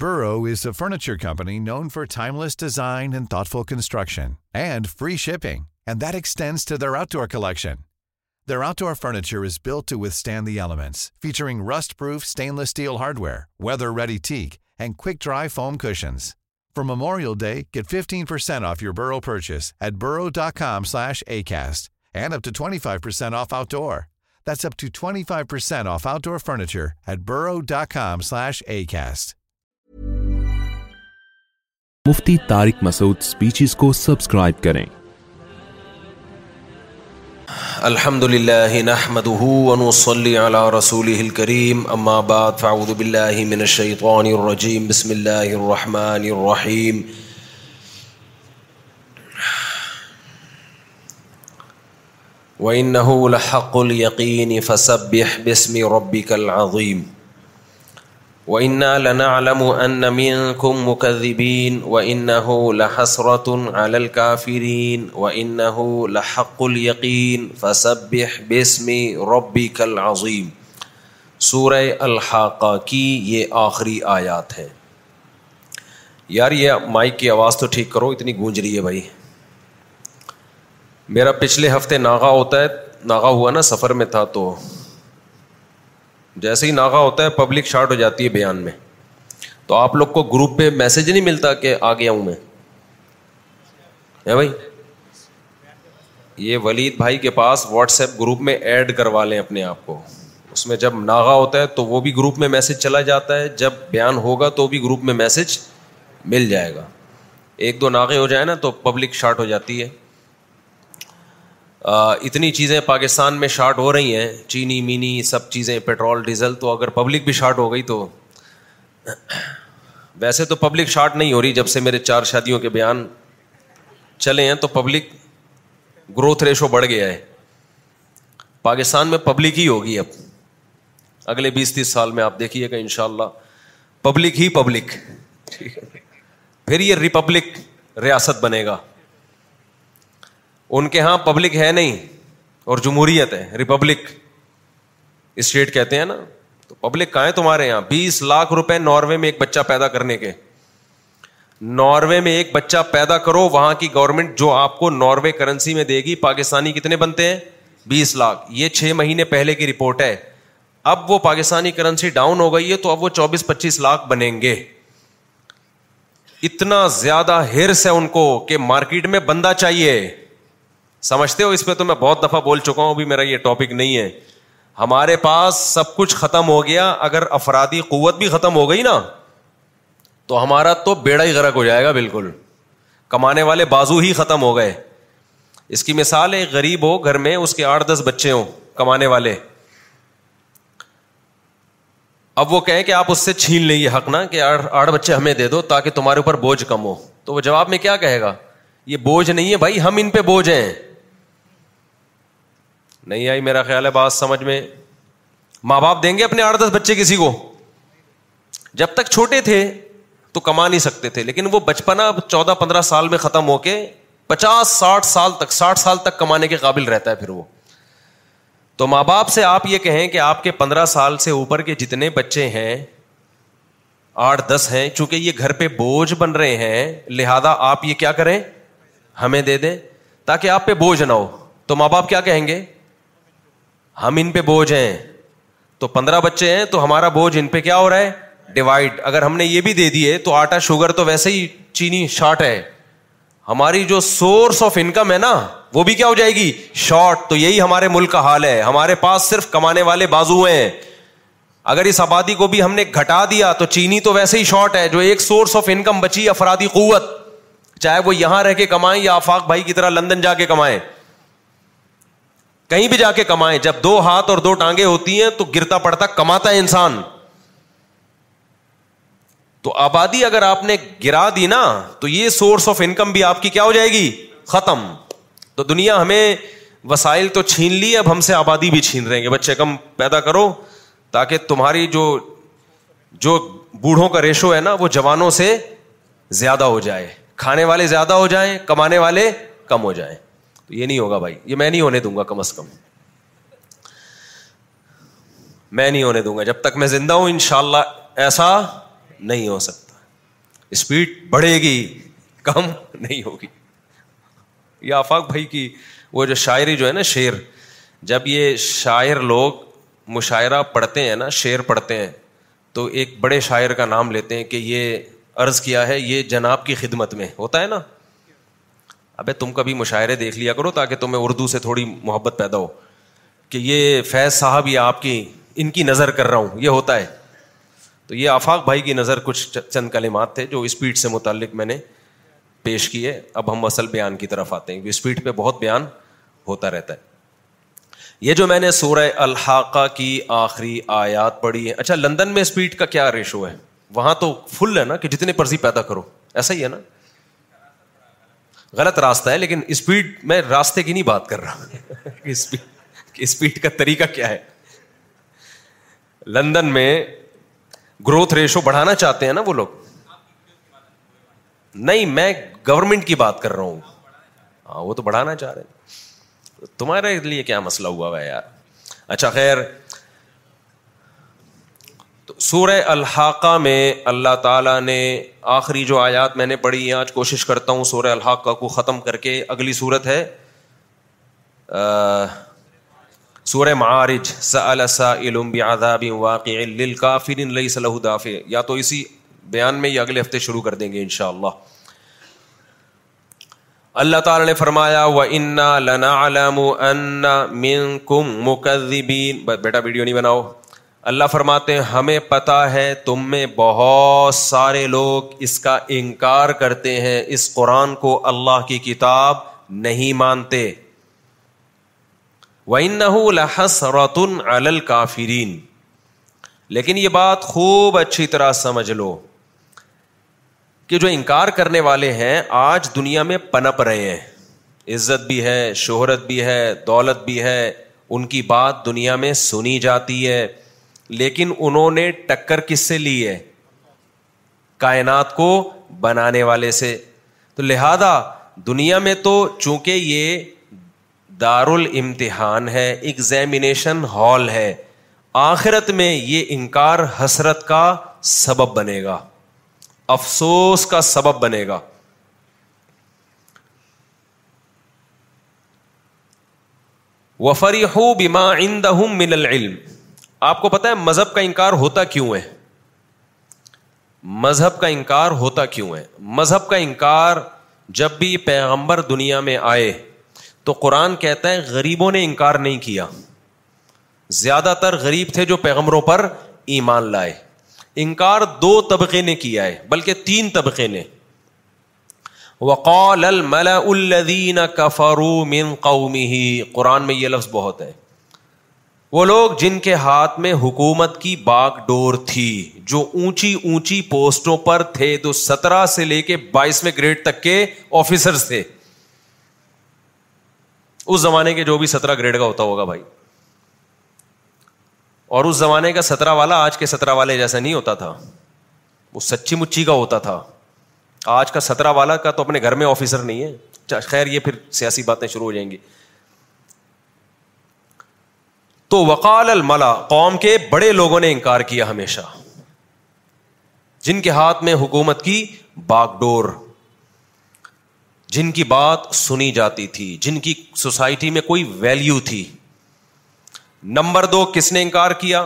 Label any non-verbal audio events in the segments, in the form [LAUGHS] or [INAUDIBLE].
Furniture company known for timeless design construction collection furniture weather very tech and کئی form کرشن from اموریل day get fifteen Mufti Tariq Masood speeches کو subscribe کریں الحمد نحمده ونصلي على رسوله الكريم اما بعد فاعوذ من بادہ بسم الرحمن العظیم وإنا لنعلم أن منكم مكذبين وإنه لحسرة على الكافرين وإنه لحق اليقين فسبح باسم ربك العظيم سورہ الحاقہ کی یہ آخری آیات ہے یار یہ مائک کی آواز تو ٹھیک کرو اتنی گونج رہی ہے بھائی میرا پچھلے ہفتے ناغا ہوتا ہے ناغا ہوا نا سفر میں تھا تو جیسے ہی ناغا ہوتا ہے پبلک شارٹ ہو جاتی ہے بیان میں تو آپ لوگ کو گروپ پہ میسج نہیں ملتا کہ آ گیا ہوں میں بھائی یہ ولید بھائی کے پاس واٹس ایپ گروپ میں ایڈ کروا لیں اپنے آپ کو اس میں جب ناغا ہوتا ہے تو وہ بھی گروپ میں میسج چلا جاتا ہے جب بیان ہوگا تو بھی گروپ میں میسج مل جائے گا ایک دو ناغے ہو جائے نا تو پبلک شارٹ ہو جاتی ہے اتنی چیزیں پاکستان میں شارٹ ہو رہی ہیں چینی مینی سب چیزیں پیٹرول ڈیزل تو اگر پبلک بھی شارٹ ہو گئی تو ویسے تو پبلک شارٹ نہیں ہو رہی جب سے میرے چار شادیوں کے بیان چلے ہیں تو پبلک گروتھ ریشو بڑھ گیا ہے پاکستان میں پبلک ہی ہوگی اب اگلے بیس تیس سال میں آپ دیکھیے گا ان شاء اللہ پبلک ہی پبلک پھر یہ ریپبلک ریاست بنے گا ان کے یہاں پبلک ہے نہیں اور جمہوریت ہے ریپبلک اسٹیٹ کہتے ہیں نا تو پبلک کہاں تمہارے یہاں بیس لاکھ روپے ناروے میں ایک بچہ پیدا کرنے کے ناروے میں ایک بچہ پیدا کرو وہاں کی گورنمنٹ جو آپ کو ناروے کرنسی میں دے گی پاکستانی کتنے بنتے ہیں بیس لاکھ یہ چھ مہینے پہلے کی رپورٹ ہے اب وہ پاکستانی کرنسی ڈاؤن ہو گئی ہے تو اب وہ چوبیس پچیس لاکھ بنیں گے اتنا زیادہ ہرس ہے ان کو کہ مارکیٹ میں بندہ چاہیے سمجھتے ہو اس پہ تو میں بہت دفعہ بول چکا ہوں ابھی میرا یہ ٹاپک نہیں ہے ہمارے پاس سب کچھ ختم ہو گیا اگر افرادی قوت بھی ختم ہو گئی نا تو ہمارا تو بیڑا ہی غرق ہو جائے گا بالکل کمانے والے بازو ہی ختم ہو گئے اس کی مثال ایک غریب ہو گھر میں اس کے آٹھ دس بچے ہوں کمانے والے اب وہ کہیں کہ آپ اس سے چھین لیں یہ حق نہ کہ آٹھ بچے ہمیں دے دو تاکہ تمہارے اوپر بوجھ کم ہو تو وہ جواب میں کیا کہے گا یہ بوجھ نہیں ہے بھائی ہم ان پہ بوجھ ہیں نہیں آئی میرا خیال ہے بات سمجھ میں ماں باپ دیں گے اپنے آٹھ دس بچے کسی کو جب تک چھوٹے تھے تو کما نہیں سکتے تھے لیکن وہ بچپنا چودہ پندرہ سال میں ختم ہو کے پچاس ساٹھ سال تک ساٹھ سال تک کمانے کے قابل رہتا ہے پھر وہ تو ماں باپ سے آپ یہ کہیں کہ آپ کے پندرہ سال سے اوپر کے جتنے بچے ہیں آٹھ دس ہیں چونکہ یہ گھر پہ بوجھ بن رہے ہیں لہذا آپ یہ کیا کریں ہمیں دے دیں تاکہ آپ پہ بوجھ نہ ہو تو ماں باپ کیا کہیں گے ہم ان پہ بوجھ ہیں تو پندرہ بچے ہیں تو ہمارا بوجھ ان پہ کیا ہو رہا ہے ڈیوائڈ اگر ہم نے یہ بھی دے دیے تو آٹا شوگر تو ویسے ہی چینی شارٹ ہے ہماری جو سورس آف انکم ہے نا وہ بھی کیا ہو جائے گی شارٹ تو یہی ہمارے ملک کا حال ہے ہمارے پاس صرف کمانے والے بازو ہیں اگر اس آبادی کو بھی ہم نے گھٹا دیا تو چینی تو ویسے ہی شارٹ ہے جو ایک سورس آف انکم بچی افرادی قوت چاہے وہ یہاں رہ کے کمائیں یا آفاق بھائی کی طرح لندن جا کے کمائیں کہیں بھی جا کے کمائے جب دو ہاتھ اور دو ٹانگیں ہوتی ہیں تو گرتا پڑتا کماتا ہے انسان تو آبادی اگر آپ نے گرا دی نا تو یہ سورس آف انکم بھی آپ کی کیا ہو جائے گی ختم تو دنیا ہمیں وسائل تو چھین لی اب ہم سے آبادی بھی چھین رہیں گے بچے کم پیدا کرو تاکہ تمہاری جو جو بوڑھوں کا ریشو ہے نا وہ جوانوں سے زیادہ ہو جائے کھانے والے زیادہ ہو جائیں کمانے والے کم ہو جائیں تو یہ نہیں ہوگا بھائی یہ میں نہیں ہونے دوں گا کم از کم میں نہیں ہونے دوں گا جب تک میں زندہ ہوں انشاءاللہ اللہ ایسا نہیں ہو سکتا اسپیڈ بڑھے گی کم نہیں ہوگی یہ آفاق بھائی کی وہ جو شاعری جو ہے نا شعر جب یہ شاعر لوگ مشاعرہ پڑھتے ہیں نا شعر پڑھتے ہیں تو ایک بڑے شاعر کا نام لیتے ہیں کہ یہ عرض کیا ہے یہ جناب کی خدمت میں ہوتا ہے نا ابھی تم کبھی مشاعرے دیکھ لیا کرو تاکہ تمہیں اردو سے تھوڑی محبت پیدا ہو کہ یہ فیض صاحب یہ آپ کی ان کی نظر کر رہا ہوں یہ ہوتا ہے تو یہ آفاق بھائی کی نظر کچھ چند کلمات تھے جو اسپیڈ سے متعلق میں نے پیش کیے اب ہم اصل بیان کی طرف آتے ہیں اسپیڈ پہ بہت بیان ہوتا رہتا ہے یہ جو میں نے سورہ الحاقہ کی آخری آیات پڑھی ہے اچھا لندن میں اسپیڈ کا کیا ریشو ہے وہاں تو فل ہے نا کہ جتنے پرزی پیدا کرو ایسا ہی ہے نا غلط راستہ ہے لیکن اسپیڈ میں راستے کی نہیں بات کر رہا اسپیڈ کا طریقہ کیا ہے لندن میں گروتھ ریشو بڑھانا چاہتے ہیں نا وہ لوگ نہیں میں گورنمنٹ کی بات کر رہا ہوں ہاں وہ تو بڑھانا چاہ رہے ہیں تمہارے لیے کیا مسئلہ ہوا ہوا ہے یار اچھا خیر سورہ الحاقہ میں اللہ تعالیٰ نے آخری جو آیات میں نے پڑھی ہیں آج کوشش کرتا ہوں سورہ الحاقہ کو ختم کر کے اگلی صورت ہے سورہ معارج بعذاب واقع للکافرین لیس له دافع یا تو اسی بیان میں یہ اگلے ہفتے شروع کر دیں گے انشاءاللہ اللہ تعالیٰ نے فرمایا و انا لنا علم ان کم مقدبین بیٹا ویڈیو نہیں بناؤ اللہ فرماتے ہیں ہمیں پتہ ہے تم میں بہت سارے لوگ اس کا انکار کرتے ہیں اس قرآن کو اللہ کی کتاب نہیں مانتے لَحَسْرَةٌ عَلَى الْكَافِرِينَ لیکن یہ بات خوب اچھی طرح سمجھ لو کہ جو انکار کرنے والے ہیں آج دنیا میں پنپ رہے ہیں عزت بھی ہے شہرت بھی ہے دولت بھی ہے ان کی بات دنیا میں سنی جاتی ہے لیکن انہوں نے ٹکر کس سے لی ہے کائنات کو بنانے والے سے تو لہذا دنیا میں تو چونکہ یہ دار ال ہے ایگزامینیشن ہال ہے آخرت میں یہ انکار حسرت کا سبب بنے گا افسوس کا سبب بنے گا بیما ان ہوں من العلم آپ کو پتا ہے مذہب کا انکار ہوتا کیوں ہے مذہب کا انکار ہوتا کیوں ہے مذہب کا انکار جب بھی پیغمبر دنیا میں آئے تو قرآن کہتا ہے غریبوں نے انکار نہیں کیا زیادہ تر غریب تھے جو پیغمبروں پر ایمان لائے انکار دو طبقے نے کیا ہے بلکہ تین طبقے نے وقال الملا الدین من قومی قرآن میں یہ لفظ بہت ہے وہ لوگ جن کے ہاتھ میں حکومت کی باغ ڈور تھی جو اونچی اونچی پوسٹوں پر تھے جو سترہ سے لے کے بائیسویں گریڈ تک کے آفیسر تھے اس زمانے کے جو بھی سترہ گریڈ کا ہوتا ہوگا بھائی اور اس زمانے کا سترہ والا آج کے سترہ والے جیسا نہیں ہوتا تھا وہ سچی مچی کا ہوتا تھا آج کا سترہ والا کا تو اپنے گھر میں آفیسر نہیں ہے خیر یہ پھر سیاسی باتیں شروع ہو جائیں گی تو وکال الملا قوم کے بڑے لوگوں نے انکار کیا ہمیشہ جن کے ہاتھ میں حکومت کی باغ ڈور جن کی بات سنی جاتی تھی جن کی سوسائٹی میں کوئی ویلو تھی نمبر دو کس نے انکار کیا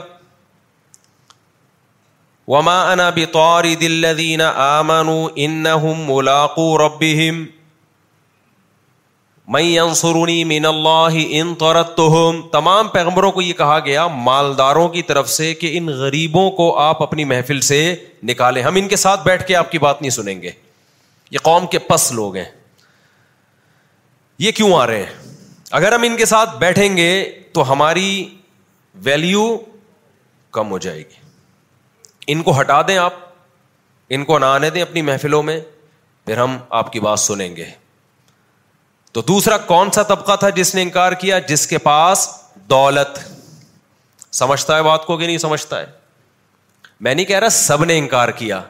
وما انا بار دلین آمن ان ملاقو ربیم میں من مین اللہ ان طورت تمام پیغمبروں کو یہ کہا گیا مالداروں کی طرف سے کہ ان غریبوں کو آپ اپنی محفل سے نکالیں ہم ان کے ساتھ بیٹھ کے آپ کی بات نہیں سنیں گے یہ قوم کے پس لوگ ہیں یہ کیوں آ رہے ہیں اگر ہم ان کے ساتھ بیٹھیں گے تو ہماری ویلیو کم ہو جائے گی ان کو ہٹا دیں آپ ان کو نہ آنے دیں اپنی محفلوں میں پھر ہم آپ کی بات سنیں گے تو دوسرا کون سا طبقہ تھا جس نے انکار کیا جس کے پاس دولت سمجھتا ہے بات کو کہ نہیں سمجھتا ہے میں نہیں کہہ رہا سب نے انکار کیا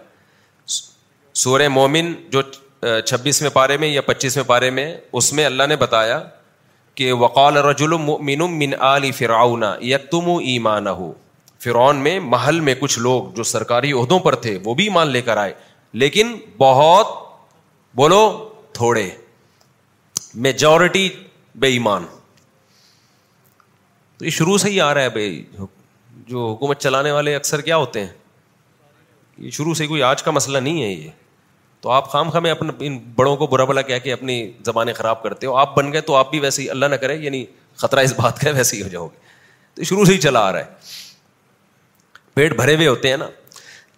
سور مومن جو چھبیسویں پارے میں یا پچیسویں پارے میں اس میں اللہ نے بتایا کہ وقال رجل مؤمن علی فراؤنا یا تم ایمان ہو فرعون میں محل میں کچھ لوگ جو سرکاری عہدوں پر تھے وہ بھی ایمان لے کر آئے لیکن بہت بولو تھوڑے میجورٹی بے ایمان تو یہ شروع سے ہی آ رہا ہے بھائی جو حکومت چلانے والے اکثر کیا ہوتے ہیں یہ شروع سے کوئی آج کا مسئلہ نہیں ہے یہ تو آپ خام خامے میں اپنے ان بڑوں کو برا بلا کہہ کے اپنی زبانیں خراب کرتے ہو آپ بن گئے تو آپ بھی ویسے ہی اللہ نہ کرے یعنی خطرہ اس بات کا ہے ویسے ہی ہو جاؤ گے تو شروع سے ہی چلا آ رہا ہے پیٹ بھرے ہوئے ہوتے ہیں نا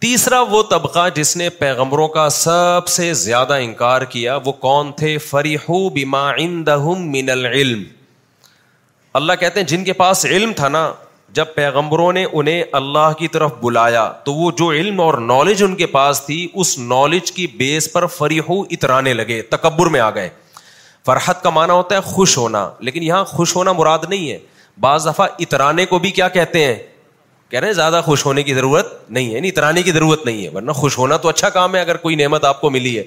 تیسرا وہ طبقہ جس نے پیغمبروں کا سب سے زیادہ انکار کیا وہ کون تھے فریحو من العلم اللہ کہتے ہیں جن کے پاس علم تھا نا جب پیغمبروں نے انہیں اللہ کی طرف بلایا تو وہ جو علم اور نالج ان کے پاس تھی اس نالج کی بیس پر فریحو اترانے لگے تکبر میں آ گئے فرحت کا معنی ہوتا ہے خوش ہونا لیکن یہاں خوش ہونا مراد نہیں ہے بعض دفعہ اترانے کو بھی کیا کہتے ہیں کہہ رہے ہیں زیادہ خوش ہونے کی ضرورت نہیں ہے نہیں یعنی اترانے کی ضرورت نہیں ہے ورنہ خوش ہونا تو اچھا کام ہے اگر کوئی نعمت آپ کو ملی ہے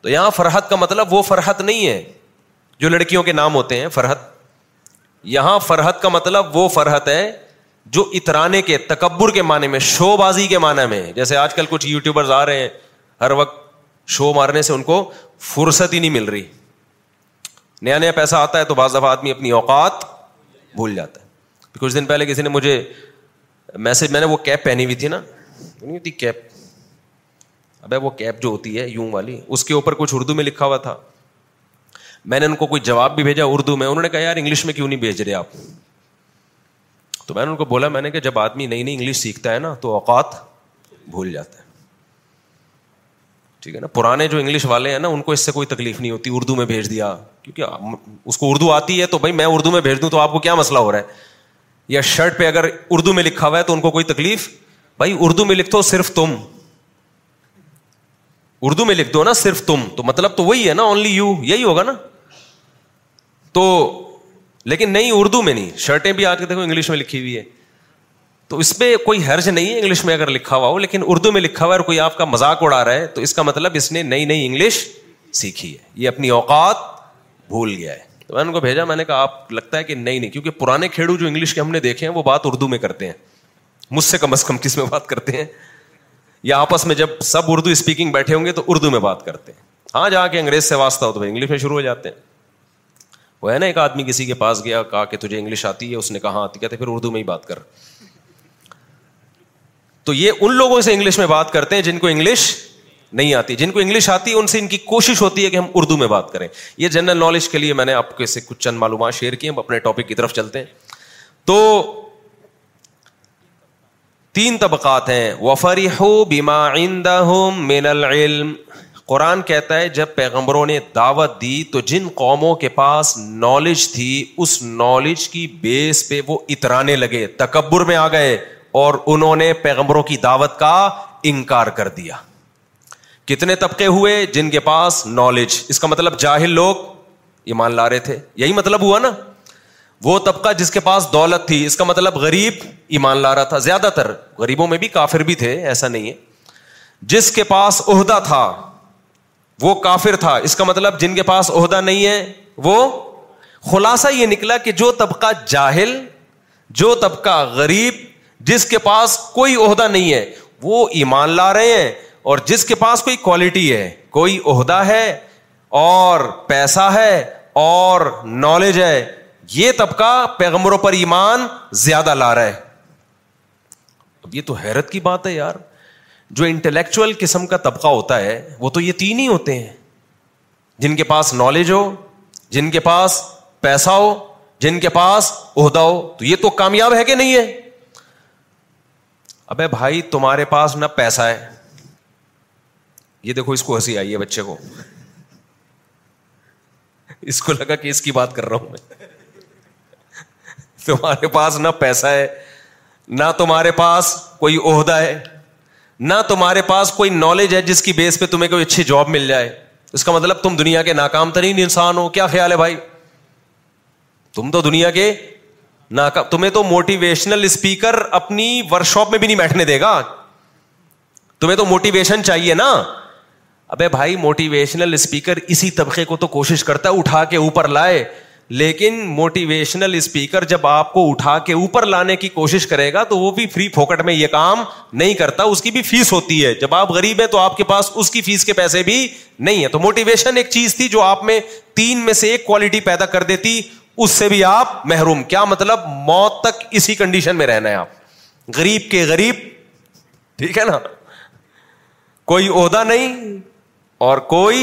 تو یہاں فرحت کا مطلب وہ فرحت نہیں ہے جو لڑکیوں کے نام ہوتے ہیں فرحت یہاں فرحت کا مطلب وہ فرحت ہے جو اترانے کے تکبر کے معنی میں شو بازی کے معنی میں جیسے آج کل کچھ یوٹیوبرز آ رہے ہیں ہر وقت شو مارنے سے ان کو فرصت ہی نہیں مل رہی نیا نیا پیسہ آتا ہے تو بعض دفعہ آدمی اپنی اوقات بھول جاتا ہے کچھ دن پہلے کسی نے مجھے میں سے میں نے وہ کیپ پہنی ہوئی تھی نا نہیں ہوتی کیپ ابے وہ کیپ جو ہوتی ہے یوں والی اس کے اوپر کچھ اردو میں لکھا ہوا تھا میں نے ان کو کوئی جواب بھی بھیجا اردو میں انہوں نے کہا یار انگلش میں کیوں نہیں بھیج رہے آپ تو میں نے ان کو بولا میں نے کہ جب آدمی نئی نئی انگلش سیکھتا ہے نا تو اوقات بھول جاتا ہے ٹھیک ہے نا پرانے جو انگلش والے ہیں نا ان کو اس سے کوئی تکلیف نہیں ہوتی اردو میں بھیج دیا کیونکہ اس کو اردو آتی ہے تو بھائی میں اردو میں بھیج دوں تو آپ کو کیا مسئلہ ہو رہا ہے یا شرٹ پہ اگر اردو میں لکھا ہوا ہے تو ان کو کوئی تکلیف بھائی اردو میں لکھ دو صرف تم اردو میں لکھ دو نا صرف تم تو مطلب تو وہی ہے نا اونلی یو یہی ہوگا نا تو لیکن نہیں اردو میں نہیں شرٹیں بھی آ کے دیکھو انگلش میں لکھی ہوئی ہے تو اس پہ کوئی حرج نہیں ہے انگلش میں اگر لکھا ہوا ہو لیکن اردو میں لکھا ہوا ہے اور کوئی آپ کا مذاق اڑا رہا ہے تو اس کا مطلب اس نے نئی نئی انگلش سیکھی ہے یہ اپنی اوقات بھول گیا ہے تو میں نے ان کو بھیجا میں نے کہا آپ لگتا ہے کہ نہیں نہیں کیونکہ پرانے کھیڑو جو انگلش کے ہم نے دیکھے ہیں وہ بات اردو میں کرتے ہیں مجھ سے کم از کم کس میں بات کرتے ہیں یا آپس میں جب سب اردو اسپیکنگ بیٹھے ہوں گے تو اردو میں بات کرتے ہیں ہاں جا کے انگریز سے واسطہ ہو تو انگلش میں شروع ہو جاتے ہیں وہ ہے نا ایک آدمی کسی کے پاس گیا کہا کہ تجھے انگلش آتی ہے اس نے کہا ہاں، آتی کہتے پھر اردو میں ہی بات کر تو یہ ان لوگوں سے انگلش میں بات کرتے ہیں جن کو انگلش نہیں آتی جن کو انگلش آتی ہے ان سے ان کی کوشش ہوتی ہے کہ ہم اردو میں بات کریں یہ جنرل نالج کے لیے میں نے آپ کے سے کچھ چند معلومات شیئر کی اپنے ٹاپک کی طرف چلتے ہیں تو تین طبقات ہیں وفری ہو بیما العلم قرآن کہتا ہے جب پیغمبروں نے دعوت دی تو جن قوموں کے پاس نالج تھی اس نالج کی بیس پہ وہ اترانے لگے تکبر میں آ گئے اور انہوں نے پیغمبروں کی دعوت کا انکار کر دیا کتنے طبقے ہوئے جن کے پاس نالج اس کا مطلب جاہل لوگ ایمان لا رہے تھے یہی مطلب ہوا نا وہ طبقہ جس کے پاس دولت تھی اس کا مطلب غریب ایمان لا رہا تھا زیادہ تر غریبوں میں بھی کافر بھی تھے ایسا نہیں ہے جس کے پاس عہدہ تھا وہ کافر تھا اس کا مطلب جن کے پاس عہدہ نہیں ہے وہ خلاصہ یہ نکلا کہ جو طبقہ جاہل جو طبقہ غریب جس کے پاس کوئی عہدہ نہیں ہے وہ ایمان لا رہے ہیں اور جس کے پاس کوئی کوالٹی ہے کوئی عہدہ ہے اور پیسہ ہے اور نالج ہے یہ طبقہ پیغمبروں پر ایمان زیادہ لا رہا ہے اب یہ تو حیرت کی بات ہے یار جو انٹلیکچوئل قسم کا طبقہ ہوتا ہے وہ تو یہ تین ہی ہوتے ہیں جن کے پاس نالج ہو جن کے پاس پیسہ ہو جن کے پاس عہدہ ہو تو یہ تو کامیاب ہے کہ نہیں ہے ابے بھائی تمہارے پاس نہ پیسہ ہے یہ دیکھو اس کو ہنسی آئی ہے بچے کو اس کو لگا کہ اس کی بات کر رہا ہوں میں تمہارے پاس نہ پیسہ ہے نہ تمہارے پاس کوئی عہدہ ہے نہ تمہارے پاس کوئی نالج ہے جس کی بیس پہ تمہیں کوئی اچھی جاب مل جائے اس کا مطلب تم دنیا کے ناکام ترین انسان ہو کیا خیال ہے بھائی تم تو دنیا کے ناکام تمہیں تو موٹیویشنل اسپیکر اپنی ورک شاپ میں بھی نہیں بیٹھنے دے گا تمہیں تو موٹیویشن چاہیے نا ابے بھائی موٹیویشنل اسپیکر اسی طبقے کو تو کوشش کرتا ہے اٹھا کے اوپر لائے لیکن موٹیویشنل اسپیکر جب آپ کو اٹھا کے اوپر لانے کی کوشش کرے گا تو وہ بھی فری پھوکٹ میں یہ کام نہیں کرتا اس کی بھی فیس ہوتی ہے جب آپ غریب ہیں تو آپ کے پاس اس کی فیس کے پیسے بھی نہیں ہے تو موٹیویشن ایک چیز تھی جو آپ میں تین میں سے ایک کوالٹی پیدا کر دیتی اس سے بھی آپ محروم کیا مطلب موت تک اسی کنڈیشن میں رہنا ہے آپ غریب کے غریب ٹھیک ہے نا کوئی عہدہ نہیں اور کوئی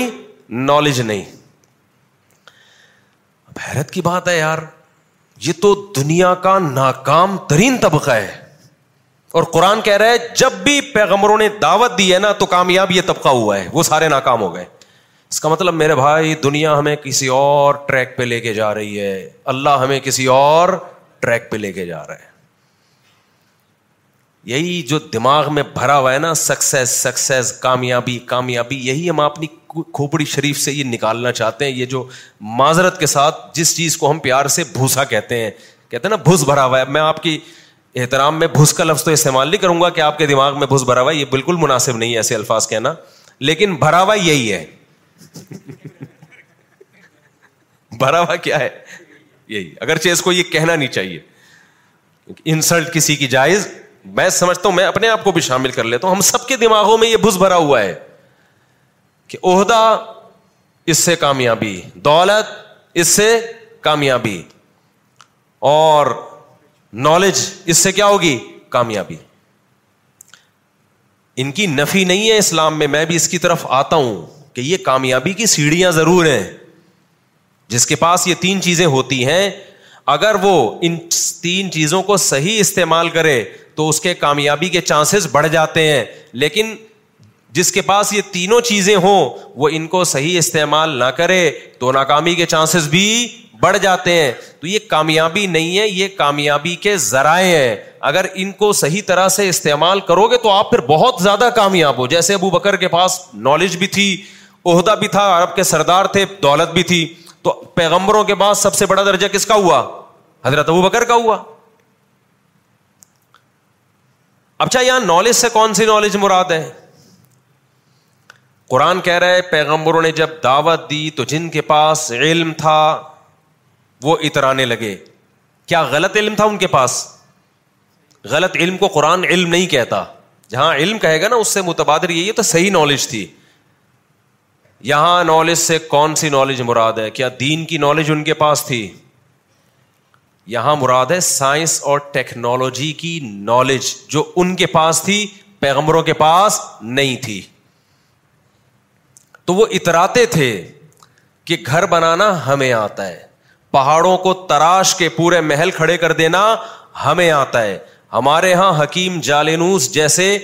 نالج نہیں حیرت کی بات ہے یار یہ تو دنیا کا ناکام ترین طبقہ ہے اور قرآن کہہ رہا ہے جب بھی پیغمبروں نے دعوت دی ہے نا تو کامیاب یہ طبقہ ہوا ہے وہ سارے ناکام ہو گئے اس کا مطلب میرے بھائی دنیا ہمیں کسی اور ٹریک پہ لے کے جا رہی ہے اللہ ہمیں کسی اور ٹریک پہ لے کے جا رہا ہے یہی جو دماغ میں بھرا ہوا ہے نا سکسیز سکسیز کامیابی کامیابی یہی ہم اپنی کھوپڑی شریف سے یہ نکالنا چاہتے ہیں یہ جو معذرت کے ساتھ جس چیز کو ہم پیار سے بھوسا کہتے ہیں کہتے ہیں نا بھوس بھرا ہوا ہے میں آپ کی احترام میں بھوس کا لفظ تو استعمال نہیں کروں گا کہ آپ کے دماغ میں بھوس بھرا ہوا ہے یہ بالکل مناسب نہیں ہے ایسے الفاظ کہنا لیکن بھرا ہوا یہی ہے بھرا ہوا کیا ہے یہی اگرچہ اس کو یہ کہنا نہیں چاہیے انسلٹ کسی کی جائز میں سمجھتا ہوں میں اپنے آپ کو بھی شامل کر لیتا ہوں ہم سب کے دماغوں میں یہ بھس بھرا ہوا ہے کہ عہدہ اس سے کامیابی دولت اس سے کامیابی اور نالج اس سے کیا ہوگی کامیابی ان کی نفی نہیں ہے اسلام میں میں بھی اس کی طرف آتا ہوں کہ یہ کامیابی کی سیڑھیاں ضرور ہیں جس کے پاس یہ تین چیزیں ہوتی ہیں اگر وہ ان تین چیزوں کو صحیح استعمال کرے تو اس کے کامیابی کے چانسز بڑھ جاتے ہیں لیکن جس کے پاس یہ تینوں چیزیں ہوں وہ ان کو صحیح استعمال نہ کرے تو ناکامی کے چانسز بھی بڑھ جاتے ہیں تو یہ کامیابی نہیں ہے یہ کامیابی کے ذرائع ہیں اگر ان کو صحیح طرح سے استعمال کرو گے تو آپ پھر بہت زیادہ کامیاب ہو جیسے ابو بکر کے پاس نالج بھی تھی عہدہ بھی تھا عرب کے سردار تھے دولت بھی تھی تو پیغمبروں کے پاس سب سے بڑا درجہ کس کا ہوا حضرت ابو بکر کا ہوا اچھا یہاں نالج سے کون سی نالج مراد ہے قرآن کہہ رہے پیغمبروں نے جب دعوت دی تو جن کے پاس علم تھا وہ اترانے لگے کیا غلط علم تھا ان کے پاس غلط علم کو قرآن علم نہیں کہتا جہاں علم کہے گا نا اس سے متبادر یہ تو صحیح نالج تھی یہاں نالج سے کون سی نالج مراد ہے کیا دین کی نالج ان کے پاس تھی یہاں مراد ہے سائنس اور ٹیکنالوجی کی نالج جو ان کے پاس تھی پیغمبروں کے پاس نہیں تھی تو وہ اتراتے تھے کہ گھر بنانا ہمیں آتا ہے پہاڑوں کو تراش کے پورے محل کھڑے کر دینا ہمیں آتا ہے ہمارے یہاں حکیم جالینوس جیسے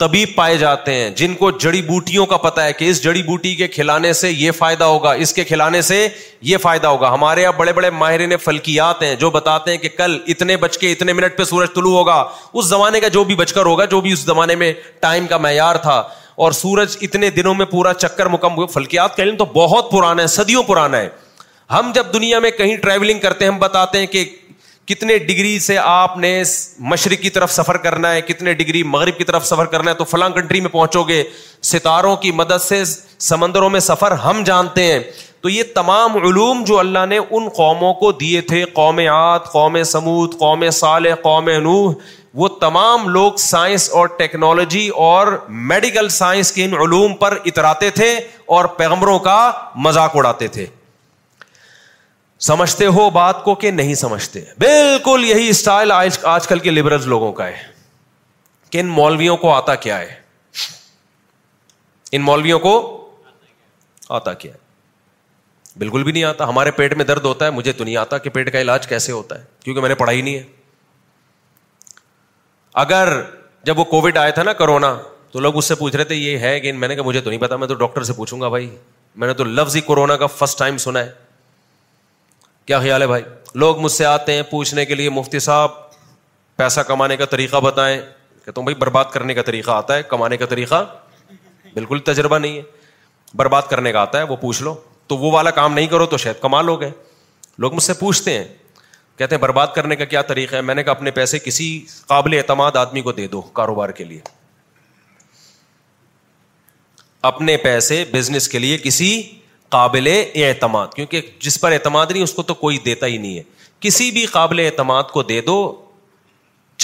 طبیب پائے جاتے ہیں جن کو جڑی بوٹیوں کا پتا ہے کہ اس جڑی بوٹی کے کھلانے سے یہ فائدہ ہوگا اس کے کھلانے سے یہ فائدہ ہوگا ہمارے یہاں بڑے بڑے ماہرین فلکیات ہیں جو بتاتے ہیں کہ کل اتنے بچ کے اتنے منٹ پہ سورج طلوع ہوگا اس زمانے کا جو بھی بچ کر ہوگا جو بھی اس زمانے میں ٹائم کا معیار تھا اور سورج اتنے دنوں میں پورا چکر مکمل فلکیات تو بہت پرانا ہے صدیوں پرانا ہے ہم جب دنیا میں کہیں ٹریولنگ کرتے ہیں ہم بتاتے ہیں کہ کتنے ڈگری سے آپ نے مشرق کی طرف سفر کرنا ہے کتنے ڈگری مغرب کی طرف سفر کرنا ہے تو فلاں کنٹری میں پہنچو گے ستاروں کی مدد سے سمندروں میں سفر ہم جانتے ہیں تو یہ تمام علوم جو اللہ نے ان قوموں کو دیے تھے قوم آت قوم سمود قوم صالح قوم نوح وہ تمام لوگ سائنس اور ٹیکنالوجی اور میڈیکل سائنس کے ان علوم پر اتراتے تھے اور پیغمبروں کا مذاق اڑاتے تھے سمجھتے ہو بات کو کہ نہیں سمجھتے بالکل یہی اسٹائل آج کل کے لبرل لوگوں کا ہے کہ ان مولویوں کو آتا کیا ہے ان مولویوں کو آتا کیا ہے بالکل بھی نہیں آتا ہمارے پیٹ میں درد ہوتا ہے مجھے تو نہیں آتا کہ پیٹ کا علاج کیسے ہوتا ہے کیونکہ میں نے پڑھائی نہیں ہے اگر جب وہ کووڈ آیا تھا نا کرونا تو لوگ اس سے پوچھ رہے تھے یہ ہے کہ میں نے کہا مجھے تو نہیں پتا میں تو ڈاکٹر سے پوچھوں گا بھائی میں نے تو لفظ ہی کورونا کا فرسٹ ٹائم سنا ہے کیا خیال ہے بھائی لوگ مجھ سے آتے ہیں پوچھنے کے لیے مفتی صاحب پیسہ کمانے کا طریقہ بتائیں کہ تم بھائی برباد کرنے کا طریقہ آتا ہے کمانے کا طریقہ بالکل تجربہ نہیں ہے برباد کرنے کا آتا ہے وہ پوچھ لو تو وہ والا کام نہیں کرو تو شاید کما لو گے لوگ مجھ سے پوچھتے ہیں کہتے ہیں برباد کرنے کا کیا طریقہ ہے میں نے کہا اپنے پیسے کسی قابل اعتماد آدمی کو دے دو کاروبار کے لیے اپنے پیسے بزنس کے لیے کسی قابل اعتماد کیونکہ جس پر اعتماد نہیں اس کو تو کوئی دیتا ہی نہیں ہے کسی بھی قابل اعتماد کو دے دو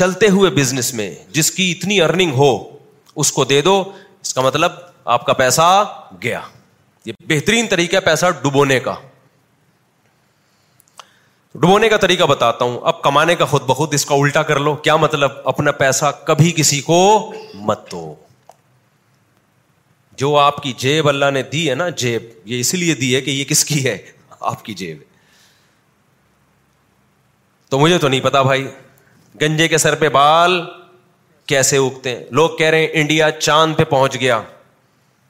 چلتے ہوئے بزنس میں جس کی اتنی ارننگ ہو اس کو دے دو اس کا مطلب آپ کا پیسہ گیا یہ بہترین طریقہ پیسہ ڈبونے کا ڈبونے کا طریقہ بتاتا ہوں اب کمانے کا خود بخود اس کا الٹا کر لو کیا مطلب اپنا پیسہ کبھی کسی کو مت دو جو آپ کی جیب اللہ نے دی ہے نا جیب یہ اسی لیے دی ہے کہ یہ کس کی ہے آپ کی جیب تو مجھے تو نہیں پتا بھائی گنجے کے سر پہ بال کیسے اگتے ہیں لوگ کہہ رہے ہیں انڈیا چاند پہ پہنچ گیا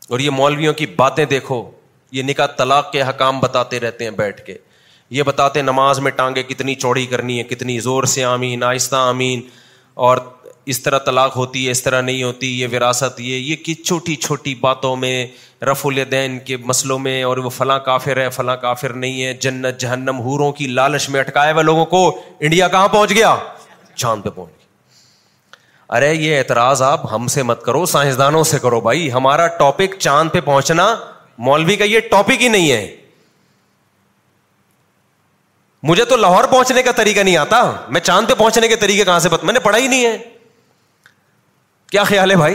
اور یہ مولویوں کی باتیں دیکھو یہ نکاح طلاق کے حکام بتاتے رہتے ہیں بیٹھ کے یہ بتاتے ہیں نماز میں ٹانگیں کتنی چوڑی کرنی ہے کتنی زور سے آمین آہستہ آمین اور اس طرح طلاق ہوتی ہے اس طرح نہیں ہوتی یہ وراثت یہ یہ کہ چھوٹی چھوٹی باتوں میں رف الدین کے مسلوں میں اور وہ فلاں کافر ہے فلاں کافر نہیں ہے جنت جہنم ہوروں کی لالچ میں اٹکائے ہوئے لوگوں کو انڈیا کہاں پہنچ گیا چاند پہ پہنچ گیا ارے یہ اعتراض آپ ہم سے مت کرو سائنسدانوں سے کرو بھائی ہمارا ٹاپک چاند پہ پہنچنا مولوی کا یہ ٹاپک ہی نہیں ہے مجھے تو لاہور پہنچنے کا طریقہ نہیں آتا میں چاند پہ پہنچنے کے طریقے کہاں سے بت میں نے پڑھا ہی نہیں ہے کیا خیال ہے بھائی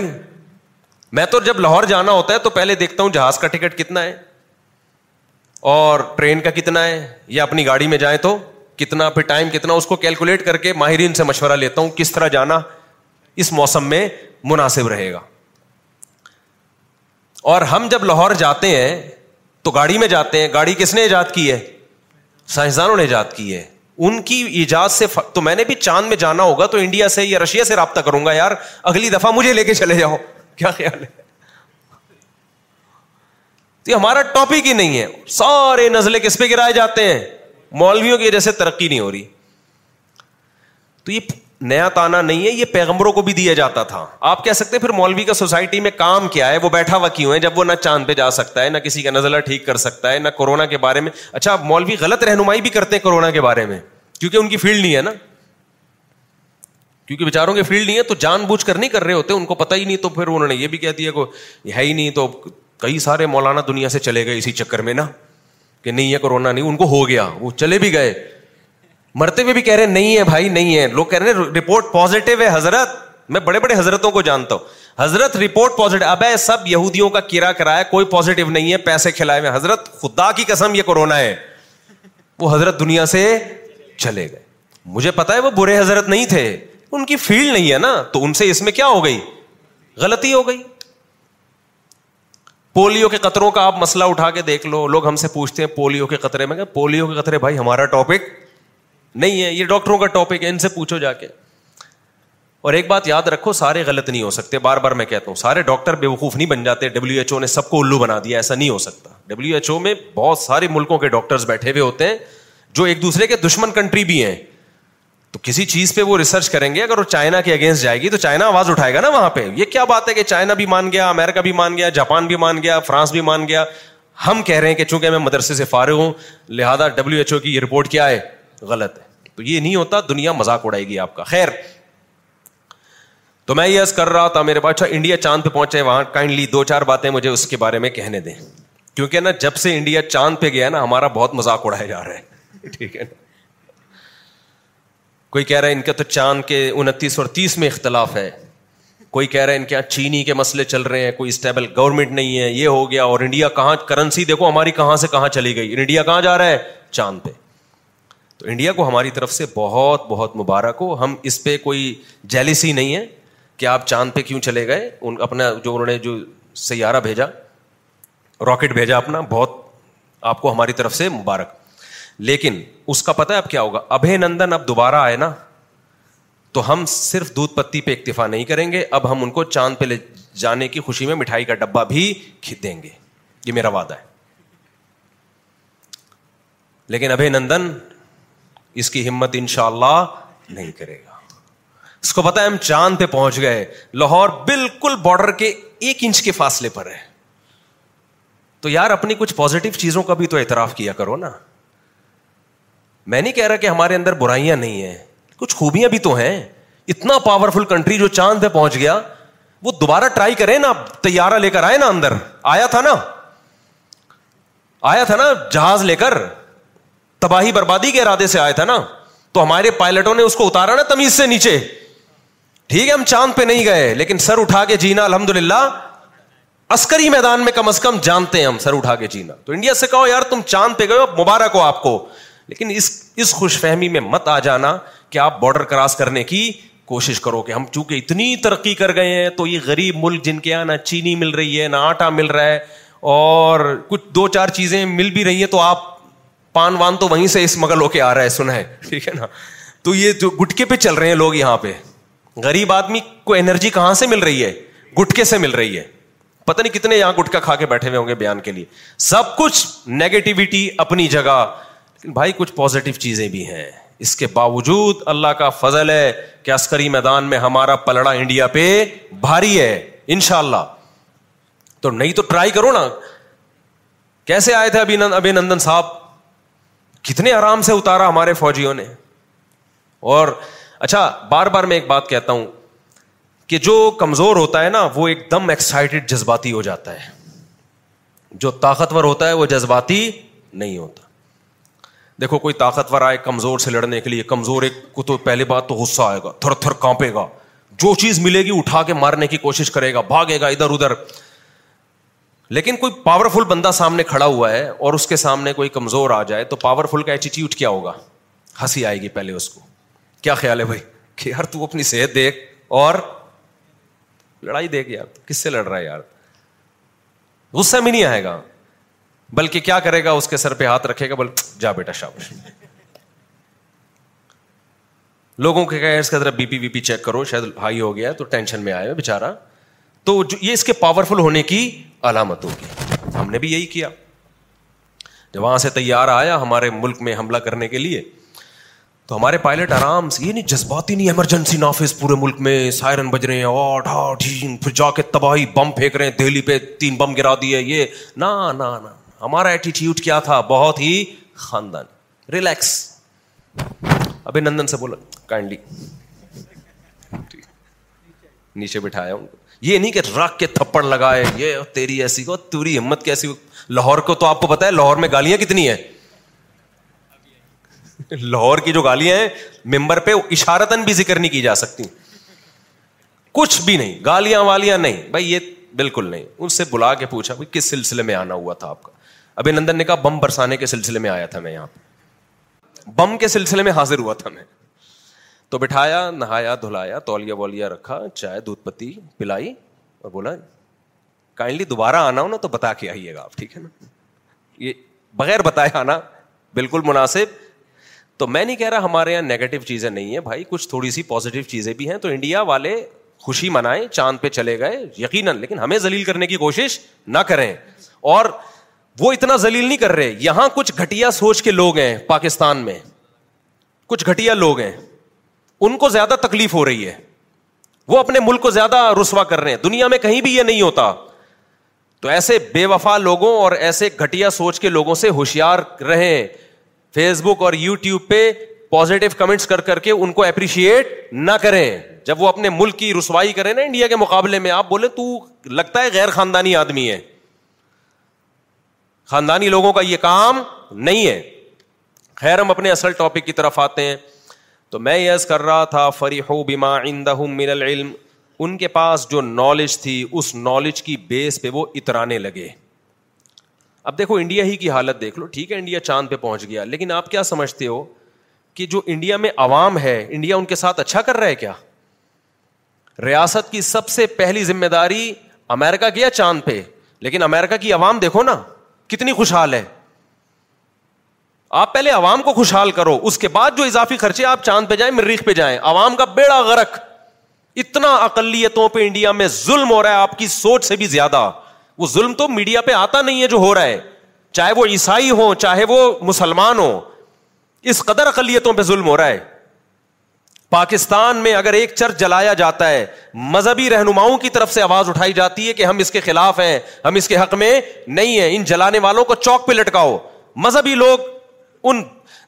میں تو جب لاہور جانا ہوتا ہے تو پہلے دیکھتا ہوں جہاز کا ٹکٹ کتنا ہے اور ٹرین کا کتنا ہے یا اپنی گاڑی میں جائیں تو کتنا پھر ٹائم کتنا اس کو کیلکولیٹ کر کے ماہرین سے مشورہ لیتا ہوں کس طرح جانا اس موسم میں مناسب رہے گا اور ہم جب لاہور جاتے ہیں تو گاڑی میں جاتے ہیں گاڑی کس نے ایجاد کی ہے سائنسدانوں نے ایجاد کی ہے ان کی ایجاد سے تو میں نے بھی چاند میں جانا ہوگا تو انڈیا سے یا رشیا سے رابطہ کروں گا یار اگلی دفعہ مجھے لے کے چلے جاؤ [LAUGHS] کیا خیال ہے تو ہمارا ٹاپک ہی نہیں ہے سارے نزلے کس پہ گرائے جاتے ہیں مولویوں کی وجہ سے ترقی نہیں ہو رہی تو یہ نیا تانا نہیں ہے یہ پیغمبروں کو بھی دیا جاتا تھا آپ کہہ سکتے پھر مولوی کا سوسائٹی میں کام کیا ہے وہ بیٹھا ہوا کیوں ہے جب وہ نہ چاند پہ جا سکتا ہے نہ کسی کا نزلہ ٹھیک کر سکتا ہے نہ کورونا کے بارے میں اچھا مولوی غلط رہنمائی بھی کرتے ہیں کورونا کے بارے میں کیونکہ ان کی فیلڈ نہیں ہے نا کیونکہ بےچاروں کی فیلڈ نہیں ہے تو جان بوجھ کر نہیں کر رہے ہوتے ان کو پتا ہی نہیں تو پھر انہوں نے یہ بھی کہہ دیا کو ہے ہی نہیں تو کئی سارے مولانا دنیا سے چلے گئے اسی چکر میں نا کہ نہیں یہ کورونا نہیں ان کو ہو گیا وہ چلے بھی گئے مرتے ہوئے بھی کہہ رہے ہیں نہیں ہے بھائی نہیں ہے لوگ کہہ رہے ہیں رپورٹ پوزیٹو ہے حضرت میں بڑے بڑے حضرتوں کو جانتا ہوں حضرت رپورٹ پوزیٹو اب ہے سب یہودیوں کا کرا کرایا کوئی پوزیٹو نہیں ہے پیسے کھلائے ہوئے حضرت خدا کی قسم یہ کورونا ہے وہ حضرت دنیا سے چلے گئے مجھے پتا ہے وہ برے حضرت نہیں تھے ان کی فیلڈ نہیں ہے نا تو ان سے اس میں کیا ہو گئی غلطی ہو گئی پولیو کے قطروں کا آپ مسئلہ اٹھا کے دیکھ لو لوگ ہم سے پوچھتے ہیں پولیو کے قطرے میں پولیو کے قطرے بھائی ہمارا ٹاپک نہیں ہے یہ ڈاکٹروں کا ٹاپک ہے ان سے پوچھو جا کے اور ایک بات یاد رکھو سارے غلط نہیں ہو سکتے بار بار میں کہتا ہوں سارے ڈاکٹر بے وقوف نہیں بن جاتے ڈبلو ایچ او نے سب کو الو بنا دیا ایسا نہیں ہو سکتا ڈبلو ایچ او میں بہت سارے ملکوں کے ڈاکٹرز بیٹھے ہوئے ہوتے ہیں جو ایک دوسرے کے دشمن کنٹری بھی ہیں تو کسی چیز پہ وہ ریسرچ کریں گے اگر وہ چائنا کے اگینسٹ جائے گی تو چائنا آواز اٹھائے گا نا وہاں پہ یہ کیا بات ہے کہ چائنا بھی مان گیا امیرکا بھی مان گیا جاپان بھی مان گیا فرانس بھی مان گیا ہم کہہ رہے ہیں کہ چونکہ میں مدرسے سے فارغ ہوں لہٰذا ڈبلو ایچ او کی یہ رپورٹ کیا ہے غلط ہے تو یہ نہیں ہوتا دنیا مزاق اڑائے گی آپ کا خیر تو میں یہ کر رہا تھا میرے پاس اچھا، انڈیا چاند پہ پہنچے وہاں کائنڈلی دو چار باتیں مجھے اس کے بارے میں کہنے دیں کیونکہ نا جب سے انڈیا چاند پہ گیا نا ہمارا بہت مزاق اڑایا جا رہا ہے [LAUGHS] ٹھیک ہے نا کوئی کہہ رہا ہے ان کے تو چاند کے انتیس اور تیس میں اختلاف ہے کوئی کہہ رہا ہے ان کے یہاں چینی کے مسئلے چل رہے ہیں کوئی اسٹیبل گورنمنٹ نہیں ہے یہ ہو گیا اور انڈیا کہاں کرنسی دیکھو ہماری کہاں سے کہاں چلی گئی انڈیا کہاں جا رہا ہے چاند پہ تو انڈیا کو ہماری طرف سے بہت بہت مبارک ہو ہم اس پہ کوئی جیلس ہی نہیں ہے کہ آپ چاند پہ کیوں چلے گئے ان اپنا جو انہوں نے جو سیارہ بھیجا راکٹ بھیجا اپنا بہت آپ کو ہماری طرف سے مبارک لیکن اس کا پتا اب کیا ہوگا ابھی نندن اب دوبارہ آئے نا تو ہم صرف دودھ پتی پہ اکتفا نہیں کریں گے اب ہم ان کو چاند پہ لے جانے کی خوشی میں مٹھائی کا ڈبا بھی کھینچ دیں گے یہ میرا وعدہ ہے لیکن ابھی نندن اس کی ہمت ان شاء اللہ نہیں کرے گا اس کو پتا ہم چاند پہ پہنچ گئے لاہور بالکل بارڈر کے ایک انچ کے فاصلے پر ہے تو یار اپنی کچھ پوزیٹو چیزوں کا بھی تو اعتراف کیا کرو نا میں نہیں کہہ رہا کہ ہمارے اندر برائیاں نہیں ہیں کچھ خوبیاں بھی تو ہیں اتنا پاورفل کنٹری جو چاند پہ پہنچ گیا وہ دوبارہ ٹرائی کرے نا تیارہ لے کر آئے نا اندر آیا تھا نا آیا تھا نا جہاز لے کر تباہی بربادی کے ارادے سے آئے تھا نا تو ہمارے پائلٹوں نے اس کو اتارا نا تمیز سے نیچے ٹھیک ہے ہم چاند پہ نہیں گئے لیکن سر اٹھا کے جینا الحمد للہ عسکری میدان میں کم از کم جانتے ہیں ہم سر اٹھا کے جینا تو انڈیا سے کہو یار تم چاند پہ گئے ہو مبارک ہو آپ کو لیکن اس اس خوش فہمی میں مت آ جانا کہ آپ بارڈر کراس کرنے کی کوشش کرو کہ ہم چونکہ اتنی ترقی کر گئے ہیں تو یہ غریب ملک جن کے یہاں نہ چینی مل رہی ہے نہ آٹا مل رہا ہے اور کچھ دو چار چیزیں مل بھی رہی ہیں تو آپ پان وان تو وہیں سے اس مغل ہو کے آ رہا ہے سنا ہے ٹھیک ہے نا تو یہ جو گٹکے پہ چل رہے ہیں لوگ یہاں پہ غریب آدمی کو انرجی کہاں سے مل رہی ہے گٹکے سے مل رہی ہے پتا نہیں کتنے یہاں گٹکا کھا کے بیٹھے ہوئے ہوں گے بیان کے لیے سب کچھ نیگیٹوٹی اپنی جگہ بھائی کچھ پازیٹو چیزیں بھی ہیں اس کے باوجود اللہ کا فضل ہے کہ عسکری میدان میں ہمارا پلڑا انڈیا پہ بھاری ہے شاء اللہ تو نہیں تو ٹرائی کرو نا کیسے آئے تھے ابھی نندن صاحب کتنے آرام سے اتارا ہمارے فوجیوں نے اور اچھا بار بار میں ایک بات کہتا ہوں کہ جو کمزور ہوتا ہے نا وہ ایک دم ایکسائٹیڈ جذباتی ہو جاتا ہے جو طاقتور ہوتا ہے وہ جذباتی نہیں ہوتا دیکھو کوئی طاقتور آئے کمزور سے لڑنے کے لیے کمزور ایک کو تو پہلی بات تو غصہ آئے گا تھر تھر کانپے گا جو چیز ملے گی اٹھا کے مارنے کی کوشش کرے گا بھاگے گا ادھر ادھر لیکن کوئی پاورفل بندہ سامنے کھڑا ہوا ہے اور اس کے سامنے کوئی کمزور آ جائے تو پاورفل کا ایٹیٹیوڈ کیا ہوگا ہنسی آئے گی پہلے اس کو کیا خیال ہے بھائی کہ یار تو اپنی صحت دیکھ اور لڑائی دیکھ یار کس سے لڑ رہا ہے یار غصہ میں نہیں آئے گا بلکہ کیا کرے گا اس کے سر پہ ہاتھ رکھے گا بول جا بیٹا شابش لوگوں کے کہ اس کا ذرا بی پی وی پی چیک کرو شاید ہائی ہو گیا تو ٹینشن میں آئے بےچارا تو جو یہ اس کے پاورفل ہونے کی علامت ہوگی ہم نے بھی یہی کیا جب وہاں سے تیار آیا ہمارے ملک میں حملہ کرنے کے لیے تو ہمارے پائلٹ آرام سے یہ نہیں جذباتی نہیں ایمرجنسی نافذ پورے ملک میں سائرن بج رہے ہیں آٹ آٹ پھر جا کے تباہی بم پھینک رہے ہیں دہلی پہ تین بم گرا دیے یہ نہ ہمارا ایٹیٹیوڈ کیا تھا بہت ہی خاندان ریلیکس ابھی نندن سے بولا کائنڈلی نیچے بٹھایا ان کو یہ نہیں کہ رکھ کے تھپڑ لگائے یہ تیری ایسی کو توری ہمت کیسی ہو لاہور کو گالیاں کتنی ہیں لاہور کی جو گالیاں ہیں ممبر پہ اشارتن بھی ذکر نہیں کی جا سکتی کچھ بھی نہیں گالیاں والیاں نہیں بھائی یہ بالکل نہیں ان سے بلا کے پوچھا بھائی کس سلسلے میں آنا ہوا تھا آپ کا ابھی نندن نے کہا بم برسانے کے سلسلے میں آیا تھا میں یہاں بم کے سلسلے میں حاضر ہوا تھا میں تو بٹھایا نہایا دھلایا تولیا وولیا رکھا چائے دودھ پتی پلائی اور بولا کائنڈلی دوبارہ آنا ہو نا تو بتا کے آئیے گا آپ ٹھیک ہے نا یہ بغیر بتائے آنا بالکل مناسب تو میں نہیں کہہ رہا ہمارے یہاں نگیٹو چیزیں نہیں ہیں بھائی کچھ تھوڑی سی پازیٹیو چیزیں بھی ہیں تو انڈیا والے خوشی منائیں چاند پہ چلے گئے یقیناً لیکن ہمیں ذلیل کرنے کی کوشش نہ کریں اور وہ اتنا ذلیل نہیں کر رہے یہاں کچھ گھٹیا سوچ کے لوگ ہیں پاکستان میں کچھ گھٹیا لوگ ہیں ان کو زیادہ تکلیف ہو رہی ہے وہ اپنے ملک کو زیادہ رسوا کر رہے ہیں دنیا میں کہیں بھی یہ نہیں ہوتا تو ایسے بے وفا لوگوں اور ایسے گھٹیا سوچ کے لوگوں سے ہوشیار رہے فیس بک اور یو ٹیوب پہ پوزیٹو کمنٹس کر کر کے ان کو اپریشیٹ نہ کریں جب وہ اپنے ملک کی رسوائی کریں نا انڈیا کے مقابلے میں آپ بولے تو لگتا ہے غیر خاندانی آدمی ہے خاندانی لوگوں کا یہ کام نہیں ہے خیر ہم اپنے اصل ٹاپک کی طرف آتے ہیں تو میں یس کر رہا تھا فریحو بما بیما من العلم ان کے پاس جو نالج تھی اس نالج کی بیس پہ وہ اترانے لگے اب دیکھو انڈیا ہی کی حالت دیکھ لو ٹھیک ہے انڈیا چاند پہ پہنچ گیا لیکن آپ کیا سمجھتے ہو کہ جو انڈیا میں عوام ہے انڈیا ان کے ساتھ اچھا کر رہا ہے کیا ریاست کی سب سے پہلی ذمہ داری امیرکا گیا چاند پہ لیکن امیرکا کی عوام دیکھو نا کتنی خوشحال ہے آپ پہلے عوام کو خوشحال کرو اس کے بعد جو اضافی خرچے آپ چاند پہ جائیں مریخ پہ جائیں عوام کا بیڑا غرق اتنا اقلیتوں پہ انڈیا میں ظلم ہو رہا ہے آپ کی سوچ سے بھی زیادہ وہ ظلم تو میڈیا پہ آتا نہیں ہے جو ہو رہا ہے چاہے وہ عیسائی ہو چاہے وہ مسلمان ہو اس قدر اقلیتوں پہ ظلم ہو رہا ہے پاکستان میں اگر ایک چرچ جلایا جاتا ہے مذہبی رہنماؤں کی طرف سے آواز اٹھائی جاتی ہے کہ ہم اس کے خلاف ہیں ہم اس کے حق میں نہیں ہیں ان جلانے والوں کو چوک پہ لٹکاؤ مذہبی لوگ ان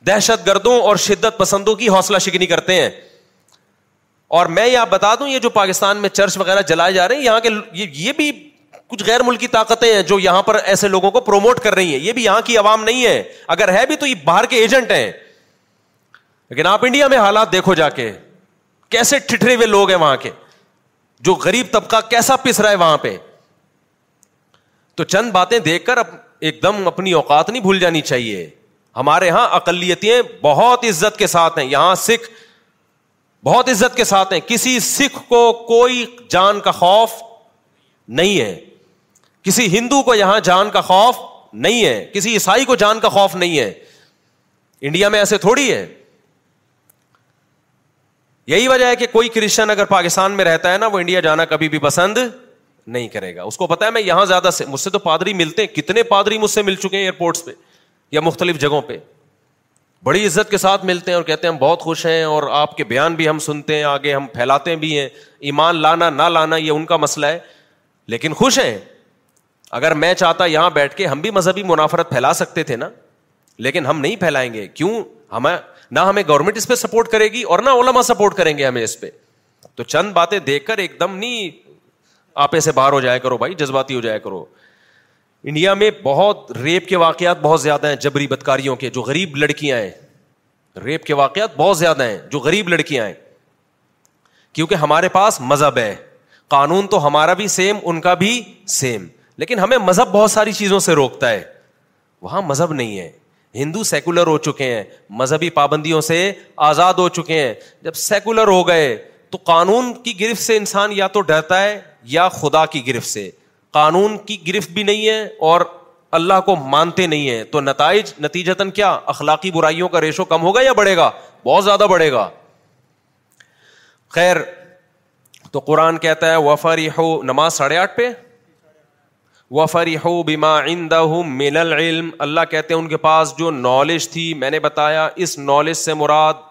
دہشت گردوں اور شدت پسندوں کی حوصلہ شکنی کرتے ہیں اور میں یہ آپ بتا دوں یہ جو پاکستان میں چرچ وغیرہ جلائے جا رہے ہیں یہاں کے یہ بھی کچھ غیر ملکی طاقتیں ہیں جو یہاں پر ایسے لوگوں کو پروموٹ کر رہی ہیں یہ بھی یہاں کی عوام نہیں ہے اگر ہے بھی تو یہ باہر کے ایجنٹ ہیں لیکن آپ انڈیا میں حالات دیکھو جا کے کیسے ٹھٹرے ہوئے لوگ ہیں وہاں کے جو غریب طبقہ کیسا پس رہا ہے وہاں پہ تو چند باتیں دیکھ کر ایک دم اپنی اوقات نہیں بھول جانی چاہیے ہمارے یہاں اقلیتیں بہت عزت کے ساتھ ہیں یہاں سکھ بہت عزت کے ساتھ ہیں کسی سکھ کو کوئی جان کا خوف نہیں ہے کسی ہندو کو یہاں جان کا خوف نہیں ہے کسی عیسائی کو جان کا خوف نہیں ہے انڈیا میں ایسے تھوڑی ہے یہی وجہ ہے کہ کوئی کرشچن اگر پاکستان میں رہتا ہے نا وہ انڈیا جانا کبھی بھی پسند نہیں کرے گا اس کو پتا ہے میں یہاں زیادہ سے مجھ سے تو پادری ملتے ہیں کتنے پادری مجھ سے مل چکے ہیں ایئرپورٹس پہ یا مختلف جگہوں پہ بڑی عزت کے ساتھ ملتے ہیں اور کہتے ہیں ہم بہت خوش ہیں اور آپ کے بیان بھی ہم سنتے ہیں آگے ہم پھیلاتے بھی ہیں ایمان لانا نہ لانا یہ ان کا مسئلہ ہے لیکن خوش ہیں اگر میں چاہتا یہاں بیٹھ کے ہم بھی مذہبی منافرت پھیلا سکتے تھے نا لیکن ہم نہیں پھیلائیں گے کیوں ہمیں نہ ہمیں گورنمنٹ اس پہ سپورٹ کرے گی اور نہ علما سپورٹ کریں گے ہمیں اس پہ تو چند باتیں دیکھ کر ایک دم نہیں آپے سے باہر ہو جایا کرو بھائی جذباتی ہو جایا کرو انڈیا میں بہت ریپ کے واقعات بہت زیادہ ہیں جبری بدکاریوں کے جو غریب لڑکیاں ہیں ریپ کے واقعات بہت زیادہ ہیں جو غریب لڑکیاں ہیں کیونکہ ہمارے پاس مذہب ہے قانون تو ہمارا بھی سیم ان کا بھی سیم لیکن ہمیں مذہب بہت ساری چیزوں سے روکتا ہے وہاں مذہب نہیں ہے ہندو سیکولر ہو چکے ہیں مذہبی پابندیوں سے آزاد ہو چکے ہیں جب سیکولر ہو گئے تو قانون کی گرفت سے انسان یا تو ڈرتا ہے یا خدا کی گرفت سے قانون کی گرفت بھی نہیں ہے اور اللہ کو مانتے نہیں ہے تو نتائج نتیجتاً کیا اخلاقی برائیوں کا ریشو کم ہوگا یا بڑھے گا بہت زیادہ بڑھے گا خیر تو قرآن کہتا ہے وفری ہو نماز ساڑھے آٹھ پہ وفری ہو بیما ان العلم اللہ کہتے ہیں ان کے پاس جو نالج تھی میں نے بتایا اس نالج سے مراد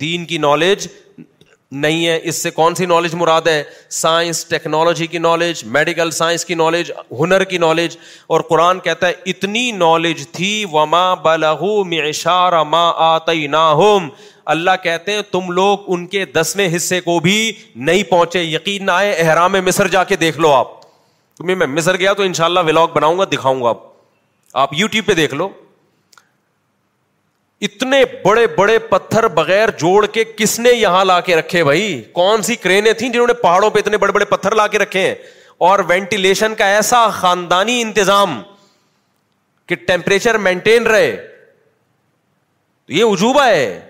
دین کی نالج نہیں ہے اس سے کون سی نالج مراد ہے سائنس ٹیکنالوجی کی نالج میڈیکل سائنس کی نالج ہنر کی نالج اور قرآن کہتا ہے اتنی نالج تھی وما بلہ میشار ما آتی نا ہوم اللہ کہتے ہیں تم لوگ ان کے دسویں حصے کو بھی نہیں پہنچے یقین نہ آئے احرام مصر جا کے دیکھ لو آپ تمہیں میں مصر گیا تو انشاءاللہ شاء ولاگ بناؤں گا دکھاؤں گا آپ آپ یوٹیوب پہ دیکھ لو اتنے بڑے بڑے پتھر بغیر جوڑ کے کس نے یہاں لا کے رکھے بھائی کون سی کرینیں تھیں جنہوں نے پہاڑوں پہ اتنے بڑے بڑے پتھر لا کے رکھے ہیں اور وینٹیلیشن کا ایسا خاندانی انتظام کہ ٹیمپریچر مینٹین رہے یہ عجوبہ ہے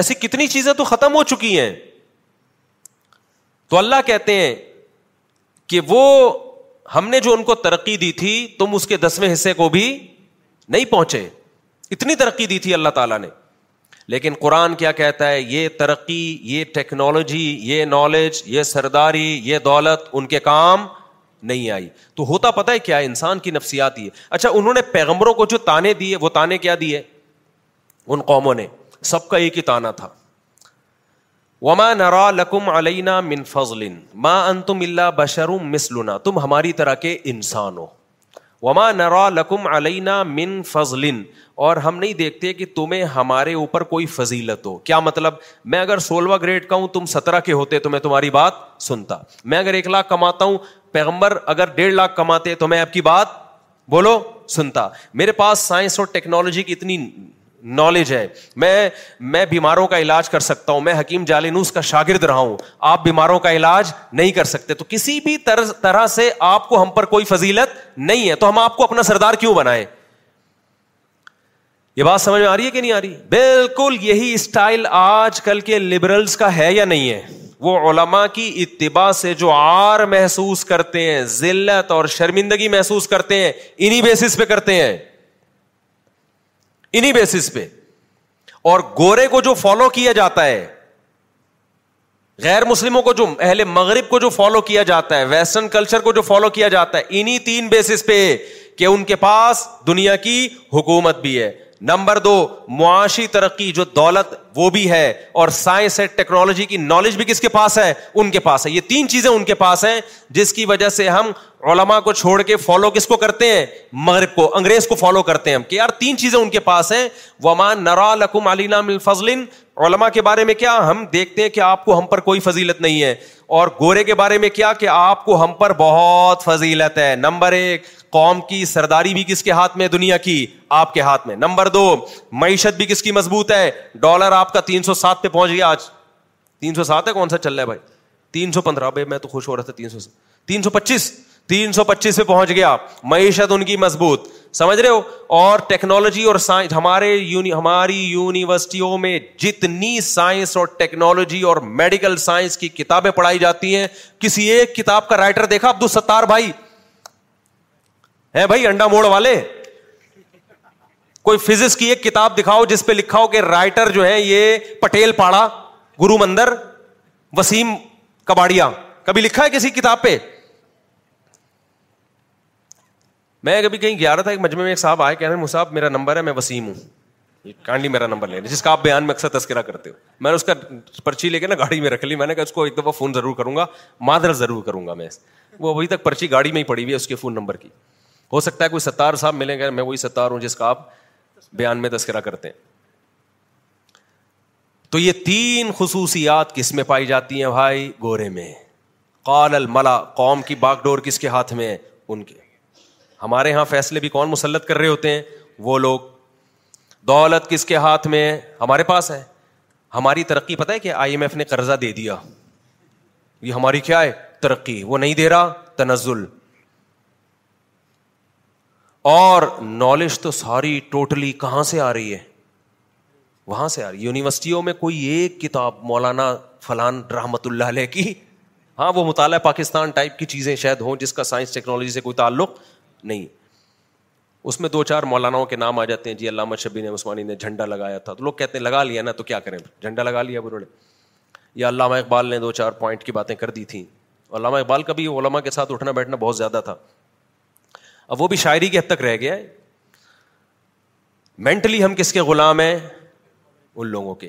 ایسی کتنی چیزیں تو ختم ہو چکی ہیں تو اللہ کہتے ہیں کہ وہ ہم نے جو ان کو ترقی دی تھی تم اس کے دسویں حصے کو بھی نہیں پہنچے اتنی ترقی دی تھی اللہ تعالیٰ نے لیکن قرآن کیا کہتا ہے یہ ترقی یہ ٹیکنالوجی یہ نالج یہ سرداری یہ دولت ان کے کام نہیں آئی تو ہوتا پتا ہے کیا انسان کی ہی ہے اچھا انہوں نے پیغمبروں کو جو تانے دیے وہ تانے کیا دیے ان قوموں نے سب کا ایک ہی تانا تھا وما نرا لکم علینا من فضل ما انتم اللہ بشرم مسلنا تم ہماری طرح کے انسان ہو وما نرا لکم علینا من فضل اور ہم نہیں دیکھتے کہ تمہیں ہمارے اوپر کوئی فضیلت ہو کیا مطلب میں اگر سولہ گریڈ کا ہوں تم سترہ کے ہوتے تو میں تمہاری بات سنتا میں اگر ایک لاکھ کماتا ہوں پیغمبر اگر ڈیڑھ لاکھ کماتے تو میں آپ کی بات بولو سنتا میرے پاس سائنس اور ٹیکنالوجی کی اتنی نالج ہے میں میں بیماروں کا علاج کر سکتا ہوں میں حکیم جالینوس کا شاگرد رہا ہوں آپ بیماروں کا علاج نہیں کر سکتے تو کسی بھی طرح سے آپ کو ہم پر کوئی فضیلت نہیں ہے تو ہم آپ کو اپنا سردار کیوں بنائے یہ بات سمجھ میں آ رہی ہے کہ نہیں آ رہی بالکل یہی اسٹائل آج کل کے لبرلس کا ہے یا نہیں ہے وہ علما کی اتباع سے جو آر محسوس کرتے ہیں ذلت اور شرمندگی محسوس کرتے ہیں انہی بیسس پہ کرتے ہیں انہیں بیسس پہ اور گورے کو جو فالو کیا جاتا ہے غیر مسلموں کو جو اہل مغرب کو جو فالو کیا جاتا ہے ویسٹرن کلچر کو جو فالو کیا جاتا ہے انہیں تین بیسس پہ کہ ان کے پاس دنیا کی حکومت بھی ہے نمبر دو معاشی ترقی جو دولت وہ بھی ہے اور سائنس اینڈ ٹیکنالوجی کی نالج بھی کس کے پاس ہے ان کے پاس ہے یہ تین چیزیں ان کے پاس ہیں جس کی وجہ سے ہم علماء کو چھوڑ کے فالو کس کو کرتے ہیں مغرب کو انگریز کو فالو کرتے ہیں ہم کہ یار تین چیزیں ان کے پاس ہیں ومان لکم علینا علی نافلین علما کے بارے میں کیا ہم دیکھتے ہیں کہ آپ کو ہم پر کوئی فضیلت نہیں ہے اور گورے کے بارے میں کیا کہ آپ کو ہم پر بہت فضیلت ہے نمبر ایک قوم کی سرداری بھی کس کے ہاتھ میں دنیا کی آپ کے ہاتھ میں نمبر دو معیشت بھی کس کی مضبوط ہے ڈالر آپ کا تین سو سات پہ پہنچ گیا آج تین سو سات ہے کون سا چل رہا ہے بھائی تین سو پندرہ بھائی میں تو خوش ہو رہا تھا تین سو تین سو پچیس تین سو پچیس پہ پہنچ گیا معیشت ان کی مضبوط سمجھ رہے ہو اور ٹیکنالوجی اور سائنس ہمارے یونی ہماری یونیورسٹیوں میں جتنی سائنس اور ٹیکنالوجی اور میڈیکل سائنس کی کتابیں پڑھائی جاتی ہیں کسی ایک کتاب کا رائٹر دیکھا عبد الستار بھائی ہے بھائی انڈا موڑ والے کوئی فزکس کی ایک کتاب دکھاؤ جس پہ لکھا ہو کہ رائٹر جو ہے یہ پٹیل پاڑا گرو مندر وسیم کباڑیا کبھی لکھا ہے کسی کتاب پہ میں کبھی کہیں گیا رہا تھا ایک مجمع میں ایک صاحب آئے کہہ رہے ہیں مصاحب میرا نمبر ہے میں وسیم ہوں کانڈی میرا نمبر لے لیں جس کا آپ بیان میں اکثر تذکرہ کرتے ہو میں نے اس کا پرچی لے کے نا گاڑی میں رکھ لی میں نے کہا اس کو ایک دفعہ فون ضرور کروں گا معذرت ضرور کروں گا میں وہ ابھی تک پرچی گاڑی میں ہی پڑی ہوئی ہے اس کے فون نمبر کی ہو سکتا ہے کوئی ستار صاحب ملیں گے میں وہی ستار ہوں جس کا آپ بیان میں تذکرہ کرتے ہیں تو یہ تین خصوصیات کس میں پائی جاتی ہیں بھائی گورے میں کال الملا قوم کی باغ ڈور کس کے ہاتھ میں ہے ان کے ہمارے یہاں فیصلے بھی کون مسلط کر رہے ہوتے ہیں وہ لوگ دولت کس کے ہاتھ میں ہمارے پاس ہے ہماری ترقی پتہ ہے کہ آئی ایم ایف نے قرضہ دے دیا یہ ہماری کیا ہے ترقی وہ نہیں دے رہا تنزل اور نالج تو ساری ٹوٹلی کہاں سے آ رہی ہے وہاں سے آ رہی یونیورسٹیوں میں کوئی ایک کتاب مولانا فلان رحمت اللہ علیہ کی ہاں وہ مطالعہ پاکستان ٹائپ کی چیزیں شاید ہوں جس کا سائنس ٹیکنالوجی سے کوئی تعلق نہیں اس میں دو چار مولاناؤں کے نام آ جاتے ہیں جی علامہ شبین نے عثمانی نے جھنڈا لگایا تھا تو لوگ کہتے ہیں لگا لیا نا تو کیا کریں جھنڈا لگا لیا انہوں نے یا علامہ اقبال نے دو چار پوائنٹ کی باتیں کر دی تھیں علامہ اقبال کا بھی علما کے ساتھ اٹھنا بیٹھنا بہت زیادہ تھا اب وہ بھی شاعری کے حد تک رہ گیا ہے مینٹلی ہم کس کے غلام ہیں ان لوگوں کے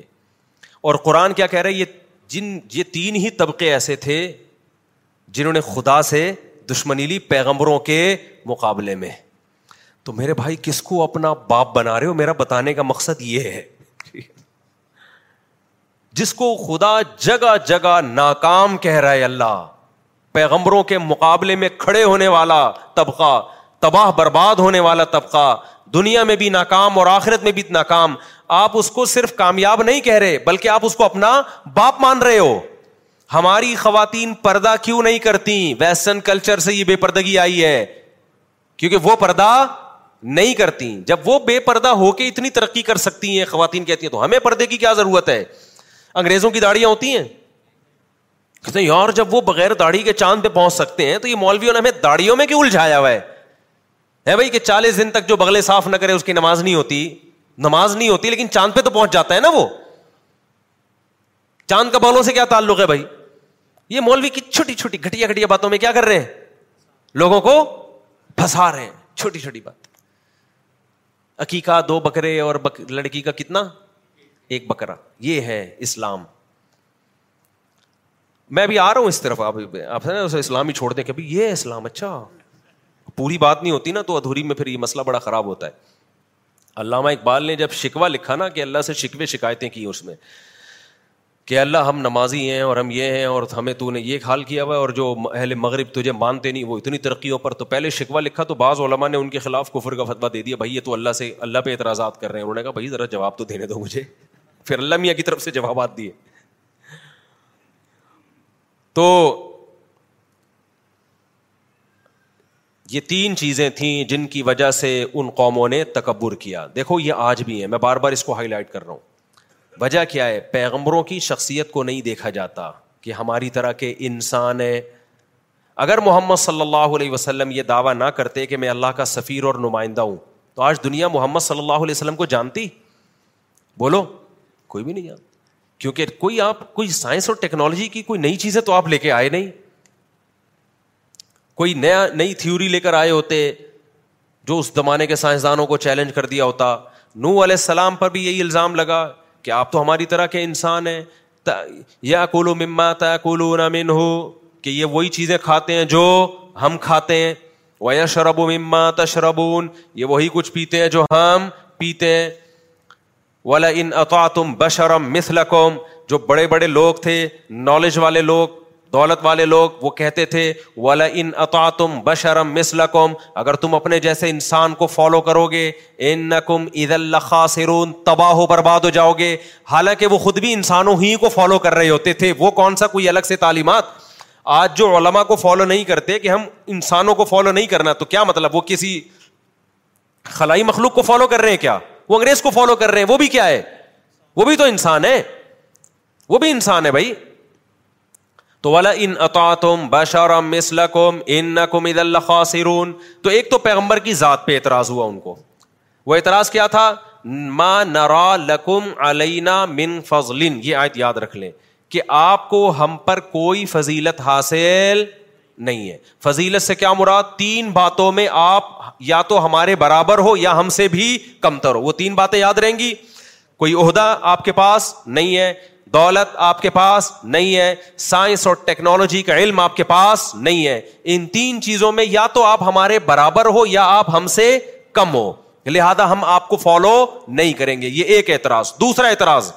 اور قرآن کیا کہہ رہے جن یہ تین ہی طبقے ایسے تھے جنہوں نے خدا سے دشمنی لی پیغمبروں کے مقابلے میں تو میرے بھائی کس کو اپنا باپ بنا رہے ہو میرا بتانے کا مقصد یہ ہے جس کو خدا جگہ جگہ ناکام کہہ رہا ہے اللہ پیغمبروں کے مقابلے میں کھڑے ہونے والا طبقہ تباہ برباد ہونے والا طبقہ دنیا میں بھی ناکام اور آخرت میں بھی ناکام آپ اس کو صرف کامیاب نہیں کہہ رہے بلکہ آپ اس کو اپنا باپ مان رہے ہو ہماری خواتین پردہ کیوں نہیں کرتی ویسٹرن کلچر سے یہ بے پردگی آئی ہے کیونکہ وہ پردہ نہیں کرتی جب وہ بے پردہ ہو کے اتنی ترقی کر سکتی ہیں خواتین کہتی ہیں تو ہمیں پردے کی کیا ضرورت ہے انگریزوں کی داڑیاں ہوتی ہیں کہتے ہیں یار جب وہ بغیر داڑھی کے چاند پہ پہنچ سکتے ہیں تو یہ مولویوں نے ہمیں داڑیوں میں کیوں الجھایا ہوا ہے بھائی کہ چالیس دن تک جو بغلے صاف نہ کرے اس کی نماز نہیں ہوتی نماز نہیں ہوتی لیکن چاند پہ تو پہنچ جاتا ہے نا وہ چاند کا بالوں سے کیا تعلق ہے بھائی یہ مولوی کی چھوٹی چھوٹی گٹیا گٹیا باتوں میں کیا کر رہے ہیں لوگوں کو پھنسا رہے ہیں چھوٹی چھوٹی بات دو بکرے اور لڑکی کا کتنا ایک بکرا یہ ہے اسلام میں بھی آ رہا ہوں اس طرف آپ آپ اسلام ہی چھوڑ دیں کہ یہ اسلام اچھا پوری بات نہیں ہوتی نا تو ادھوری میں پھر یہ مسئلہ بڑا خراب ہوتا ہے علامہ اقبال نے جب شکوا لکھا نا کہ اللہ سے شکوے شکایتیں کی اس میں کہ اللہ ہم نمازی ہیں اور ہم یہ ہیں اور ہمیں تو نے یہ حال کیا ہوا ہے اور جو اہل مغرب تجھے مانتے نہیں وہ اتنی ترقیوں پر تو پہلے شکوہ لکھا تو بعض علماء نے ان کے خلاف کفر کا فتویٰ دے دیا بھائی یہ تو اللہ سے اللہ پہ اعتراضات کر رہے ہیں انہوں نے کہا بھائی ذرا جواب تو دینے دو مجھے پھر اللہ میاں کی طرف سے جوابات دیے تو یہ تین چیزیں تھیں جن کی وجہ سے ان قوموں نے تکبر کیا دیکھو یہ آج بھی ہے میں بار بار اس کو ہائی لائٹ کر رہا ہوں وجہ کیا ہے پیغمبروں کی شخصیت کو نہیں دیکھا جاتا کہ ہماری طرح کے انسان ہیں اگر محمد صلی اللہ علیہ وسلم یہ دعویٰ نہ کرتے کہ میں اللہ کا سفیر اور نمائندہ ہوں تو آج دنیا محمد صلی اللہ علیہ وسلم کو جانتی بولو کوئی بھی نہیں جانتا کیونکہ کوئی آپ کوئی سائنس اور ٹیکنالوجی کی کوئی نئی چیزیں تو آپ لے کے آئے نہیں کوئی نیا نئی تھیوری لے کر آئے ہوتے جو اس زمانے کے سائنسدانوں کو چیلنج کر دیا ہوتا نو علیہ السلام پر بھی یہی الزام لگا آپ تو ہماری طرح کے انسان ہیں یا کولو مما ہو کہ یہ وہی چیزیں کھاتے ہیں جو ہم کھاتے ہیں وہ و مما تشربون یہ وہی کچھ پیتے ہیں جو ہم پیتے ہیں ولا ان تم بشرم مسلقوم جو بڑے بڑے لوگ تھے نالج والے لوگ دولت والے لوگ وہ کہتے تھے ولا ان تم بشرم مسلقم اگر تم اپنے جیسے انسان کو فالو کرو گے ان عید تباہ و برباد ہو جاؤ گے حالانکہ وہ خود بھی انسانوں ہی کو فالو کر رہے ہوتے تھے وہ کون سا کوئی الگ سے تعلیمات آج جو علما کو فالو نہیں کرتے کہ ہم انسانوں کو فالو نہیں کرنا تو کیا مطلب وہ کسی خلائی مخلوق کو فالو کر رہے ہیں کیا وہ انگریز کو فالو کر رہے ہیں وہ بھی کیا ہے وہ بھی تو انسان ہے وہ بھی انسان ہے بھائی تو والا ان عطا تم بشار مسل قوم ان نقم عید اللہ خاصرون تو ایک تو پیغمبر کی ذات پہ اعتراض ہوا ان کو وہ اعتراض کیا تھا ما نرا لکم علینا من فضل یہ آیت یاد رکھ لیں کہ آپ کو ہم پر کوئی فضیلت حاصل نہیں ہے فضیلت سے کیا مراد تین باتوں میں آپ یا تو ہمارے برابر ہو یا ہم سے بھی کمتر ہو وہ تین باتیں یاد رہیں گی کوئی عہدہ آپ کے پاس نہیں ہے دولت آپ کے پاس نہیں ہے سائنس اور ٹیکنالوجی کا علم آپ کے پاس نہیں ہے ان تین چیزوں میں یا تو آپ ہمارے برابر ہو یا آپ ہم سے کم ہو لہذا ہم آپ کو فالو نہیں کریں گے یہ ایک اعتراض دوسرا اعتراض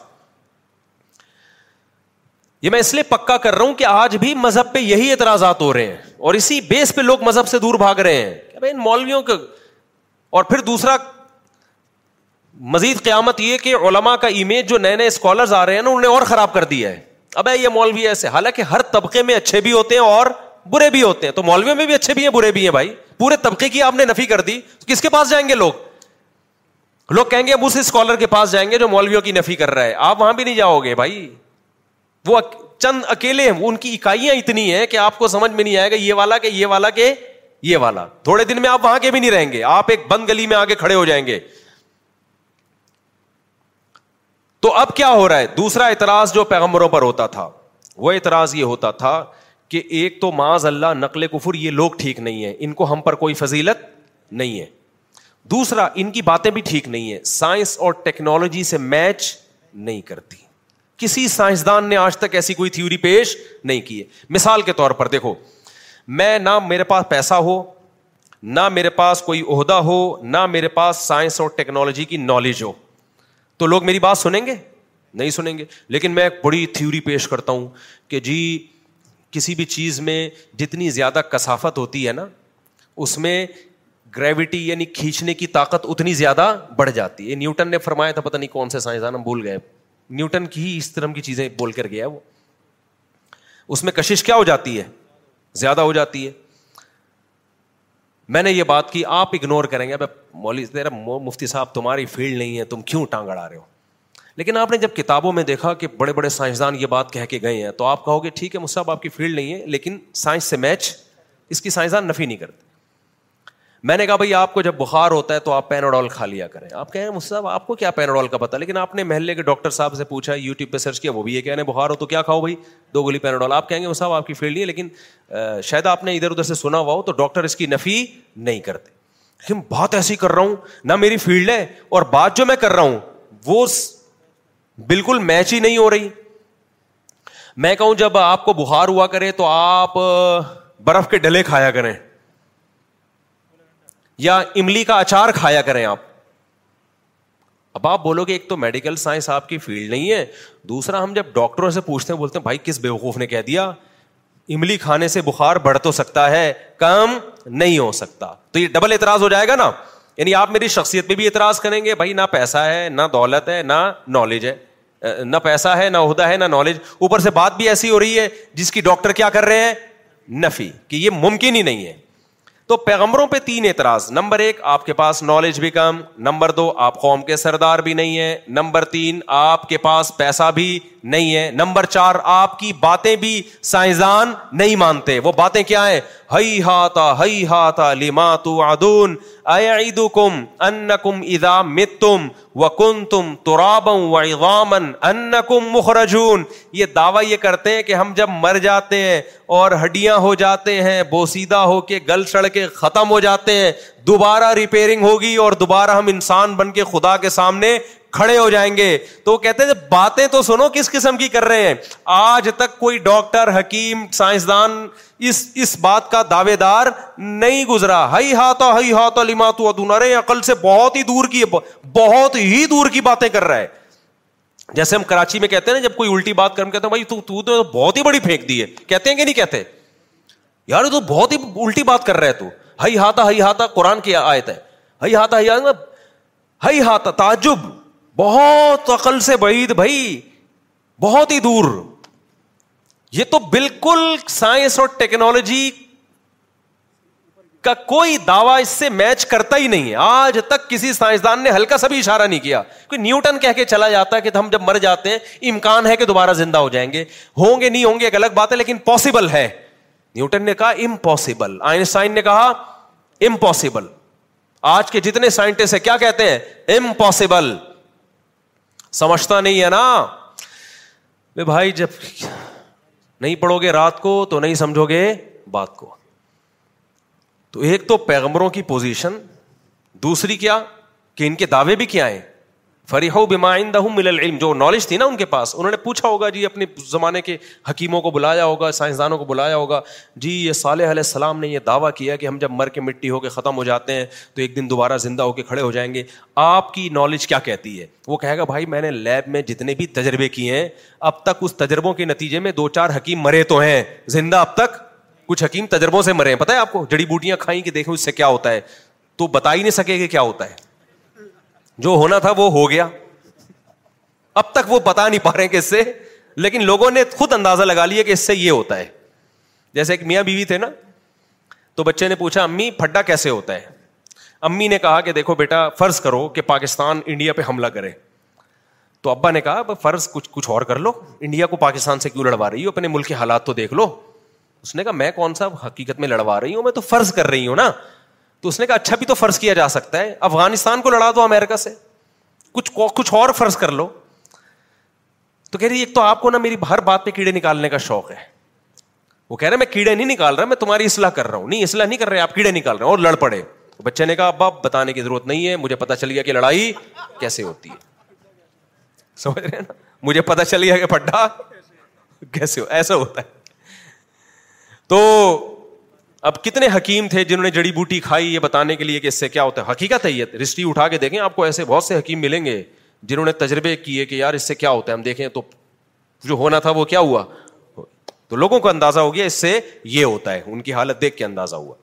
یہ میں اس لیے پکا کر رہا ہوں کہ آج بھی مذہب پہ یہی اعتراضات ہو رہے ہیں اور اسی بیس پہ لوگ مذہب سے دور بھاگ رہے ہیں کہ ان مولویوں کا اور پھر دوسرا مزید قیامت یہ کہ علما کا امیج جو نئے نئے اسکالرز آ رہے ہیں نا انہوں نے اور خراب کر دیا ہے اب یہ مولوی ایسے حالانکہ ہر طبقے میں اچھے بھی ہوتے ہیں اور برے بھی ہوتے ہیں تو مولویوں میں بھی اچھے بھی ہیں برے بھی ہیں بھائی پورے طبقے کی آپ نے نفی کر دی کس کے پاس جائیں گے لوگ لوگ کہیں گے اب اسکالر کے پاس جائیں گے جو مولویوں کی نفی کر رہا ہے آپ وہاں بھی نہیں جاؤ گے بھائی وہ چند اکیلے ہیں ان کی اکائیاں اتنی ہیں کہ آپ کو سمجھ میں نہیں آئے گا یہ والا کہ یہ والا کہ یہ والا تھوڑے دن میں آپ وہاں کے بھی نہیں رہیں گے آپ ایک بند گلی میں آگے کھڑے ہو جائیں گے تو اب کیا ہو رہا ہے دوسرا اعتراض جو پیغمبروں پر ہوتا تھا وہ اعتراض یہ ہوتا تھا کہ ایک تو معاذ اللہ نقل کفر یہ لوگ ٹھیک نہیں ہے ان کو ہم پر کوئی فضیلت نہیں ہے دوسرا ان کی باتیں بھی ٹھیک نہیں ہے سائنس اور ٹیکنالوجی سے میچ نہیں کرتی کسی سائنسدان نے آج تک ایسی کوئی تھیوری پیش نہیں کی ہے مثال کے طور پر دیکھو میں نہ میرے پاس پیسہ ہو نہ میرے پاس کوئی عہدہ ہو نہ میرے پاس سائنس اور ٹیکنالوجی کی نالج ہو تو لوگ میری بات سنیں گے نہیں سنیں گے لیکن میں ایک بڑی تھیوری پیش کرتا ہوں کہ جی کسی بھی چیز میں جتنی زیادہ کثافت ہوتی ہے نا اس میں گریوٹی یعنی کھینچنے کی طاقت اتنی زیادہ بڑھ جاتی ہے نیوٹن نے فرمایا تھا پتہ نہیں کون سے سائنسدان ہم بھول گئے نیوٹن کی ہی اس طرح کی چیزیں بول کر گیا وہ اس میں کشش کیا ہو جاتی ہے زیادہ ہو جاتی ہے میں نے یہ بات کی آپ اگنور کریں گے اب مولوض مفتی صاحب تمہاری فیلڈ نہیں ہے تم کیوں ٹانگ اڑا رہے ہو لیکن آپ نے جب کتابوں میں دیکھا کہ بڑے بڑے سائنسدان یہ بات کہہ کے گئے ہیں تو آپ کہو گے ٹھیک ہے مجھ صاحب آپ کی فیلڈ نہیں ہے لیکن سائنس سے میچ اس کی سائنسدان نفی نہیں کرتے میں نے کہا بھائی آپ کو جب بخار ہوتا ہے تو آپ پینوڈول کھا لیا کریں آپ کہیں آپ کو کیا پینوڈول کا پتا لیکن آپ نے محلے کے ڈاکٹر صاحب سے پوچھا یو ٹیوب پہ سرچ کیا وہ بھی یہ کہنے بخار ہو تو کیا کھاؤ بھائی دو گولی پینوڈول آپ کہیں گے اس صاحب آپ کی فیلڈ نہیں ہے لیکن شاید آپ نے ادھر ادھر سے سنا ہوا ہو تو ڈاکٹر اس کی نفی نہیں کرتے لیکن بہت ایسی کر رہا ہوں نہ میری فیلڈ ہے اور بات جو میں کر رہا ہوں وہ بالکل میچ ہی نہیں ہو رہی میں کہوں جب آپ کو بخار ہوا کرے تو آپ برف کے ڈلے کھایا کریں یا املی کا اچار کھایا کریں آپ اب آپ بولو گے ایک تو میڈیکل سائنس آپ کی فیلڈ نہیں ہے دوسرا ہم جب ڈاکٹروں سے پوچھتے ہیں بولتے ہیں بھائی کس بیوقوف نے کہہ دیا املی کھانے سے بخار بڑھ تو سکتا ہے کم نہیں ہو سکتا تو یہ ڈبل اعتراض ہو جائے گا نا یعنی آپ میری شخصیت پہ بھی اعتراض کریں گے بھائی نہ پیسہ ہے نہ دولت ہے نہ نالج ہے نہ پیسہ ہے نہ عہدہ ہے نہ نالج اوپر سے بات بھی ایسی ہو رہی ہے جس کی ڈاکٹر کیا کر رہے ہیں نفی کہ یہ ممکن ہی نہیں ہے تو پیغمبروں پہ تین اعتراض نمبر ایک آپ کے پاس نالج بھی کم نمبر دو آپ قوم کے سردار بھی نہیں ہیں نمبر تین آپ کے پاس پیسہ بھی نہیں ہے نمبر چار آپ کی باتیں بھی سائنسدان نہیں مانتے وہ باتیں کیا ہیں ہئی ہاتا ہئی ہاتا لما تو آدون اعید کم ان کم ادا مت تم و کن تم ترابم و اغامن ان کم مخرجون یہ دعویٰ یہ کرتے ہیں کہ ہم جب مر جاتے ہیں اور ہڈیاں ہو جاتے ہیں بوسیدہ ہو کے گل سڑ کے ختم ہو جاتے ہیں دوبارہ ریپیئرنگ ہوگی اور دوبارہ ہم انسان بن کے خدا کے سامنے کھڑے ہو جائیں گے تو وہ کہتے ہیں جب باتیں تو سنو کس قسم کی کر رہے ہیں آج تک کوئی ڈاکٹر حکیم سائنسدان اس, اس بات کا دعوے دار نہیں گزرا ہائی ہاتھ تو ہائی ہا تو لما تو ادونا رہے عقل سے بہت ہی دور کی بہت ہی دور کی باتیں کر رہا ہے جیسے ہم کراچی میں کہتے ہیں نا جب کوئی الٹی بات کرم کہتے ہیں بھائی تو, تو, تو بہت ہی بڑی پھینک دی ہے کہتے ہیں کہ نہیں کہتے یار تو بہت ہی الٹی بات کر رہے تو ہائی ہاتھا ہائی ہاتھا قرآن کی آیت ہے ہائی ہاتھا ہائی ہاتھا تعجب بہت عقل سے بعید بھائی بہت ہی دور یہ تو بالکل سائنس اور ٹیکنالوجی کا کوئی دعوی اس سے میچ کرتا ہی نہیں ہے آج تک کسی سائنسدان نے ہلکا سبھی اشارہ نہیں کیا کوئی نیوٹن کہہ کے چلا جاتا ہے کہ ہم جب مر جاتے ہیں امکان ہے کہ دوبارہ زندہ ہو جائیں گے ہوں گے نہیں ہوں گے ایک الگ بات ہے لیکن پاسبل ہے نیوٹن نے کہا امپاسبل آئنسٹائن نے کہا امپاسبل آج کے جتنے سائنٹسٹ ہیں کیا کہتے ہیں امپاسبل سمجھتا نہیں ہے نا بھائی جب نہیں پڑھو گے رات کو تو نہیں سمجھو گے بات کو تو ایک تو پیغمبروں کی پوزیشن دوسری کیا کہ ان کے دعوے بھی کیا ہیں فریح من العلم جو نالج تھی نا ان کے پاس انہوں نے پوچھا ہوگا جی اپنے زمانے کے حکیموں کو بلایا ہوگا سائنسدانوں کو بلایا ہوگا جی یہ صالح علیہ السلام نے یہ دعویٰ کیا کہ ہم جب مر کے مٹی ہو کے ختم ہو جاتے ہیں تو ایک دن دوبارہ زندہ ہو کے کھڑے ہو جائیں گے آپ کی نالج کیا کہتی ہے وہ کہے گا بھائی میں نے لیب میں جتنے بھی تجربے کیے ہیں اب تک اس تجربوں کے نتیجے میں دو چار حکیم مرے تو ہیں زندہ اب تک کچھ حکیم تجربوں سے مرے ہیں پتہ ہے آپ کو جڑی بوٹیاں کھائیں کہ دیکھیں اس سے کیا ہوتا ہے تو بتا ہی نہیں سکے کہ کیا ہوتا ہے جو ہونا تھا وہ ہو گیا اب تک وہ پتا نہیں پا رہے سے لیکن لوگوں نے خود اندازہ لگا لیا کہ اس سے یہ ہوتا ہے جیسے ایک میاں بیوی تھے نا تو بچے نے پوچھا امی پھڈا کیسے ہوتا ہے امی نے کہا کہ دیکھو بیٹا فرض کرو کہ پاکستان انڈیا پہ حملہ کرے تو ابا نے کہا فرض کچھ کچھ اور کر لو انڈیا کو پاکستان سے کیوں لڑوا رہی ہو اپنے ملک کے حالات تو دیکھ لو اس نے کہا میں کون سا حقیقت میں لڑوا رہی ہوں میں تو فرض کر رہی ہوں نا تو اس نے کہا اچھا بھی تو فرض کیا جا سکتا ہے افغانستان کو لڑا دو امیرکا سے کچھ کچھ اور فرض کر لو تو تو کہہ رہی ایک آپ کو نا میری ہر بات پہ کیڑے نکالنے کا شوق ہے وہ کہہ رہے میں کیڑے نہیں نکال رہا میں تمہاری اصلاح کر رہا ہوں نہیں اصلاح نہیں کر رہے آپ کیڑے نکال رہے ہیں اور لڑ پڑے بچے نے کہا باپ بتانے کی ضرورت نہیں ہے مجھے پتا چل گیا کہ لڑائی کیسے ہوتی ہے سمجھ رہے ہیں نا مجھے پتا چل گیا کہ پڈا کیسے ایسا ہوتا ہے تو اب کتنے حکیم تھے جنہوں نے جڑی بوٹی کھائی یہ بتانے کے لیے کہ اس سے کیا ہوتا ہے حقیقت ہے یہ رشتی اٹھا کے دیکھیں آپ کو ایسے بہت سے حکیم ملیں گے جنہوں نے تجربے کیے کہ یار اس سے کیا ہوتا ہے ہم دیکھیں تو جو ہونا تھا وہ کیا ہوا تو لوگوں کو اندازہ ہو گیا اس سے یہ ہوتا ہے ان کی حالت دیکھ کے اندازہ ہوا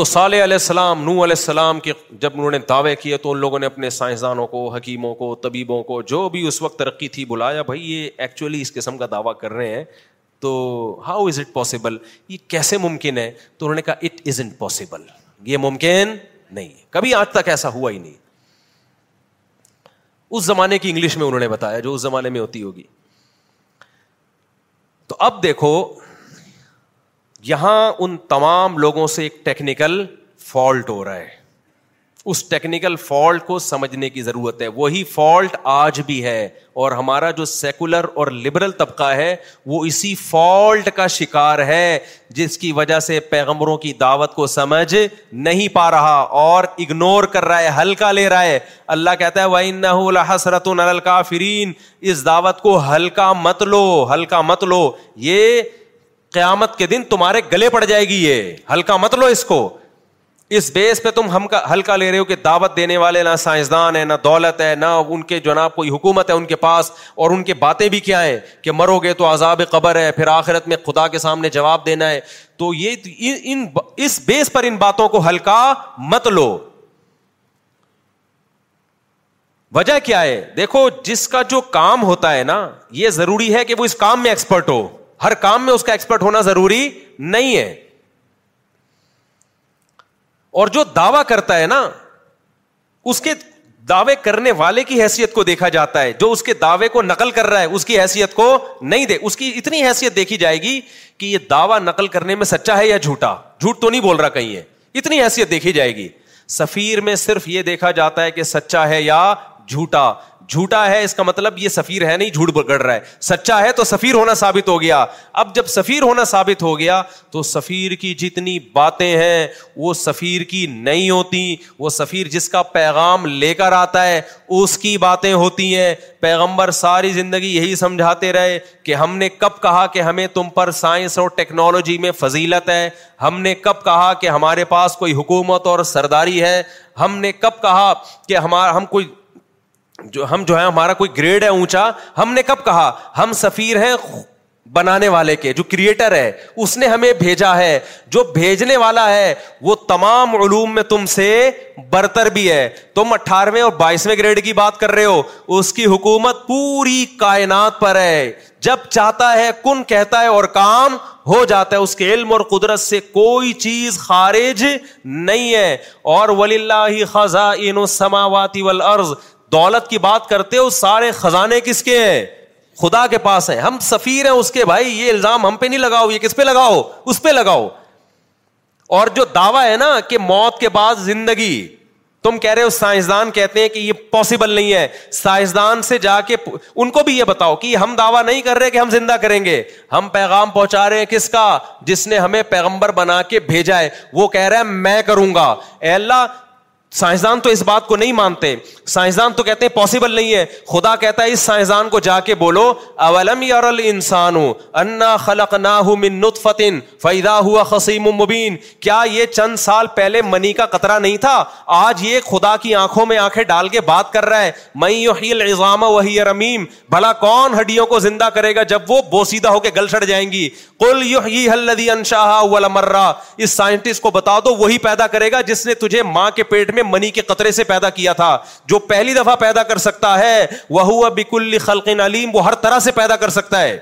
تو صالح علیہ السلام نو علیہ السلام کے جب انہوں نے دعوے کیے تو ان لوگوں نے اپنے سائنسدانوں کو حکیموں کو طبیبوں کو جو بھی اس وقت ترقی تھی بلایا بھائی یہ ایکچولی اس قسم کا دعویٰ کر رہے ہیں تو ہاؤ از اٹ پاسبل یہ کیسے ممکن ہے تو انہوں نے کہا اٹ از انٹ پاسبل یہ ممکن نہیں کبھی آج تک ایسا ہوا ہی نہیں اس زمانے کی انگلش میں انہوں نے بتایا جو اس زمانے میں ہوتی ہوگی تو اب دیکھو یہاں ان تمام لوگوں سے ایک ٹیکنیکل فالٹ ہو رہا ہے اس ٹیکنیکل فالٹ کو سمجھنے کی ضرورت ہے وہی فالٹ آج بھی ہے اور ہمارا جو سیکولر اور لبرل طبقہ ہے وہ اسی فالٹ کا شکار ہے جس کی وجہ سے پیغمبروں کی دعوت کو سمجھ نہیں پا رہا اور اگنور کر رہا ہے ہلکا لے رہا ہے اللہ کہتا ہے وائن حسرترین اس دعوت کو ہلکا مت لو ہلکا مت لو یہ قیامت کے دن تمہارے گلے پڑ جائے گی یہ ہلکا مت لو اس کو اس بیس پہ تم ہم ہلکا لے رہے ہو کہ دعوت دینے والے نہ سائنسدان ہے نہ دولت ہے نہ ان کے جناب کوئی حکومت ہے ان کے پاس اور ان کے باتیں بھی کیا ہیں کہ مرو گے تو عذاب قبر ہے پھر آخرت میں خدا کے سامنے جواب دینا ہے تو یہ ان اس بیس پر ان باتوں کو ہلکا مت لو وجہ کیا ہے دیکھو جس کا جو کام ہوتا ہے نا یہ ضروری ہے کہ وہ اس کام میں ایکسپرٹ ہو ہر کام میں اس کا ایکسپرٹ ہونا ضروری نہیں ہے اور جو دعوی کرتا ہے نا اس کے دعوے کرنے والے کی حیثیت کو دیکھا جاتا ہے جو اس کے دعوے کو نقل کر رہا ہے اس کی حیثیت کو نہیں دے اس کی اتنی حیثیت دیکھی جائے گی کہ یہ دعوی نقل کرنے میں سچا ہے یا جھوٹا جھوٹ تو نہیں بول رہا کہیں ہے اتنی حیثیت دیکھی جائے گی سفیر میں صرف یہ دیکھا جاتا ہے کہ سچا ہے یا جھوٹا جھوٹا ہے اس کا مطلب یہ سفیر ہے نہیں جھوٹ بگڑ رہا ہے سچا ہے تو سفیر ہونا ثابت ہو گیا اب جب سفیر ہونا ثابت ہو گیا تو سفیر کی جتنی باتیں ہیں وہ سفیر کی نہیں ہوتی وہ سفیر جس کا پیغام لے کر آتا ہے اس کی باتیں ہوتی ہیں پیغمبر ساری زندگی یہی سمجھاتے رہے کہ ہم نے کب کہا کہ ہمیں تم پر سائنس اور ٹیکنالوجی میں فضیلت ہے ہم نے کب کہا کہ ہمارے پاس کوئی حکومت اور سرداری ہے ہم نے کب کہا کہ ہمارا ہم کوئی جو ہم جو ہے ہمارا کوئی گریڈ ہے اونچا ہم نے کب کہا ہم سفیر ہیں بنانے والے کے جو کریٹر ہے اس نے ہمیں بھیجا ہے جو بھیجنے والا ہے وہ تمام علوم میں تم تم سے برتر بھی ہے اٹھارہویں اور بائیسویں گریڈ کی بات کر رہے ہو اس کی حکومت پوری کائنات پر ہے جب چاہتا ہے کن کہتا ہے اور کام ہو جاتا ہے اس کے علم اور قدرت سے کوئی چیز خارج نہیں ہے اور ولی اللہ خزاں دولت کی بات کرتے ہو سارے خزانے کس کے ہیں خدا کے پاس ہیں ہم سفیر ہیں اس کے بھائی یہ الزام ہم پہ نہیں لگاؤ یہ کس پہ لگاؤ اس پہ لگاؤ اور جو دعویٰ ہے نا کہ موت کے بعد زندگی تم کہہ رہے ہو سائنسدان کہتے ہیں کہ یہ پاسبل نہیں ہے سائنسدان سے جا کے پ... ان کو بھی یہ بتاؤ کہ ہم دعویٰ نہیں کر رہے کہ ہم زندہ کریں گے ہم پیغام پہنچا رہے ہیں کس کا جس نے ہمیں پیغمبر بنا کے بھیجا ہے وہ کہہ رہا ہے میں کروں گا اے اللہ سائنسدان تو اس بات کو نہیں مانتے سائنسدان تو کہتے ہیں پاسبل نہیں ہے خدا کہتا ہے اس سائنسدان کو جا کے بولو اولم یار انا خلق نہ کیا یہ چند سال پہلے منی کا قطرہ نہیں تھا آج یہ خدا کی آنکھوں میں آنکھیں ڈال کے بات کر رہا ہے میں کون ہڈیوں کو زندہ کرے گا جب وہ بوسیدہ ہو کے گل سڑ جائیں گی کل you he in انشاہ us scientist کو بتا دو وہی پیدا کرے گا جس نے تجھے ماں کے پیٹ میں نے منی کے قطرے سے پیدا کیا تھا جو پہلی دفعہ پیدا کر سکتا ہے وہ وہ خلق ہر طرح سے پیدا کر سکتا ہے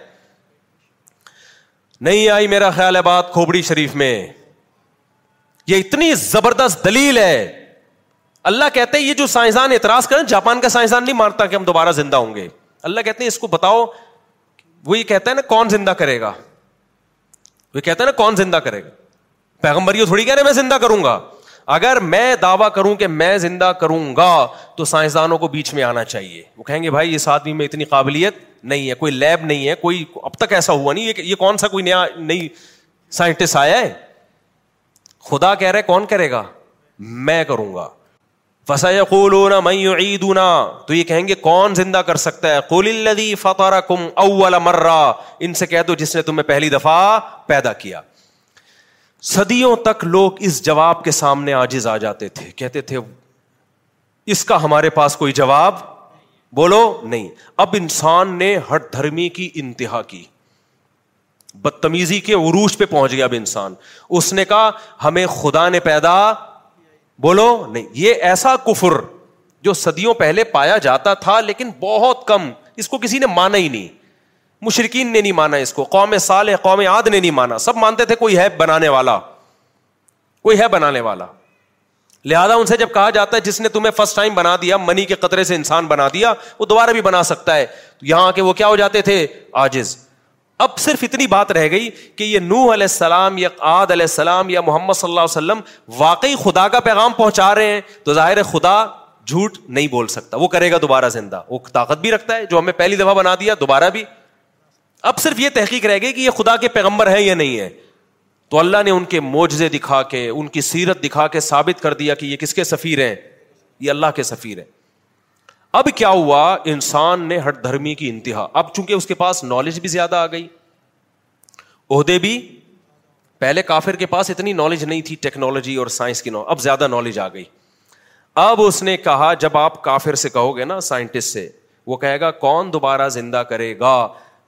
نہیں آئی میرا خیال ہے بات کھوبڑی شریف میں یہ اتنی زبردست دلیل ہے اللہ کہتے ہیں یہ جو سائنسدان اعتراض کریں جاپان کا سائنسدان نہیں مانتا کہ ہم دوبارہ زندہ ہوں گے اللہ کہتے ہیں اس کو بتاؤ وہ یہ کہتا ہے نا کون زندہ کرے گا وہ کہتا ہے نا کون زندہ کرے گا پیغمبر یہ تھوڑی کہہ رہے میں زندہ کروں گا اگر میں دعویٰ کروں کہ میں زندہ کروں گا تو سائنسدانوں کو بیچ میں آنا چاہیے وہ کہیں گے بھائی اس آدمی میں اتنی قابلیت نہیں ہے کوئی لیب نہیں ہے کوئی اب تک ایسا ہوا نہیں یہ کون سا کوئی نیا نئی سائنٹسٹ آیا ہے خدا کہہ رہے کون کرے گا میں کروں گا فسا فسونا میں تو یہ کہیں گے کون زندہ کر سکتا ہے کم اولا مرا ان سے کہہ دو جس نے تمہیں پہلی دفعہ پیدا کیا صدیوں تک لوگ اس جواب کے سامنے آجز آ جاتے تھے کہتے تھے اس کا ہمارے پاس کوئی جواب بولو نہیں اب انسان نے ہر دھرمی کی انتہا کی بدتمیزی کے عروج پہ پہنچ گیا اب انسان اس نے کہا ہمیں خدا نے پیدا بولو نہیں یہ ایسا کفر جو صدیوں پہلے پایا جاتا تھا لیکن بہت کم اس کو کسی نے مانا ہی نہیں مشرقین نے نہیں مانا اس کو قوم سال قوم عاد نے نہیں مانا سب مانتے تھے کوئی ہے بنانے والا کوئی ہے بنانے والا لہذا ان سے جب کہا جاتا ہے جس نے تمہیں فرسٹ ٹائم بنا دیا منی کے قطرے سے انسان بنا دیا وہ دوبارہ بھی بنا سکتا ہے یہاں آ کے وہ کیا ہو جاتے تھے آجز اب صرف اتنی بات رہ گئی کہ یہ نو علیہ السلام یا عاد علیہ السلام یا محمد صلی اللہ علیہ وسلم واقعی خدا کا پیغام پہنچا رہے ہیں تو ظاہر خدا جھوٹ نہیں بول سکتا وہ کرے گا دوبارہ زندہ وہ طاقت بھی رکھتا ہے جو ہمیں پہلی دفعہ بنا دیا دوبارہ بھی اب صرف یہ تحقیق رہ گئی کہ یہ خدا کے پیغمبر ہے یا نہیں ہے تو اللہ نے ان کے موجے دکھا کے ان کی سیرت دکھا کے ثابت کر دیا کہ یہ کس کے سفیر ہیں یہ اللہ کے سفیر ہیں اب کیا ہوا انسان نے ہر دھرمی کی انتہا اب چونکہ اس کے پاس نالج بھی زیادہ آ گئی عہدے بھی پہلے کافر کے پاس اتنی نالج نہیں تھی ٹیکنالوجی اور سائنس کی نالج اب زیادہ نالج آ گئی اب اس نے کہا جب آپ کافر سے کہو گے نا سائنٹسٹ سے وہ کہے گا کون دوبارہ زندہ کرے گا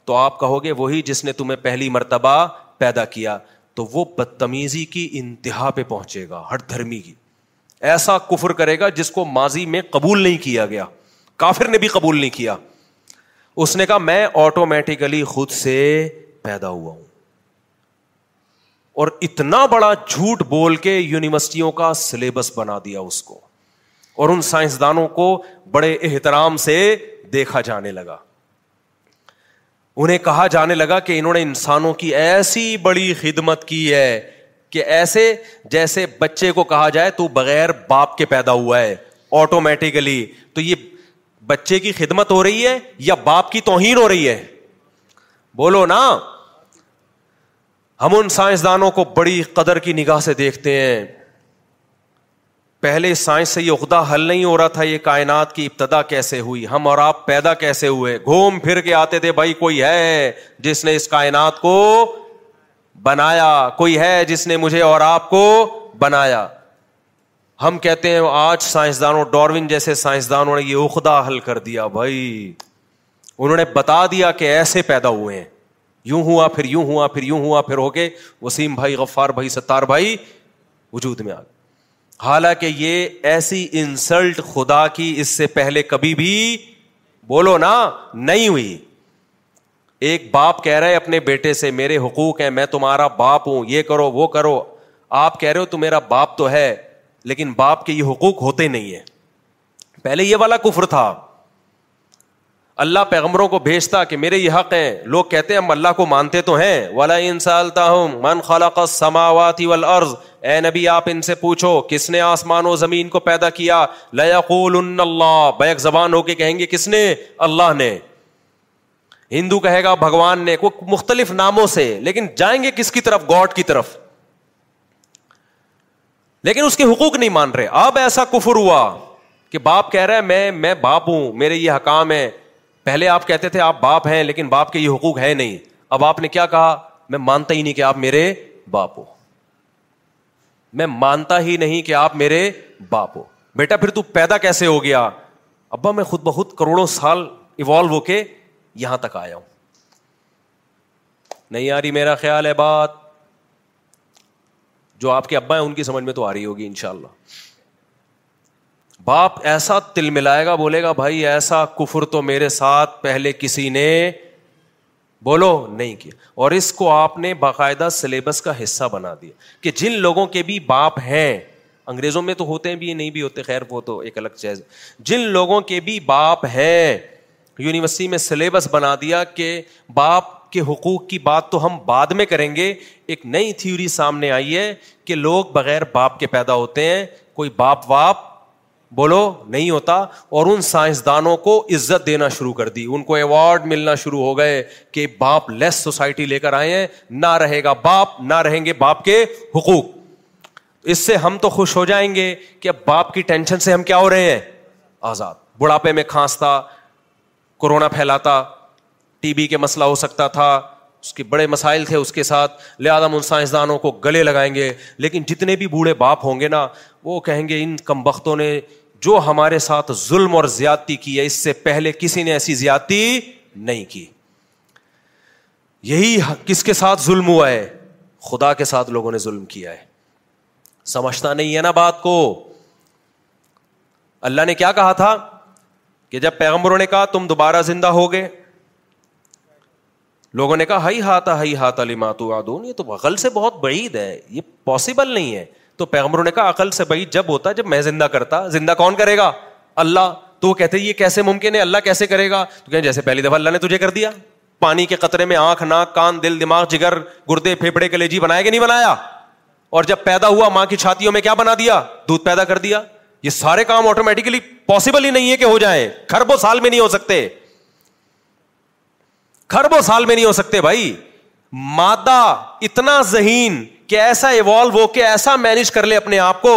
تو آپ کہو گے وہی جس نے تمہیں پہلی مرتبہ پیدا کیا تو وہ بدتمیزی کی انتہا پہ پہنچے گا ہر دھرمی کی ایسا کفر کرے گا جس کو ماضی میں قبول نہیں کیا گیا کافر نے بھی قبول نہیں کیا اس نے کہا میں آٹومیٹیکلی خود سے پیدا ہوا ہوں اور اتنا بڑا جھوٹ بول کے یونیورسٹیوں کا سلیبس بنا دیا اس کو اور ان سائنسدانوں کو بڑے احترام سے دیکھا جانے لگا انہیں کہا جانے لگا کہ انہوں نے انسانوں کی ایسی بڑی خدمت کی ہے کہ ایسے جیسے بچے کو کہا جائے تو بغیر باپ کے پیدا ہوا ہے آٹومیٹیکلی تو یہ بچے کی خدمت ہو رہی ہے یا باپ کی توہین ہو رہی ہے بولو نا ہم ان سائنسدانوں کو بڑی قدر کی نگاہ سے دیکھتے ہیں پہلے سائنس سے یہ عقدہ حل نہیں ہو رہا تھا یہ کائنات کی ابتدا کیسے ہوئی ہم اور آپ پیدا کیسے ہوئے گھوم پھر کے آتے تھے بھائی کوئی ہے جس نے اس کائنات کو بنایا کوئی ہے جس نے مجھے اور آپ کو بنایا ہم کہتے ہیں آج سائنسدانوں ڈاروین جیسے سائنسدانوں نے یہ عقدہ حل کر دیا بھائی انہوں نے بتا دیا کہ ایسے پیدا ہوئے ہیں یوں ہوا پھر یوں ہوا پھر یوں ہوا پھر ہو کے وسیم بھائی غفار بھائی ستار بھائی وجود میں آ گئے حالانکہ یہ ایسی انسلٹ خدا کی اس سے پہلے کبھی بھی بولو نا نہیں ہوئی ایک باپ کہہ رہے اپنے بیٹے سے میرے حقوق ہیں میں تمہارا باپ ہوں یہ کرو وہ کرو آپ کہہ رہے ہو تو میرا باپ تو ہے لیکن باپ کے یہ حقوق ہوتے نہیں ہے پہلے یہ والا کفر تھا اللہ پیغمبروں کو بھیجتا کہ میرے یہ حق ہیں لوگ کہتے ہیں ہم اللہ کو مانتے تو ہیں من اے نبی آپ ان سے پوچھو کس نے آسمان و زمین کو پیدا کیا لیا بیک زبان ہو کے کہیں گے کس نے اللہ نے ہندو کہے گا بھگوان نے مختلف ناموں سے لیکن جائیں گے کس کی طرف گاڈ کی طرف لیکن اس کے حقوق نہیں مان رہے اب ایسا کفر ہوا کہ باپ کہہ رہا ہے میں میں باپ ہوں میرے یہ حکام ہے پہلے آپ کہتے تھے آپ باپ ہیں لیکن باپ کے یہ حقوق ہے نہیں اب آپ نے کیا کہا میں مانتا ہی نہیں کہ آپ میرے باپ ہو میں مانتا ہی نہیں کہ آپ میرے باپ ہو بیٹا پھر تو پیدا کیسے ہو گیا ابا میں خود بہت کروڑوں سال ایوالو ہو کے یہاں تک آیا ہوں نہیں آ رہی میرا خیال ہے بات جو آپ کے ابا ہیں ان کی سمجھ میں تو آ رہی ہوگی ان شاء اللہ باپ ایسا تل ملائے گا بولے گا بھائی ایسا کفر تو میرے ساتھ پہلے کسی نے بولو نہیں کیا اور اس کو آپ نے باقاعدہ سلیبس کا حصہ بنا دیا کہ جن لوگوں کے بھی باپ ہیں انگریزوں میں تو ہوتے ہیں بھی نہیں بھی ہوتے خیر وہ تو ایک الگ چیز جن لوگوں کے بھی باپ ہیں یونیورسٹی میں سلیبس بنا دیا کہ باپ کے حقوق کی بات تو ہم بعد میں کریں گے ایک نئی تھیوری سامنے آئی ہے کہ لوگ بغیر باپ کے پیدا ہوتے ہیں کوئی باپ واپ بولو نہیں ہوتا اور ان سائنسدانوں کو عزت دینا شروع کر دی ان کو ایوارڈ ملنا شروع ہو گئے کہ باپ لیس سوسائٹی لے کر آئے ہیں نہ رہے گا باپ نہ رہیں گے باپ کے حقوق اس سے ہم تو خوش ہو جائیں گے کہ اب باپ کی ٹینشن سے ہم کیا ہو رہے ہیں آزاد بڑھاپے میں کھانستا کورونا پھیلاتا ٹی بی کے مسئلہ ہو سکتا تھا اس کے بڑے مسائل تھے اس کے ساتھ لہٰذا ہم ان سائنسدانوں کو گلے لگائیں گے لیکن جتنے بھی بوڑھے باپ ہوں گے نا وہ کہیں گے ان کم بختوں نے جو ہمارے ساتھ ظلم اور زیادتی کی ہے اس سے پہلے کسی نے ایسی زیادتی نہیں کی یہی کس کے ساتھ ظلم ہوا ہے خدا کے ساتھ لوگوں نے ظلم کیا ہے سمجھتا نہیں ہے نا بات کو اللہ نے کیا کہا تھا کہ جب پیغمبروں نے کہا تم دوبارہ زندہ ہو گئے لوگوں نے کہا ہائی ہاتھا ہائی ہاتھا علی ماتو آدون یہ تو غل سے بہت بڑی ہے یہ پاسبل نہیں ہے تو پیغمبروں نے کہا عقل سے بھائی جب ہوتا جب میں زندہ کرتا زندہ کون کرے گا اللہ تو وہ کہتے یہ کیسے ممکن ہے اللہ کیسے کرے گا تو کہ جیسے پہلی دفعہ اللہ نے تجھے کر دیا پانی کے قطرے میں آنکھ ناک کان دل دماغ جگر گردے پھیپڑے کلیجی بنایا کہ نہیں بنایا اور جب پیدا ہوا ماں کی چھاتیوں میں کیا بنا دیا دودھ پیدا کر دیا یہ سارے کام آٹومیٹکلی پاسبل ہی نہیں ہے کہ ہو جائیں خربوں سال میں نہیں ہو سکتے خربوں سال میں نہیں ہو سکتے بھائی مادہ اتنا ذہین کہ ایسا ایوالو ہو کے ایسا مینج کر لے اپنے آپ کو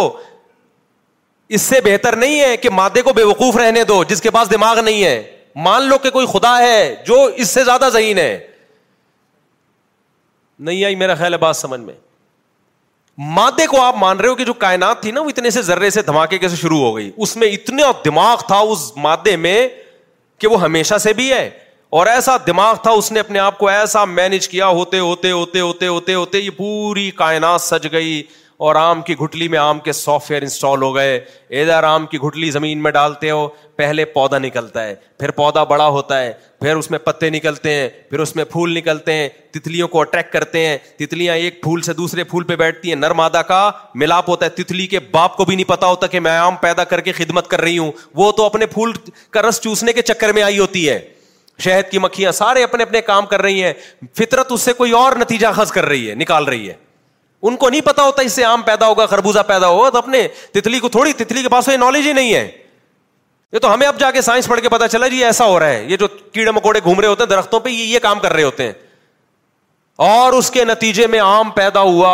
اس سے بہتر نہیں ہے کہ مادے کو بے وقوف رہنے دو جس کے پاس دماغ نہیں ہے مان لو کہ کوئی خدا ہے جو اس سے زیادہ ذہین ہے نہیں آئی میرا خیال ہے بات سمجھ میں مادے کو آپ مان رہے ہو کہ جو کائنات تھی نا وہ اتنے سے ذرے سے دھماکے کیسے شروع ہو گئی اس میں اتنا دماغ تھا اس مادے میں کہ وہ ہمیشہ سے بھی ہے اور ایسا دماغ تھا اس نے اپنے آپ کو ایسا مینج کیا ہوتے ہوتے ہوتے ہوتے ہوتے ہوتے یہ پوری کائنات سج گئی اور آم کی گٹلی میں آم کے سافٹ ویئر انسٹال ہو گئے ادھر آم کی گٹلی زمین میں ڈالتے ہو پہلے پودا نکلتا ہے پھر پودا بڑا ہوتا ہے پھر اس میں پتے نکلتے ہیں پھر اس میں پھول نکلتے ہیں تتلیوں کو اٹریک کرتے ہیں تتلیاں ایک پھول سے دوسرے پھول پہ بیٹھتی ہیں نرمادا کا ملاپ ہوتا ہے تتلی کے باپ کو بھی نہیں پتا ہوتا کہ میں آم پیدا کر کے خدمت کر رہی ہوں وہ تو اپنے پھول کا رس چوسنے کے چکر میں آئی ہوتی ہے شہد کی مکھیاں سارے اپنے اپنے کام کر رہی ہیں فطرت اس سے کوئی اور نتیجہ خز کر رہی ہے نکال رہی ہے ان کو نہیں پتا ہوتا اس سے آم پیدا ہوگا خربوزہ پیدا ہوگا تو اپنے تتلی کو تھوڑی تتلی کے پاس یہ نالج ہی نہیں ہے یہ تو ہمیں اب جا کے سائنس پڑھ کے پتا چلا جی ایسا ہو رہا ہے یہ جو کیڑے مکوڑے گھوم رہے ہوتے ہیں درختوں پہ یہ کام کر رہے ہوتے ہیں اور اس کے نتیجے میں آم پیدا ہوا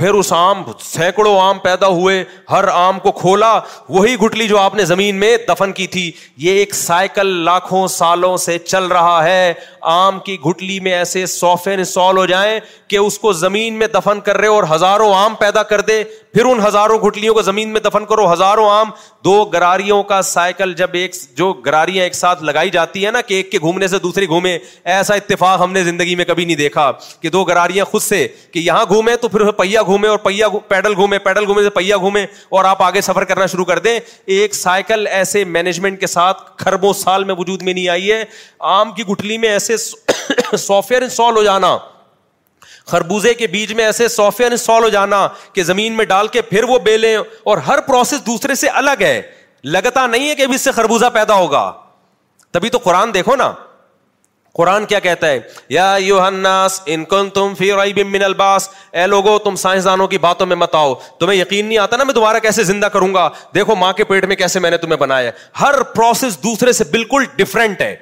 پھر اس آم سینکڑوں آم پیدا ہوئے ہر آم کو کھولا وہی گٹلی جو آپ نے زمین میں دفن کی تھی یہ ایک سائیکل لاکھوں سالوں سے چل رہا ہے آم کی گٹلی میں ایسے سوفے انسٹال ہو جائیں کہ اس کو زمین میں دفن کر رہے اور ہزاروں آم پیدا کر دے پھر ان ہزاروں گٹلیوں کو زمین میں دفن کرو ہزاروں آم دو گراریوں کا سائیکل جب ایک جو گراریاں ایک ساتھ لگائی جاتی ہے نا کہ ایک کے گھومنے سے دوسری گھومے ایسا اتفاق ہم نے زندگی میں کبھی نہیں دیکھا کہ دو گراریاں خود سے کہ یہاں گھومے تو پھر پہیا گھومے اور پہیا پیڈل گھومے پیڈل گھومے سے پہیا گھومے اور آپ آگے سفر کرنا شروع کر دیں ایک سائیکل ایسے مینجمنٹ کے ساتھ خربوں سال میں وجود میں نہیں آئی ہے آم کی گٹلی میں ایسے [COUGHS] سافٹ ویئر انسٹال ہو جانا خربوزے کے بیج میں ایسے نے سال ہو جانا کہ زمین میں ڈال کے پھر وہ بے لیں اور ہر پروسیس دوسرے سے الگ ہے لگتا نہیں ہے کہ اب اس سے خربوزہ پیدا ہوگا تبھی تو قرآن دیکھو نا قرآن کیا کہتا ہے یا کن تم الباس اے لوگو تم سائنسدانوں کی باتوں میں مت آؤ تمہیں یقین نہیں آتا نا میں دوبارہ کیسے زندہ کروں گا دیکھو ماں کے پیٹ میں کیسے میں نے تمہیں بنایا ہر پروسیس دوسرے سے بالکل ڈفرینٹ ہے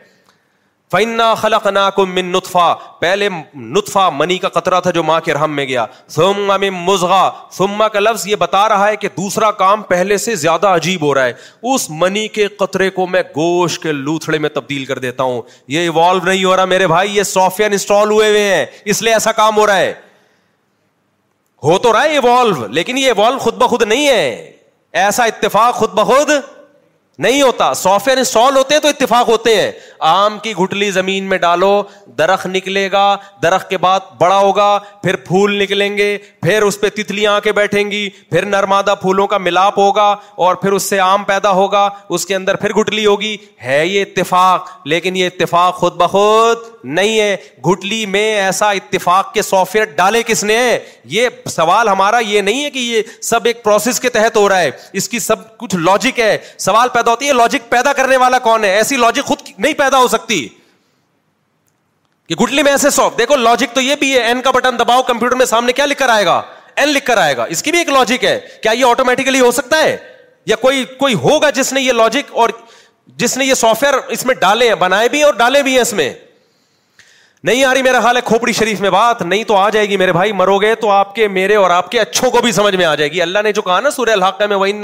فنا خلق نا کو من نطفا پہلے نطفا منی کا قطرہ تھا جو ماں کے رحم میں گیا سم ام مزغا سما کا لفظ یہ بتا رہا ہے کہ دوسرا کام پہلے سے زیادہ عجیب ہو رہا ہے اس منی کے قطرے کو میں گوشت کے لوتھڑے میں تبدیل کر دیتا ہوں یہ ایوالو نہیں ہو رہا میرے بھائی یہ سافٹ ویئر انسٹال ہوئے ہوئے ہیں اس لیے ایسا کام ہو رہا ہے ہو تو رہا ہے ایوالو لیکن یہ ایوالو خود بخود نہیں ہے ایسا اتفاق خود بخود نہیں ہوتا سافٹ ویئر انسٹال ہوتے ہیں تو اتفاق ہوتے ہیں آم کی گٹلی زمین میں ڈالو درخت نکلے گا درخت کے بعد بڑا ہوگا پھر پھول نکلیں گے پھر اس پہ تتلیاں آ کے بیٹھیں گی پھر نرمادہ پھولوں کا ملاپ ہوگا اور پھر اس سے آم پیدا ہوگا اس کے اندر پھر گٹلی ہوگی ہے یہ اتفاق لیکن یہ اتفاق خود بخود نہیں ہے گٹلی میں ایسا اتفاق کے سافٹ ویئر ڈالے کس نے یہ سوال ہمارا یہ نہیں ہے کہ یہ سب ایک پروسیس کے تحت ہو رہا ہے اس کی سب کچھ لاجک ہے سوال پیدا ہوتی ہے لاجک پیدا کرنے والا کون ہے ایسی لاجک خود نہیں پیدا ہو سکتی کہ گٹلی میں ایسے دیکھو لاجک تو یہ بھی ہے این کا بٹن دباؤ کمپیوٹر میں سامنے کیا لکھ کر آئے گا این لکھ کر آئے گا اس کی بھی ایک لاجک ہے کیا یہ آٹومیٹکلی ہو سکتا ہے یا کوئی کوئی ہوگا جس نے یہ لاجک اور جس نے یہ سافٹ ویئر اس میں ڈالے ہیں بنائے بھی اور ڈالے بھی ہیں اس میں نہیں آ رہی میرا حال ہے کھوپڑی شریف میں بات نہیں تو آ جائے گی میرے بھائی مرو گے تو آپ کے میرے اور آپ کے اچھوں کو بھی سمجھ میں آ جائے گی اللہ نے جو کہا نا سورہ الحق میں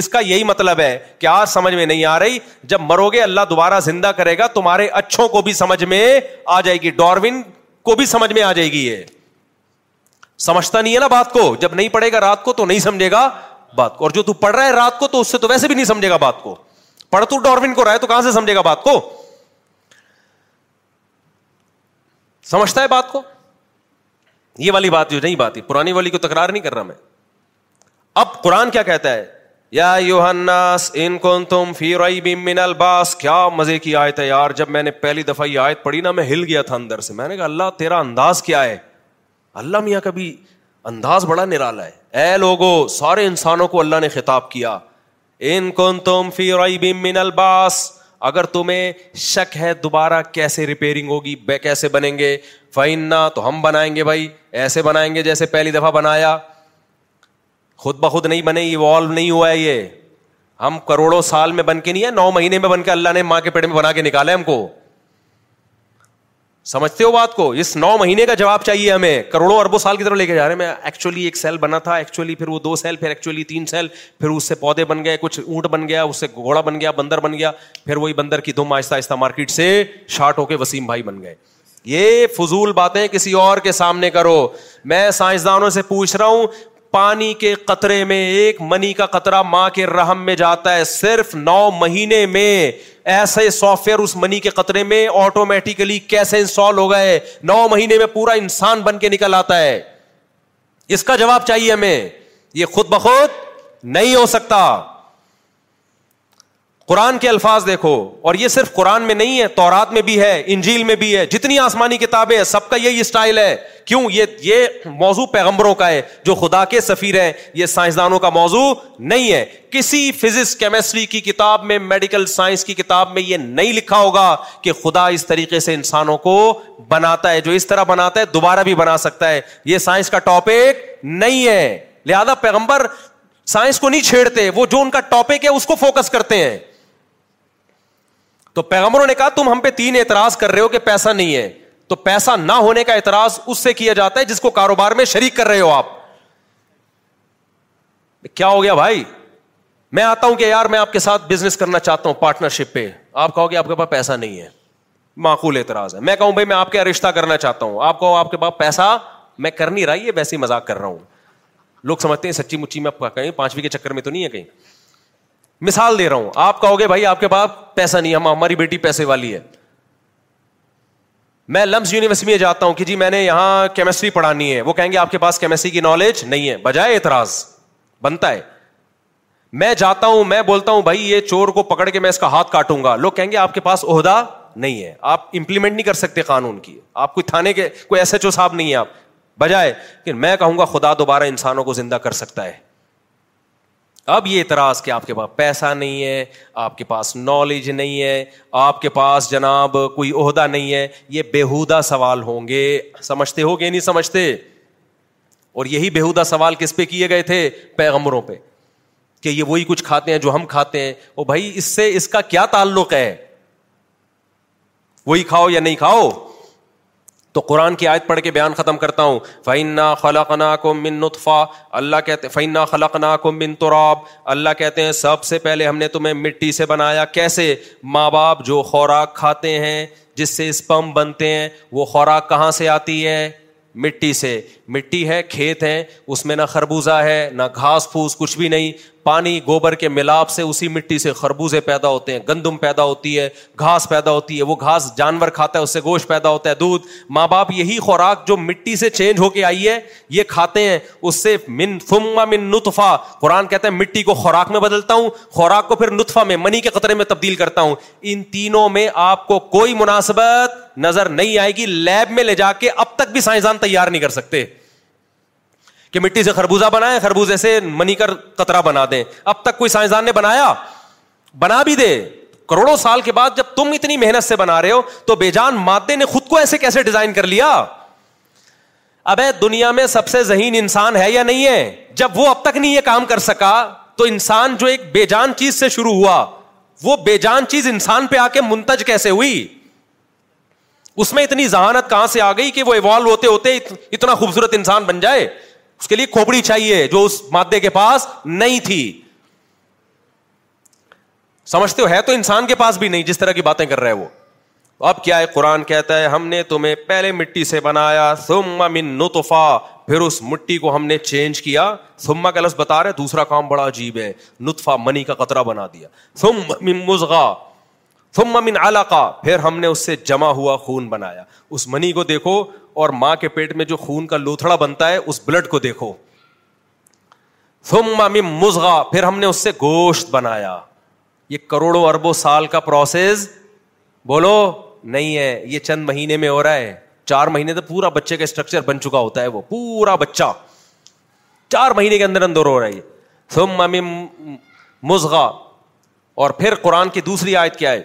اس کا یہی مطلب ہے کہ آج سمجھ میں نہیں آ رہی جب مرو گے اللہ دوبارہ زندہ کرے گا تمہارے اچھوں کو بھی سمجھ میں آ جائے گی ڈاروین کو بھی سمجھ میں آ جائے گی یہ سمجھتا نہیں ہے نا بات کو جب نہیں پڑھے گا رات کو تو نہیں سمجھے گا بات کو اور جو تڑھ رہا ہے رات کو تو اس سے تو ویسے بھی نہیں سمجھے گا بات کو پڑھ تو ڈاروین کو رہا ہے تو کہاں سے سمجھے گا بات کو سمجھتا ہے بات کو یہ والی بات جو نہیں بات پرانی والی کو تکرار نہیں کر رہا میں اب قرآن کیا کہتا ہے یا ان کون تم الباس کیا مزے کی آیت ہے یار جب میں نے پہلی دفعہ یہ آیت پڑھی نا میں ہل گیا تھا اندر سے میں نے کہا اللہ تیرا انداز کیا ہے اللہ میاں کبھی انداز بڑا نرالا ہے اے لوگو سارے انسانوں کو اللہ نے خطاب کیا ان کون تم فی رن الباس اگر تمہیں شک ہے دوبارہ کیسے ریپیئرنگ کیسے بنیں گے فائن نہ تو ہم بنائیں گے بھائی ایسے بنائیں گے جیسے پہلی دفعہ بنایا خود بخود نہیں بنے ایوالو نہیں ہوا ہے یہ ہم کروڑوں سال میں بن کے نہیں ہے نو مہینے میں بن کے اللہ نے ماں کے پیڑ میں بنا کے نکالے ہم کو سمجھتے ہو بات کو اس نو مہینے کا جواب چاہیے ہمیں کروڑوں اربوں سال کی طرف لے کے جا رہے ہیں میں ایکچولی ایک سیل بنا تھا ایکچولی پھر وہ دو سیل پھر ایکچولی تین سیل پھر اس سے پودے بن گئے کچھ اونٹ بن گیا اس سے گھوڑا بن گیا بندر بن گیا پھر وہی بندر کی دم آہستہ آہستہ مارکیٹ سے شارٹ ہو کے وسیم بھائی بن گئے یہ فضول باتیں کسی اور کے سامنے کرو میں سائنسدانوں سے پوچھ رہا ہوں پانی کے قطرے میں ایک منی کا قطرہ ماں کے رحم میں جاتا ہے صرف نو مہینے میں ایسے سافٹ ویئر اس منی کے قطرے میں آٹومیٹیکلی کیسے انسٹال ہو گئے نو مہینے میں پورا انسان بن کے نکل آتا ہے اس کا جواب چاہیے ہمیں یہ خود بخود نہیں ہو سکتا قرآن کے الفاظ دیکھو اور یہ صرف قرآن میں نہیں ہے تورات میں بھی ہے انجیل میں بھی ہے جتنی آسمانی کتابیں ہیں سب کا یہی اسٹائل ہے کیوں یہ یہ موضوع پیغمبروں کا ہے جو خدا کے سفیر ہیں یہ سائنسدانوں کا موضوع نہیں ہے کسی فزکس کیمسٹری کی کتاب میں میڈیکل سائنس کی کتاب میں یہ نہیں لکھا ہوگا کہ خدا اس طریقے سے انسانوں کو بناتا ہے جو اس طرح بناتا ہے دوبارہ بھی بنا سکتا ہے یہ سائنس کا ٹاپک نہیں ہے لہذا پیغمبر سائنس کو نہیں چھیڑتے وہ جو ان کا ٹاپک ہے اس کو فوکس کرتے ہیں تو پیغمبروں نے کہا تم ہم پہ تین اعتراض کر رہے ہو کہ پیسہ نہیں ہے تو پیسہ نہ ہونے کا اعتراض اس سے کیا جاتا ہے جس کو کاروبار میں شریک کر رہے ہو آپ کیا ہو گیا بھائی میں آتا ہوں کہ یار میں آپ کے ساتھ بزنس کرنا چاہتا ہوں پارٹنرشپ پہ آپ کہو گے آپ کے پاس پیسہ نہیں ہے معقول اعتراض ہے میں کہوں بھائی میں آپ کے رشتہ کرنا چاہتا ہوں آپ کہو آپ کے پاس پیسہ میں کر نہیں رہا یہ ویسے ہی مزاق کر رہا ہوں لوگ سمجھتے ہیں سچی مچی میں پانچویں کے چکر میں تو نہیں ہے کہیں مثال دے رہا ہوں آپ کہو گے بھائی آپ کے پاس پیسہ نہیں ہم ہماری بیٹی پیسے والی ہے میں لمس یونیورسٹی میں جاتا ہوں کہ جی میں نے یہاں کیمسٹری پڑھانی ہے وہ کہیں گے آپ کے پاس کیمسٹری کی نالج نہیں ہے بجائے اعتراض بنتا ہے میں جاتا ہوں میں بولتا ہوں بھائی یہ چور کو پکڑ کے میں اس کا ہاتھ کاٹوں گا لوگ کہیں گے آپ کے پاس عہدہ نہیں ہے آپ امپلیمنٹ نہیں کر سکتے قانون کی آپ کو کے کوئی ایس ایچ او صاحب نہیں ہے آپ بجائے کہ میں کہوں گا خدا دوبارہ انسانوں کو زندہ کر سکتا ہے اب یہ اعتراض کہ آپ کے پاس پیسہ نہیں ہے آپ کے پاس نالج نہیں ہے آپ کے پاس جناب کوئی عہدہ نہیں ہے یہ بےحودہ سوال ہوں گے سمجھتے ہو گے نہیں سمجھتے اور یہی بےحودہ سوال کس پہ کیے گئے تھے پیغمبروں پہ کہ یہ وہی کچھ کھاتے ہیں جو ہم کھاتے ہیں وہ بھائی اس سے اس کا کیا تعلق ہے وہی کھاؤ یا نہیں کھاؤ تو قرآن کی آیت پڑھ کے بیان ختم کرتا ہوں خلق نا کو من نطفا اللہ کہتے خلق نا کو من تراب اللہ کہتے ہیں سب سے پہلے ہم نے تمہیں مٹی سے بنایا کیسے ماں باپ جو خوراک کھاتے ہیں جس سے اسپم بنتے ہیں وہ خوراک کہاں سے آتی ہے مٹی سے مٹی ہے کھیت ہے اس میں نہ خربوزہ ہے نہ گھاس پھوس کچھ بھی نہیں پانی گوبر کے ملاپ سے اسی مٹی سے خربوزے پیدا ہوتے ہیں گندم پیدا ہوتی ہے گھاس پیدا ہوتی ہے وہ گھاس جانور کھاتا ہے اس سے گوشت پیدا ہوتا ہے دودھ ماں باپ یہی خوراک جو مٹی سے چینج ہو کے آئی ہے یہ کھاتے ہیں اس سے من فما من نتفا قرآن کہتے ہیں مٹی کو خوراک میں بدلتا ہوں خوراک کو پھر نتفا میں منی کے قطرے میں تبدیل کرتا ہوں ان تینوں میں آپ کو کوئی مناسبت نظر نہیں آئے گی لیب میں لے جا کے اب تک بھی سائنسدان تیار نہیں کر سکتے کہ مٹی سے خربوزہ بنائیں خربوزے سے منی کر کترا بنا دیں اب تک کوئی سائنسدان نے بنایا بنا بھی دے کروڑوں سال کے بعد جب تم اتنی محنت سے بنا رہے ہو تو بے جان مادے نے خود کو ایسے کیسے ڈیزائن کر لیا دنیا میں سب سے ذہین انسان ہے یا نہیں ہے جب وہ اب تک نہیں یہ کام کر سکا تو انسان جو ایک بے جان چیز سے شروع ہوا وہ بے جان چیز انسان پہ آ کے منتج کیسے ہوئی اس میں اتنی ذہانت کہاں سے آ گئی کہ وہ ایوالو ہوتے ہوتے اتنا خوبصورت انسان بن جائے اس کے لیے کھوپڑی چاہیے جو اس مادے کے پاس نہیں تھی سمجھتے ہو ہے تو انسان کے پاس بھی نہیں جس طرح کی باتیں کر رہے ہیں وہ اب کیا ہے قرآن کہتا ہے ہم نے تمہیں پہلے مٹی سے بنایا سما من نطفہ پھر اس مٹی کو ہم نے چینج کیا سما کا لفظ بتا رہے دوسرا کام بڑا عجیب ہے نطفہ منی کا قطرہ بنا دیا مزغہ تم ممن اعلی کا پھر ہم نے اس سے جمع ہوا خون بنایا اس منی کو دیکھو اور ماں کے پیٹ میں جو خون کا لوتھڑا بنتا ہے اس بلڈ کو دیکھو تم امن مزغا پھر ہم نے اس سے گوشت بنایا یہ کروڑوں اربوں سال کا پروسیس بولو نہیں ہے یہ چند مہینے میں ہو رہا ہے چار مہینے تو پورا بچے کا اسٹرکچر بن چکا ہوتا ہے وہ پورا بچہ چار مہینے کے اندر اندر ہو رہا ہے تم امن مزغا اور پھر قرآن کی دوسری آیت کیا ہے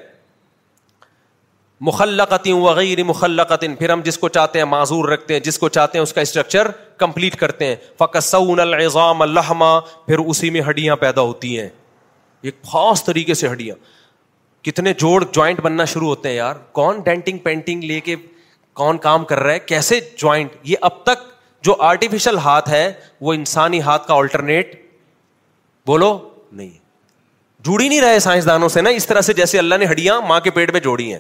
مخلقتیں وغیر مخلقتیں پھر ہم جس کو چاہتے ہیں معذور رکھتے ہیں جس کو چاہتے ہیں اس کا اسٹرکچر کمپلیٹ کرتے ہیں فقصون العظام الحما پھر اسی میں ہڈیاں پیدا ہوتی ہیں ایک خاص طریقے سے ہڈیاں کتنے جوڑ جوائنٹ بننا شروع ہوتے ہیں یار کون ڈینٹنگ پینٹنگ لے کے کون کام کر رہا ہے کیسے جوائنٹ یہ اب تک جو آرٹیفیشل ہاتھ ہے وہ انسانی ہاتھ کا آلٹرنیٹ بولو نہیں جڑی نہیں رہے سائنسدانوں سے نا اس طرح سے جیسے اللہ نے ہڈیاں ماں کے پیٹ میں جوڑی ہیں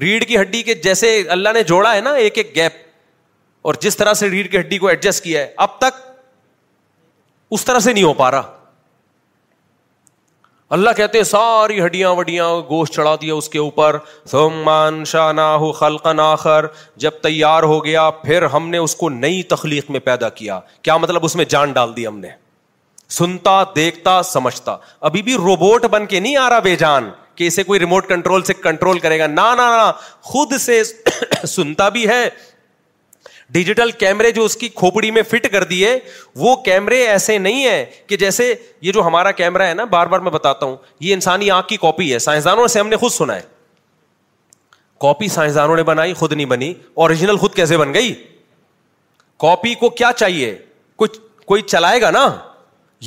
ریڑھ کی ہڈی کے جیسے اللہ نے جوڑا ہے نا ایک ایک گیپ اور جس طرح سے ریڑھ کی ہڈی کو ایڈجسٹ کیا ہے اب تک اس طرح سے نہیں ہو پا رہا اللہ کہتے ساری ہڈیاں وڈیاں گوشت چڑھا دیا اس کے اوپر سمان مان شاہ نہلقن آخر جب تیار ہو گیا پھر ہم نے اس کو نئی تخلیق میں پیدا کیا کیا مطلب اس میں جان ڈال دی ہم نے سنتا دیکھتا سمجھتا ابھی بھی روبوٹ بن کے نہیں آ رہا بے جان کہ اسے کوئی ریموٹ کنٹرول سے کنٹرول کرے گا نا نا نا خود سے [COUGHS] سنتا بھی ہے ڈیجیٹل کیمرے جو اس کی کھوپڑی میں فٹ کر دیے وہ کیمرے ایسے نہیں ہیں کہ جیسے یہ جو ہمارا کیمرا ہے نا بار بار میں بتاتا ہوں یہ انسانی آنکھ کی کاپی ہے سائنسدانوں سے ہم نے خود سنا ہے کاپی سائنسدانوں نے بنائی خود نہیں بنی اوریجنل خود کیسے بن گئی کاپی کو کیا چاہیے کچھ کوئی چلائے گا نا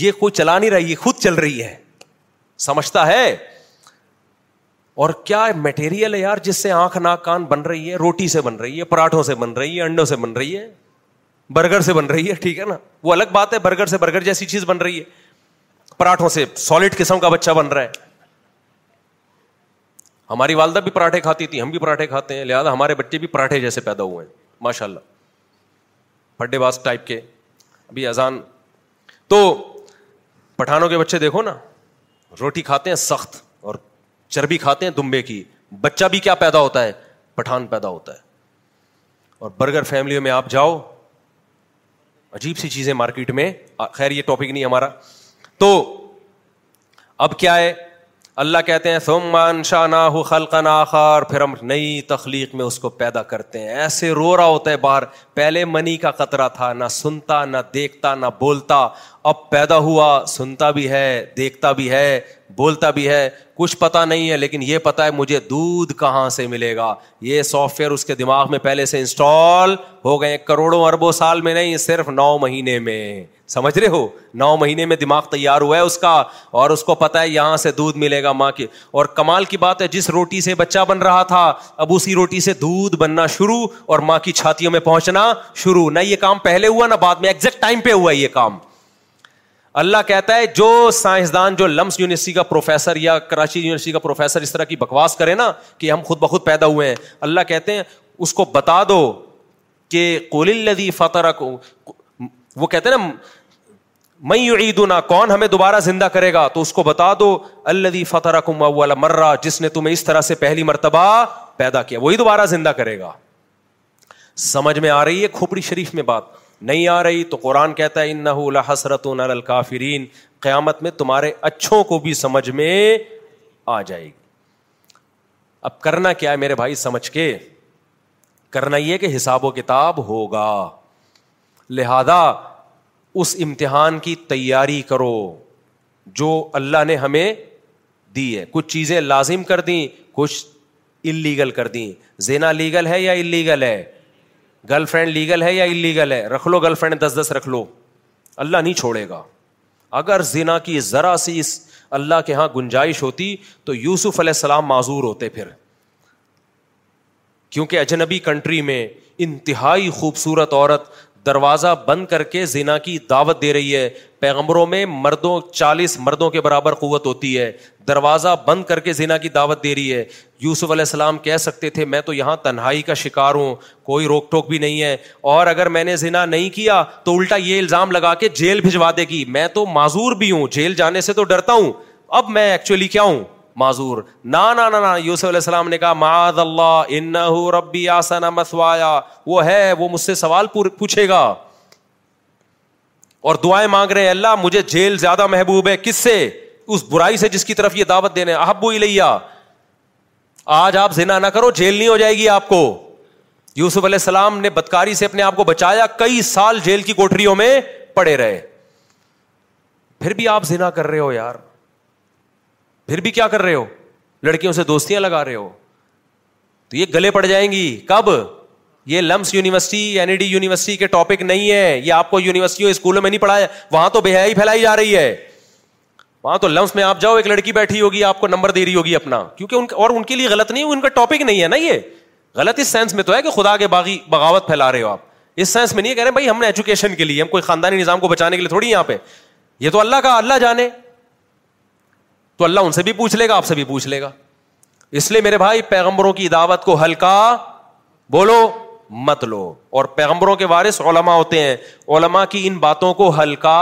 یہ کوئی چلا نہیں رہی یہ خود چل رہی ہے سمجھتا ہے اور کیا میٹیریل ہے یار جس سے آنکھ ناک کان بن رہی ہے روٹی سے بن رہی ہے پراٹھوں سے بن رہی ہے انڈوں سے بن رہی ہے برگر سے بن رہی ہے ٹھیک ہے نا وہ الگ بات ہے برگر سے برگر جیسی چیز بن رہی ہے پراٹھوں سے سالڈ قسم کا بچہ بن رہا ہے ہماری والدہ بھی پراٹھے کھاتی تھی ہم بھی پراٹھے کھاتے ہیں لہٰذا ہمارے بچے بھی پراٹھے جیسے پیدا ہوئے ہیں ماشاء اللہ پڈے باز ٹائپ کے ابھی اذان تو پٹھانوں کے بچے دیکھو نا روٹی کھاتے ہیں سخت چربی کھاتے ہیں دمبے کی بچہ بھی کیا پیدا ہوتا ہے پٹھان پیدا ہوتا ہے اور برگر فیملیوں میں آپ جاؤ عجیب سی چیزیں مارکیٹ میں خیر یہ ٹاپک نہیں ہمارا تو اب کیا ہے اللہ کہتے ہیں سوم منشا نہ ناخار پھر ہم نئی تخلیق میں اس کو پیدا کرتے ہیں ایسے رو رہا ہوتا ہے باہر پہلے منی کا قطرہ تھا نہ سنتا نہ دیکھتا نہ بولتا اب پیدا ہوا سنتا بھی ہے دیکھتا بھی ہے بولتا بھی ہے کچھ پتا نہیں ہے لیکن یہ پتا ہے مجھے دودھ کہاں سے ملے گا یہ سافٹ ویئر اس کے دماغ میں پہلے سے انسٹال ہو گئے کروڑوں اربوں سال میں نہیں صرف نو مہینے میں سمجھ رہے ہو نو مہینے میں دماغ تیار ہوا ہے اس کا اور اس کو پتا ہے یہاں سے دودھ ملے گا ماں کی اور کمال کی بات ہے جس روٹی سے بچہ بن رہا تھا اب اسی روٹی سے دودھ بننا شروع اور ماں کی چھاتیوں میں پہنچنا شروع نہ یہ کام پہلے ہوا نہ بعد میں ایکزیکٹ ٹائم پہ ہوا یہ کام اللہ کہتا ہے جو سائنسدان جو لمس یونیورسٹی کا پروفیسر یا کراچی یونیورسٹی کا پروفیسر اس طرح کی بکواس کرے نا کہ ہم خود بخود پیدا ہوئے ہیں اللہ کہتے ہیں اس کو بتا دو کہ وہ کہتے ہیں نا میں یو عید نا کون ہمیں دوبارہ زندہ کرے گا تو اس کو بتا دو اللہ فتح والا مرہ جس نے تمہیں اس طرح سے پہلی مرتبہ پیدا کیا وہی دوبارہ زندہ کرے گا سمجھ میں آ رہی ہے کھوپڑی شریف میں بات نہیں آ رہی تو قرآن کہتا ہے ان نہ حسرت و نل قیامت میں تمہارے اچھوں کو بھی سمجھ میں آ جائے گی اب کرنا کیا ہے میرے بھائی سمجھ کے کرنا یہ کہ حساب و کتاب ہوگا لہذا اس امتحان کی تیاری کرو جو اللہ نے ہمیں دی ہے کچھ چیزیں لازم کر دیں کچھ انلیگل کر دیں زینا لیگل ہے یا انلیگل ہے گرل فرینڈ لیگل ہے یا ان لیگل ہے رکھ لو گرل فرینڈ دس دس رکھ لو اللہ نہیں چھوڑے گا اگر زنا کی ذرا سی اس اللہ کے یہاں گنجائش ہوتی تو یوسف علیہ السلام معذور ہوتے پھر کیونکہ اجنبی کنٹری میں انتہائی خوبصورت عورت دروازہ بند کر کے زینا کی دعوت دے رہی ہے پیغمبروں میں مردوں چالیس مردوں کے برابر قوت ہوتی ہے دروازہ بند کر کے زینا کی دعوت دے رہی ہے یوسف علیہ السلام کہہ سکتے تھے میں تو یہاں تنہائی کا شکار ہوں کوئی روک ٹوک بھی نہیں ہے اور اگر میں نے زینا نہیں کیا تو الٹا یہ الزام لگا کے جیل بھجوا دے گی میں تو معذور بھی ہوں جیل جانے سے تو ڈرتا ہوں اب میں ایکچولی کیا ہوں معذور نا نا نا نا یوسف علیہ السلام نے کہا معاذ اللہ ان ربی آسنا مسوایا وہ ہے وہ مجھ سے سوال پوچھے گا اور دعائیں مانگ رہے ہیں اللہ مجھے جیل زیادہ محبوب ہے کس سے اس برائی سے جس کی طرف یہ دعوت دینے احبو الیا آج آپ زنا نہ کرو جیل نہیں ہو جائے گی آپ کو یوسف علیہ السلام نے بدکاری سے اپنے آپ کو بچایا کئی سال جیل کی کوٹریوں میں پڑے رہے پھر بھی آپ زنا کر رہے ہو یار پھر بھی کیا کر رہے ہو لڑکیوں سے دوستیاں لگا رہے ہو تو یہ گلے پڑ جائیں گی کب یہ LUMS university N E D university کے ٹاپک نہیں ہے یہ آپ کو یونیورسٹی اسکولوں میں نہیں پڑھایا وہاں تو بے حی پھیلائی رہی ہے وہاں تو لمس میں آپ جاؤ ایک لڑکی بیٹھی ہوگی آپ کو نمبر دے رہی ہوگی اپنا کیونکہ ان اور ان کے لیے غلط نہیں ان کا ٹاپک نہیں ہے نا یہ غلط اس سینس میں تو ہے کہ خدا کے باغی بغاوت پھیلا رہے ہو آپ اس سینس میں نہیں کہہ رہے بھائی ہم نے ایجوکیشن کے لیے ہم کوئی خاندانی نظام کو بچانے کے لیے تھوڑی یہاں پہ یہ تو اللہ کا اللہ جانے تو اللہ ان سے بھی پوچھ لے گا آپ سے بھی پوچھ لے گا اس لیے میرے بھائی پیغمبروں کی دعوت کو ہلکا بولو مت لو اور پیغمبروں کے وارث علما ہوتے ہیں علما کی ان باتوں کو ہلکا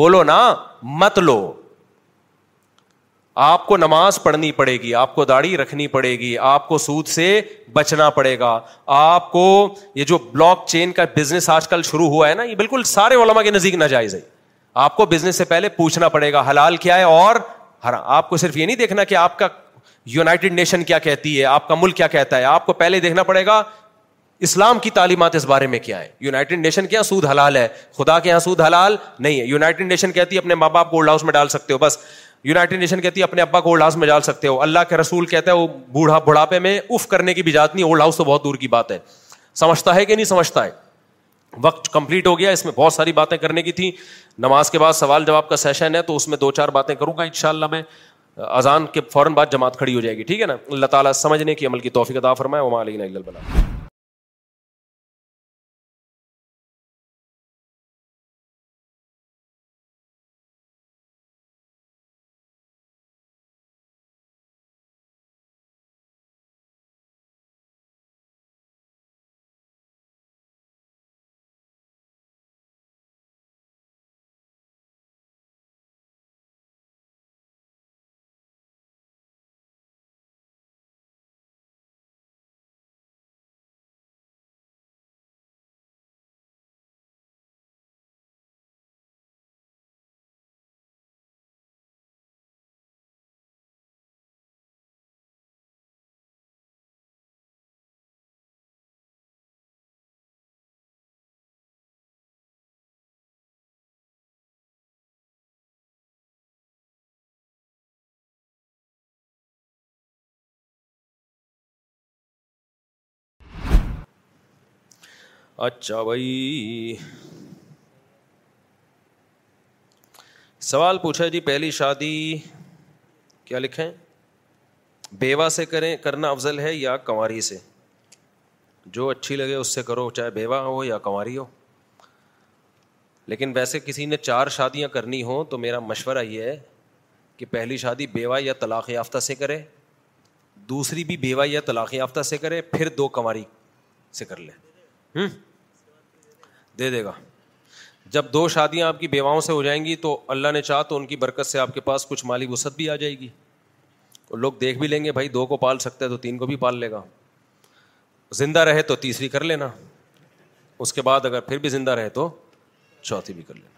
بولو نا مت لو آپ کو نماز پڑھنی پڑے گی آپ کو داڑھی رکھنی پڑے گی آپ کو سود سے بچنا پڑے گا آپ کو یہ جو بلاک چین کا بزنس آج کل شروع ہوا ہے نا یہ بالکل سارے علما کے نزدیک ناجائز ہے آپ کو بزنس سے پہلے پوچھنا پڑے گا حلال کیا ہے اور آپ کو صرف یہ نہیں دیکھنا کہ آپ کا یونائیٹیڈ نیشن کیا کہتی ہے آپ کا ملک کیا کہتا ہے آپ کو پہلے دیکھنا پڑے گا اسلام کی تعلیمات اس بارے میں کیا ہے یوناٹیڈ نیشن کے یہاں سود حلال ہے خدا کے یہاں سود حلال نہیں ہے یوناٹیڈ نیشن کہتی ہے اپنے ماں باپ کو اولڈ ہاؤس میں ڈال سکتے ہو بس یوناٹیڈ نیشن کہتی ہے اپنے ابا کو اولڈ ہاؤس میں ڈال سکتے ہو اللہ کے رسول کہتا ہے وہ بوڑھا بڑھاپے میں اف کرنے کی بھی جات نہیں اولڈ ہاؤس تو بہت دور کی بات ہے سمجھتا ہے کہ نہیں سمجھتا ہے وقت کمپلیٹ ہو گیا اس میں بہت ساری باتیں کرنے کی تھیں نماز کے بعد سوال جواب کا سیشن ہے تو اس میں دو چار باتیں کروں گا ان شاء اللہ میں اذان کے فوراً بعد جماعت کھڑی ہو جائے گی ٹھیک ہے نا اللہ تعالیٰ سمجھنے کی عمل کی توفیق دعا فرمائے وما علی اچھا بھائی سوال پوچھا جی پہلی شادی کیا لکھیں بیوہ سے کریں کرنا افضل ہے یا کنواری سے جو اچھی لگے اس سے کرو چاہے بیوہ ہو یا کنواری ہو لیکن ویسے کسی نے چار شادیاں کرنی ہوں تو میرا مشورہ یہ ہے کہ پہلی شادی بیوہ یا طلاق یافتہ سے کرے دوسری بھی بیوہ یا طلاق یافتہ سے کرے پھر دو کنواری سے کر لیں دے دے گا جب دو شادیاں آپ کی بیواؤں سے ہو جائیں گی تو اللہ نے چاہ تو ان کی برکت سے آپ کے پاس کچھ مالی وسعت بھی آ جائے گی اور لوگ دیکھ بھی لیں گے بھائی دو کو پال سکتا ہے تو تین کو بھی پال لے گا زندہ رہے تو تیسری کر لینا اس کے بعد اگر پھر بھی زندہ رہے تو چوتھی بھی کر لینا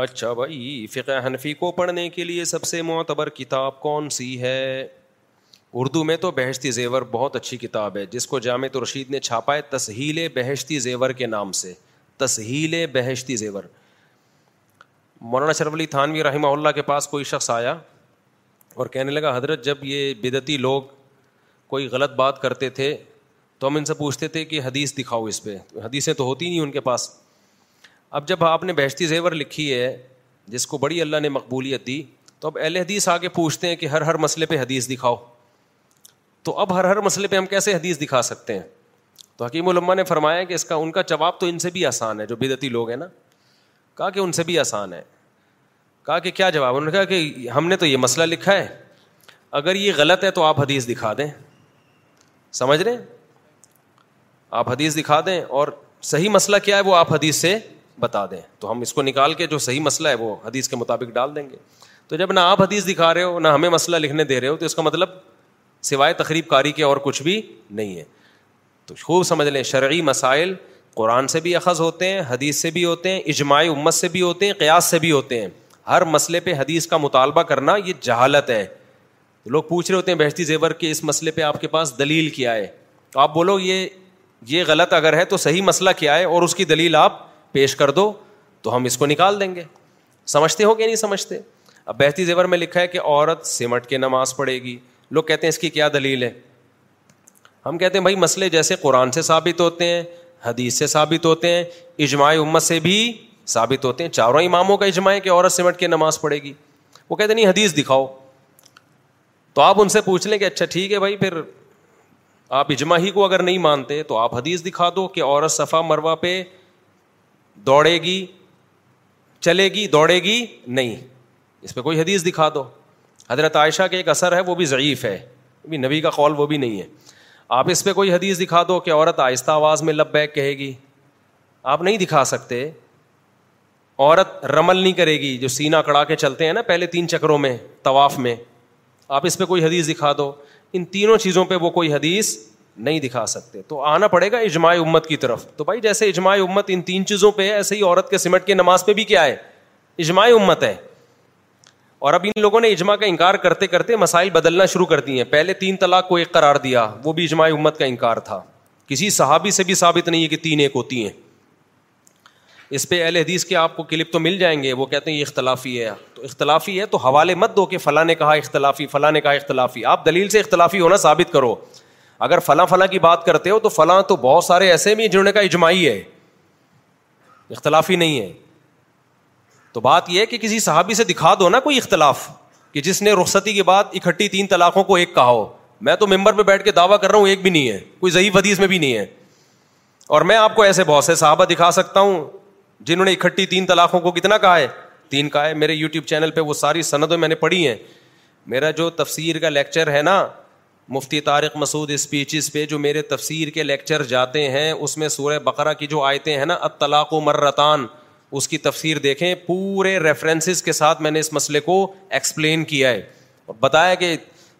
اچھا بھائی فقہ حنفی کو پڑھنے کے لیے سب سے معتبر کتاب کون سی ہے اردو میں تو بہشتی زیور بہت اچھی کتاب ہے جس کو جامع رشید نے چھاپا ہے تسہیل بہشتی زیور کے نام سے تسہیل بہشتی زیور مولانا شرف علی تھانوی رحمہ اللہ کے پاس کوئی شخص آیا اور کہنے لگا حضرت جب یہ بدتی لوگ کوئی غلط بات کرتے تھے تو ہم ان سے پوچھتے تھے کہ حدیث دکھاؤ اس پہ حدیثیں تو ہوتی نہیں ان کے پاس اب جب آپ نے بہشتی زیور لکھی ہے جس کو بڑی اللہ نے مقبولیت دی تو اب اہل حدیث آ کے پوچھتے ہیں کہ ہر ہر مسئلے پہ حدیث دکھاؤ تو اب ہر ہر مسئلے پہ ہم کیسے حدیث دکھا سکتے ہیں تو حکیم علماء نے فرمایا کہ اس کا ان کا جواب تو ان سے بھی آسان ہے جو بدعتی لوگ ہیں نا کہا کہ ان سے بھی آسان ہے کہا کہ کیا جواب انہوں نے کہا کہ ہم نے تو یہ مسئلہ لکھا ہے اگر یہ غلط ہے تو آپ حدیث دکھا دیں سمجھ رہے ہیں آپ حدیث دکھا دیں اور صحیح مسئلہ کیا ہے وہ آپ حدیث سے بتا دیں تو ہم اس کو نکال کے جو صحیح مسئلہ ہے وہ حدیث کے مطابق ڈال دیں گے تو جب نہ آپ حدیث دکھا رہے ہو نہ ہمیں مسئلہ لکھنے دے رہے ہو تو اس کا مطلب سوائے تقریب کاری کے اور کچھ بھی نہیں ہے تو خوب سمجھ لیں شرعی مسائل قرآن سے بھی اخذ ہوتے ہیں حدیث سے بھی ہوتے ہیں اجماع امت سے بھی ہوتے ہیں قیاس سے بھی ہوتے ہیں ہر مسئلے پہ حدیث کا مطالبہ کرنا یہ جہالت ہے لوگ پوچھ رہے ہوتے ہیں بہشتی زیور کے اس مسئلے پہ آپ کے پاس دلیل کیا ہے تو آپ بولو یہ یہ غلط اگر ہے تو صحیح مسئلہ کیا ہے اور اس کی دلیل آپ پیش کر دو تو ہم اس کو نکال دیں گے سمجھتے ہو کہ نہیں سمجھتے اب بہتی زیور میں لکھا ہے کہ عورت سمٹ کے نماز پڑھے گی لوگ کہتے ہیں اس کی کیا دلیل ہے ہم کہتے ہیں بھائی مسئلے جیسے قرآن سے ثابت ہوتے ہیں حدیث سے ثابت ہوتے ہیں اجماع امت سے بھی ثابت ہوتے ہیں چاروں اماموں کا اجماع کہ عورت سمٹ کے نماز پڑھے گی وہ کہتے نہیں حدیث دکھاؤ تو آپ ان سے پوچھ لیں کہ اچھا ٹھیک ہے بھائی پھر آپ اجماع ہی کو اگر نہیں مانتے تو آپ حدیث دکھا دو کہ عورت صفا مروا پہ دوڑے گی چلے گی دوڑے گی نہیں اس پہ کوئی حدیث دکھا دو حضرت عائشہ کے ایک اثر ہے وہ بھی ضعیف ہے بھی نبی کا قول وہ بھی نہیں ہے آپ اس پہ کوئی حدیث دکھا دو کہ عورت آہستہ آواز میں لب بیک کہے گی آپ نہیں دکھا سکتے عورت رمل نہیں کرے گی جو سینہ کڑا کے چلتے ہیں نا پہلے تین چکروں میں طواف میں آپ اس پہ کوئی حدیث دکھا دو ان تینوں چیزوں پہ وہ کوئی حدیث نہیں دکھا سکتے تو آنا پڑے گا اجماع امت کی طرف تو بھائی جیسے اجماع امت ان تین چیزوں پہ ہے ایسے ہی عورت کے سمٹ کے نماز پہ بھی کیا ہے اجماع امت ہے اور اب ان لوگوں نے اجماع کا انکار کرتے کرتے مسائل بدلنا شروع کر دیے ہیں پہلے تین طلاق کو ایک قرار دیا وہ بھی اجماع امت کا انکار تھا کسی صحابی سے بھی ثابت نہیں ہے کہ تین ایک ہوتی ہیں اس پہ اہل حدیث کے آپ کو کلپ تو مل جائیں گے وہ کہتے ہیں یہ اختلافی ہے تو اختلافی ہے تو حوالے مت دو کہ فلاں نے کہا اختلافی فلاں نے کہا اختلافی آپ دلیل سے اختلافی ہونا ثابت کرو اگر فلاں فلاں کی بات کرتے ہو تو فلاں تو بہت سارے ایسے بھی جنہوں نے کہا اجماعی ہے اختلافی نہیں ہے تو بات یہ ہے کہ کسی صحابی سے دکھا دو نا کوئی اختلاف کہ جس نے رخصتی کے بعد اکٹھی تین طلاقوں کو ایک کہا ہو میں تو ممبر پہ بیٹھ کے دعویٰ کر رہا ہوں ایک بھی نہیں ہے کوئی ضعیف حدیث میں بھی نہیں ہے اور میں آپ کو ایسے بہت سے صحابہ دکھا سکتا ہوں جنہوں نے اکٹھی تین طلاقوں کو کتنا کہا ہے تین کہا ہے میرے یوٹیوب چینل پہ وہ ساری سندوں میں نے پڑھی ہیں میرا جو تفسیر کا لیکچر ہے نا مفتی طارق مسعود اسپیچز پہ جو میرے تفسیر کے لیکچر جاتے ہیں اس میں سورہ بقرہ کی جو آیتیں ہیں نا اطلاق و مرتان اس کی تفسیر دیکھیں پورے ریفرنسز کے ساتھ میں نے اس مسئلے کو ایکسپلین کیا ہے اور بتایا کہ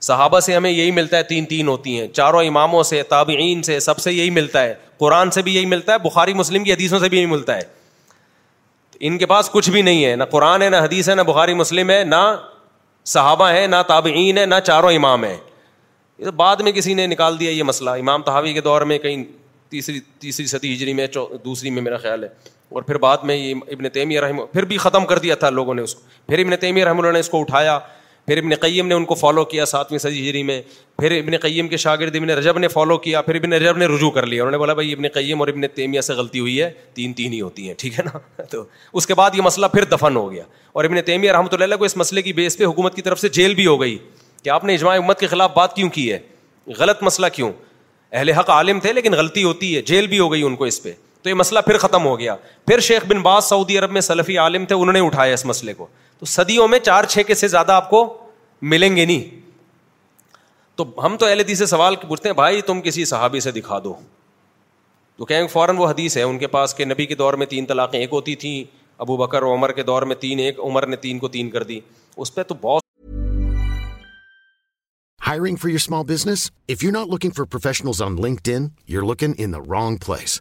صحابہ سے ہمیں یہی ملتا ہے تین تین ہوتی ہیں چاروں اماموں سے تابعین سے سب سے یہی ملتا ہے قرآن سے بھی یہی ملتا ہے بخاری مسلم کی حدیثوں سے بھی یہی ملتا ہے ان کے پاس کچھ بھی نہیں ہے نہ قرآن ہے نہ حدیث ہے نہ بخاری مسلم ہے نہ صحابہ ہے نہ تابعین ہے نہ چاروں امام ہیں بعد میں کسی نے نکال دیا یہ مسئلہ امام تحاوی کے دور میں کہیں تیسری تیسری صدی ہجری میں دوسری میں میرا خیال ہے اور پھر بعد میں یہ ابن تیمیہ رحم پھر بھی ختم کر دیا تھا لوگوں نے اس کو پھر ابن تیمیہ رحم اللہ نے اس کو اٹھایا پھر ابن قیم نے ان کو فالو کیا ساتویں صدی ہری میں پھر ابن قیم کے شاگرد ابن رجب نے فالو کیا پھر ابن رجب نے رجوع کر لیا انہوں نے بولا بھائی ابن قیم اور ابن تیمیہ سے غلطی ہوئی ہے تین تین ہی ہوتی ہیں ٹھیک ہے نا [LAUGHS] تو اس کے بعد یہ مسئلہ پھر دفن ہو گیا اور ابن تیمیہ رحمۃ اللہ کو اس مسئلے کی بیس پہ حکومت کی طرف سے جیل بھی ہو گئی کہ آپ نے اجماع امت کے خلاف بات کیوں کی ہے غلط مسئلہ کیوں اہل حق عالم تھے لیکن غلطی ہوتی ہے جیل بھی ہو گئی ان کو اس پہ تو یہ مسئلہ پھر ختم ہو گیا پھر شیخ بن باز سعودی عرب میں سلفی عالم تھے انہوں نے اٹھایا اس مسئلے کو تو صدیوں میں چار چھ کے سے زیادہ آپ کو ملیں گے نہیں تو ہم تو اہل سے سوال پوچھتے ہیں بھائی تم کسی صحابی سے دکھا دو تو کہیں فوراً وہ حدیث ہے ان کے پاس کہ نبی کے دور میں تین طلاقیں ایک ہوتی تھیں ابو بکر و عمر کے دور میں تین ایک عمر نے تین کو تین کر دی اس پہ تو بہت hiring for your small business if you not looking for professional on LinkedIn you're looking in wrong place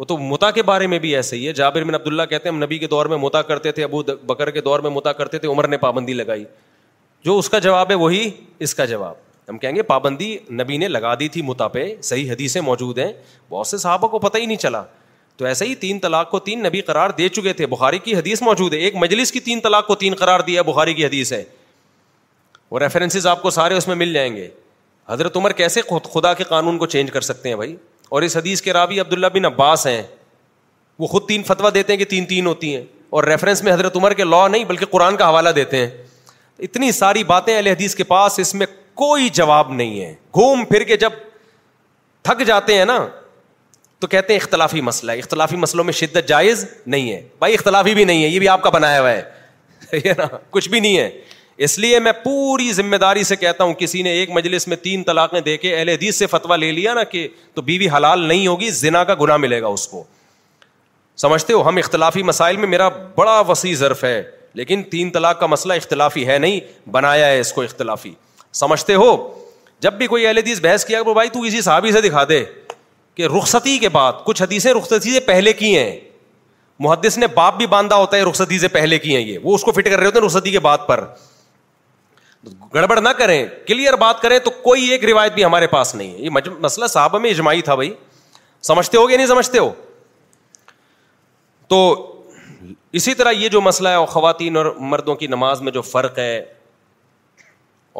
وہ تو متا کے بارے میں بھی ایسا ہی ہے جابر بن عبداللہ کہتے ہیں ہم نبی کے دور میں متا کرتے تھے ابو بکر کے دور میں متا کرتے تھے عمر نے پابندی لگائی جو اس کا جواب ہے وہی اس کا جواب ہم کہیں گے پابندی نبی نے لگا دی تھی متا پہ صحیح حدیثیں موجود ہیں بہت سے صحابہ کو پتہ ہی نہیں چلا تو ایسے ہی تین طلاق کو تین نبی قرار دے چکے تھے بخاری کی حدیث موجود ہے ایک مجلس کی تین طلاق کو تین قرار دیا بخاری کی حدیث ہے وہ ریفرنسز آپ کو سارے اس میں مل جائیں گے حضرت عمر کیسے خدا کے قانون کو چینج کر سکتے ہیں بھائی اور اس حدیث کے راوی عبداللہ بن عباس ہیں وہ خود تین فتویٰ دیتے ہیں کہ تین تین ہوتی ہیں اور ریفرنس میں حضرت عمر کے لا نہیں بلکہ قرآن کا حوالہ دیتے ہیں اتنی ساری باتیں حدیث کے پاس اس میں کوئی جواب نہیں ہے گھوم پھر کے جب تھک جاتے ہیں نا تو کہتے ہیں اختلافی مسئلہ اختلافی مسئلوں میں شدت جائز نہیں ہے بھائی اختلافی بھی نہیں ہے یہ بھی آپ کا بنایا ہوا ہے [LAUGHS] کچھ بھی نہیں ہے اس لیے میں پوری ذمہ داری سے کہتا ہوں کسی نے ایک مجلس میں تین طلاقیں دے کے اہل حدیث سے فتوا لے لیا نا کہ تو بیوی حلال نہیں ہوگی زنا کا گنا ملے گا اس کو سمجھتے ہو ہم اختلافی مسائل میں میرا بڑا وسیع ضرف ہے لیکن تین طلاق کا مسئلہ اختلافی ہے نہیں بنایا ہے اس کو اختلافی سمجھتے ہو جب بھی کوئی اہل حدیث بحث کیا بھائی تو اسی صحابی سے دکھا دے کہ رخصتی کے بعد کچھ حدیثیں رخصتی سے پہلے کی ہیں محدث نے باپ بھی باندھا ہوتا ہے رخصتی سے پہلے کی ہیں یہ وہ اس کو فٹ کر رہے ہوتے ہیں رخصتی کے بعد پر گڑبڑ نہ کریں کلیئر بات کریں تو کوئی ایک روایت بھی ہمارے پاس نہیں ہے یہ مسئلہ صاحب میں اجماعی تھا بھائی سمجھتے ہو یا نہیں سمجھتے ہو تو اسی طرح یہ جو مسئلہ ہے خواتین اور مردوں کی نماز میں جو فرق ہے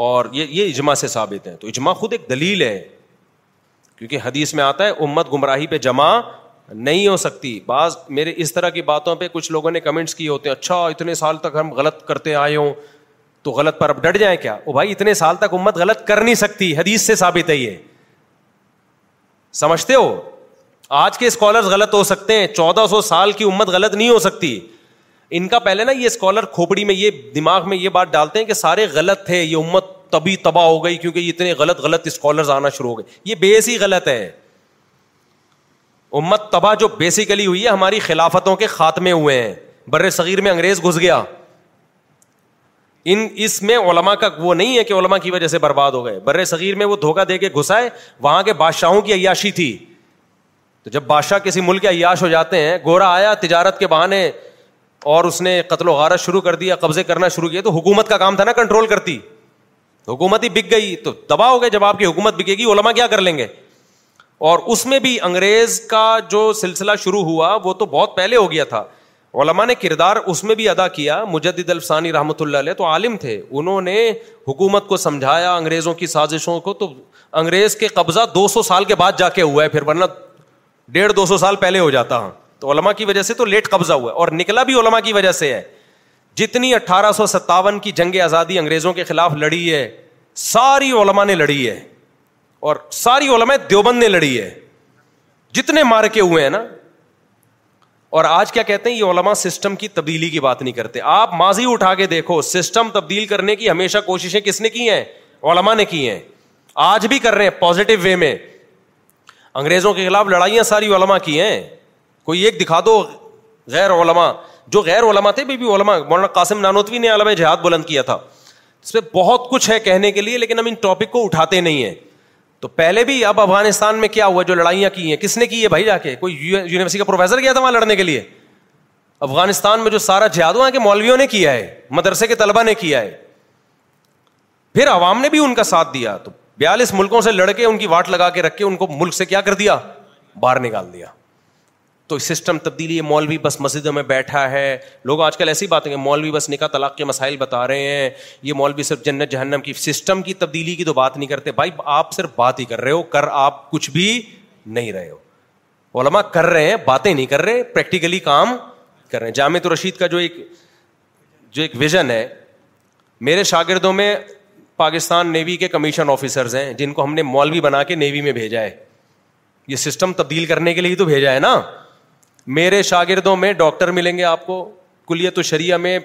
اور یہ یہ اجماع سے ثابت ہے تو اجماع خود ایک دلیل ہے کیونکہ حدیث میں آتا ہے امت گمراہی پہ جمع نہیں ہو سکتی بعض میرے اس طرح کی باتوں پہ کچھ لوگوں نے کمنٹس کیے ہوتے ہیں اچھا اتنے سال تک ہم غلط کرتے آئے ہوں تو غلط پر اب ڈٹ جائیں کیا بھائی اتنے سال تک امت غلط کر نہیں سکتی حدیث سے ثابت ہے یہ سمجھتے ہو آج کے اسکالر غلط ہو سکتے ہیں چودہ سو سال کی امت غلط نہیں ہو سکتی ان کا پہلے نا یہ اسکالر کھوپڑی میں یہ دماغ میں یہ بات ڈالتے ہیں کہ سارے غلط تھے یہ امت تبھی تباہ ہو گئی کیونکہ اتنے غلط غلط اسکالر آنا شروع ہو گئے یہ بیس ہی غلط ہے امت تباہ جو بیسیکلی ہوئی ہے ہماری خلافتوں کے خاتمے ہوئے ہیں بر صغیر میں انگریز گھس گیا ان اس میں علما کا وہ نہیں ہے کہ علما کی وجہ سے برباد ہو گئے بر صغیر میں وہ دھوکہ دے کے گھسائے وہاں کے بادشاہوں کی عیاشی تھی تو جب بادشاہ کسی ملک کے عیاش ہو جاتے ہیں گورا آیا تجارت کے بہانے اور اس نے قتل و غارت شروع کر دیا قبضے کرنا شروع کیا تو حکومت کا کام تھا نا کنٹرول کرتی حکومت ہی بک گئی تو دبا ہو گئے جب آپ کی حکومت بکے گی علما کیا کر لیں گے اور اس میں بھی انگریز کا جو سلسلہ شروع ہوا وہ تو بہت پہلے ہو گیا تھا علما نے کردار اس میں بھی ادا کیا مجد الفسانی رحمۃ اللہ علیہ تو عالم تھے انہوں نے حکومت کو سمجھایا انگریزوں کی سازشوں کو تو انگریز کے قبضہ دو سو سال کے بعد جا کے ہوا ہے پھر ورنہ ڈیڑھ دو سو سال پہلے ہو جاتا ہاں تو علما کی وجہ سے تو لیٹ قبضہ ہوا ہے اور نکلا بھی علما کی وجہ سے ہے جتنی اٹھارہ سو ستاون کی جنگ آزادی انگریزوں کے خلاف لڑی ہے ساری علماء نے لڑی ہے اور ساری علما دیوبند نے لڑی ہے جتنے مارکے ہوئے ہیں نا اور آج کیا کہتے ہیں یہ علما سسٹم کی تبدیلی کی بات نہیں کرتے آپ ماضی اٹھا کے دیکھو سسٹم تبدیل کرنے کی ہمیشہ کوششیں کس نے کی ہیں علما نے کی ہیں آج بھی کر رہے ہیں پازیٹو وے میں انگریزوں کے خلاف لڑائیاں ساری علما کی ہیں کوئی ایک دکھا دو غیر علما جو غیر علما تھے بی علما مولانا قاسم نانوتوی نے علم جہاد بلند کیا تھا اس پہ بہت کچھ ہے کہنے کے لیے لیکن ہم ان ٹاپک کو اٹھاتے نہیں ہیں تو پہلے بھی اب افغانستان میں کیا ہوا جو لڑائیاں کی ہیں کس نے کی ہے بھائی جا کے کوئی یونیورسٹی کا پروفیسر کیا تھا وہاں لڑنے کے لیے افغانستان میں جو سارا وہاں کے مولویوں نے کیا ہے مدرسے کے طلبہ نے کیا ہے پھر عوام نے بھی ان کا ساتھ دیا تو بیالیس ملکوں سے لڑ کے ان کی واٹ لگا کے رکھ کے ان کو ملک سے کیا کر دیا باہر نکال دیا تو سسٹم تبدیلی ہے مولوی بس مسجدوں میں بیٹھا ہے لوگ آج کل ایسی باتیں مولوی بس نکاح طلاق کے مسائل بتا رہے ہیں یہ مولوی صرف جنت جہنم کی سسٹم کی تبدیلی کی تو بات نہیں کرتے بھائی آپ صرف بات ہی کر رہے ہو کر آپ کچھ بھی نہیں رہے ہو علماء کر رہے ہیں باتیں نہیں کر رہے پریکٹیکلی کام کر رہے ہیں جامع رشید کا جو ایک جو ایک ویژن ہے میرے شاگردوں میں پاکستان نیوی کے کمیشن آفیسر ہیں جن کو ہم نے مولوی بنا کے نیوی میں بھیجا ہے یہ سسٹم تبدیل کرنے کے لیے تو بھیجا ہے نا میرے شاگردوں میں ڈاکٹر ملیں گے آپ کو کلیت و شریعہ میں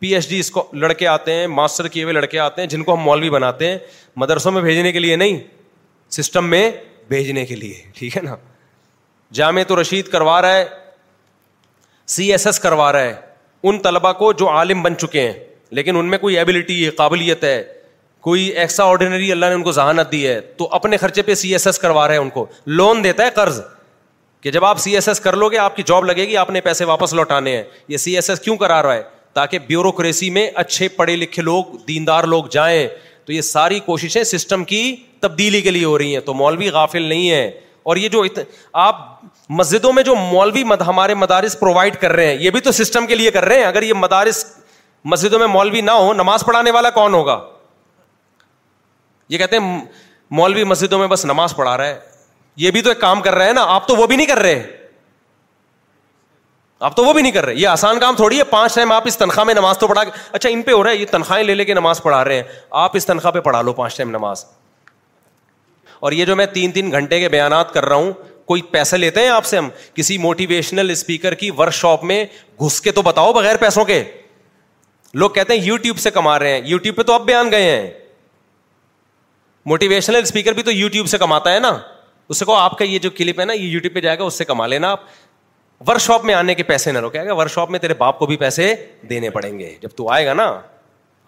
پی ایچ ڈی کو لڑکے آتے ہیں ماسٹر کیے ہوئے لڑکے آتے ہیں جن کو ہم مولوی بناتے ہیں مدرسوں میں بھیجنے کے لیے نہیں سسٹم میں بھیجنے کے لیے ٹھیک ہے نا جامع تو رشید کروا رہا ہے سی ایس ایس کروا رہا ہے ان طلبا کو جو عالم بن چکے ہیں لیکن ان میں کوئی ایبلٹی ہے قابلیت ہے کوئی ایکسٹرا آرڈینری اللہ نے ان کو ذہانت دی ہے تو اپنے خرچے پہ سی ایس ایس کروا رہے ہیں ان کو لون دیتا ہے قرض کہ جب آپ سی ایس ایس کر لو گے آپ کی جاب لگے گی آپ نے پیسے واپس لوٹانے ہیں یہ سی ایس ایس کیوں کرا رہا ہے تاکہ بیوروکریسی میں اچھے پڑھے لکھے لوگ دیندار لوگ جائیں تو یہ ساری کوششیں سسٹم کی تبدیلی کے لیے ہو رہی ہیں تو مولوی غافل نہیں ہے اور یہ جو ات... آپ مسجدوں میں جو مولوی مد... ہمارے مدارس پرووائڈ کر رہے ہیں یہ بھی تو سسٹم کے لیے کر رہے ہیں اگر یہ مدارس مسجدوں میں مولوی نہ ہو نماز پڑھانے والا کون ہوگا یہ کہتے ہیں مولوی مسجدوں میں بس نماز پڑھا رہا ہے یہ بھی تو ایک کام کر رہے ہیں نا آپ تو وہ بھی نہیں کر رہے آپ تو وہ بھی نہیں کر رہے یہ آسان کام تھوڑی ہے پانچ ٹائم آپ اس تنخواہ میں نماز تو پڑھا اچھا ان پہ ہو رہا ہے یہ تنخواہیں لے لے کے نماز پڑھا رہے ہیں آپ اس تنخواہ پہ پڑھا لو پانچ ٹائم نماز اور یہ جو میں تین تین گھنٹے کے بیانات کر رہا ہوں کوئی پیسے لیتے ہیں آپ سے ہم کسی موٹیویشنل اسپیکر کی ورک شاپ میں گھس کے تو بتاؤ بغیر پیسوں کے لوگ کہتے ہیں یو ٹیوب سے کما رہے ہیں یو ٹیوب پہ تو اب بیان گئے ہیں موٹیویشنل اسپیکر بھی تو یو ٹیوب سے کماتا ہے نا اس سے کہو آپ کا یہ جو کلپ ہے نا یہ یوٹیوب پہ جائے گا اس سے کما لینا آپ ورک شاپ میں آنے کے پیسے نہ روکے گا ورک شاپ میں تیرے باپ کو بھی پیسے دینے پڑیں گے جب تو آئے گا نا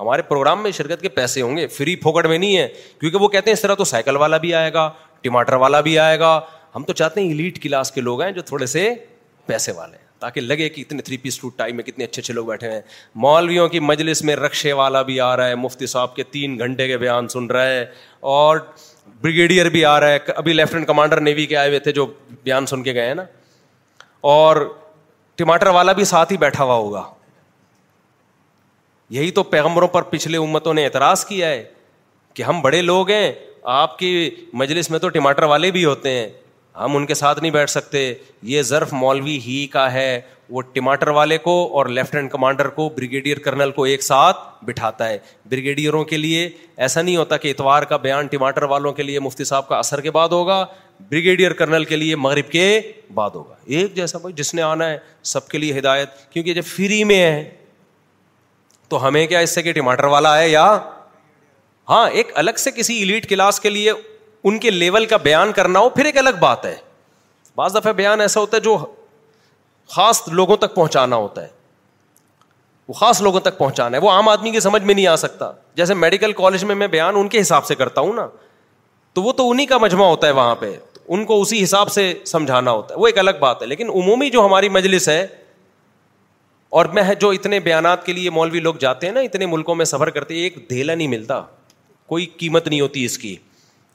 ہمارے پروگرام میں شرکت کے پیسے ہوں گے فری میں نہیں ہے کیونکہ وہ کہتے ہیں اس طرح تو سائیکل والا بھی آئے گا ٹماٹر والا بھی آئے گا ہم تو چاہتے ہیں لیڈ کلاس کے لوگ ہیں جو تھوڑے سے پیسے والے ہیں تاکہ لگے کہ اتنے تھری پیس ٹوٹ ٹائم میں کتنے اچھے اچھے لوگ بیٹھے ہیں مولویوں کی مجلس میں رقشے والا بھی آ رہا ہے مفتی صاحب کے تین گھنٹے کے بیان سن رہا ہے اور بریگیڈیئر بھی آ رہا ہے ابھی لیفٹیننٹ کمانڈر نیوی کے آئے ہوئے تھے جو بیان سن کے گئے ہیں نا اور ٹماٹر والا بھی ساتھ ہی بیٹھا ہوا ہوگا یہی تو پیغمبروں پر پچھلے امتوں نے اعتراض کیا ہے کہ ہم بڑے لوگ ہیں آپ کی مجلس میں تو ٹماٹر والے بھی ہوتے ہیں ہم ان کے ساتھ نہیں بیٹھ سکتے یہ ضرف مولوی ہی کا ہے وہ ٹماٹر والے کو اور لیفٹینٹ کمانڈر کو بریگیڈیئر کرنل کو ایک ساتھ بٹھاتا ہے بریگیڈیئروں کے لیے ایسا نہیں ہوتا کہ اتوار کا بیان ٹماٹر والوں کے لیے مفتی صاحب کا اثر کے بعد ہوگا بریگیڈیئر کرنل کے لیے مغرب کے بعد ہوگا ایک جیسا بھائی جس نے آنا ہے سب کے لیے ہدایت کیونکہ جب فری میں ہے تو ہمیں کیا اس سے کہ ٹماٹر والا ہے یا ہاں ایک الگ سے کسی ایلیٹ کلاس کے لیے ان کے لیول کا بیان کرنا ہو پھر ایک الگ بات ہے بعض دفعہ بیان ایسا ہوتا ہے جو خاص لوگوں تک پہنچانا ہوتا ہے وہ خاص لوگوں تک پہنچانا ہے وہ عام آدمی کی سمجھ میں نہیں آ سکتا جیسے میڈیکل کالج میں میں بیان ان کے حساب سے کرتا ہوں نا تو وہ تو انہیں کا مجمع ہوتا ہے وہاں پہ ان کو اسی حساب سے سمجھانا ہوتا ہے وہ ایک الگ بات ہے لیکن عمومی جو ہماری مجلس ہے اور میں جو اتنے بیانات کے لیے مولوی لوگ جاتے ہیں نا اتنے ملکوں میں سفر کرتے ایک دھیلا نہیں ملتا کوئی قیمت نہیں ہوتی اس کی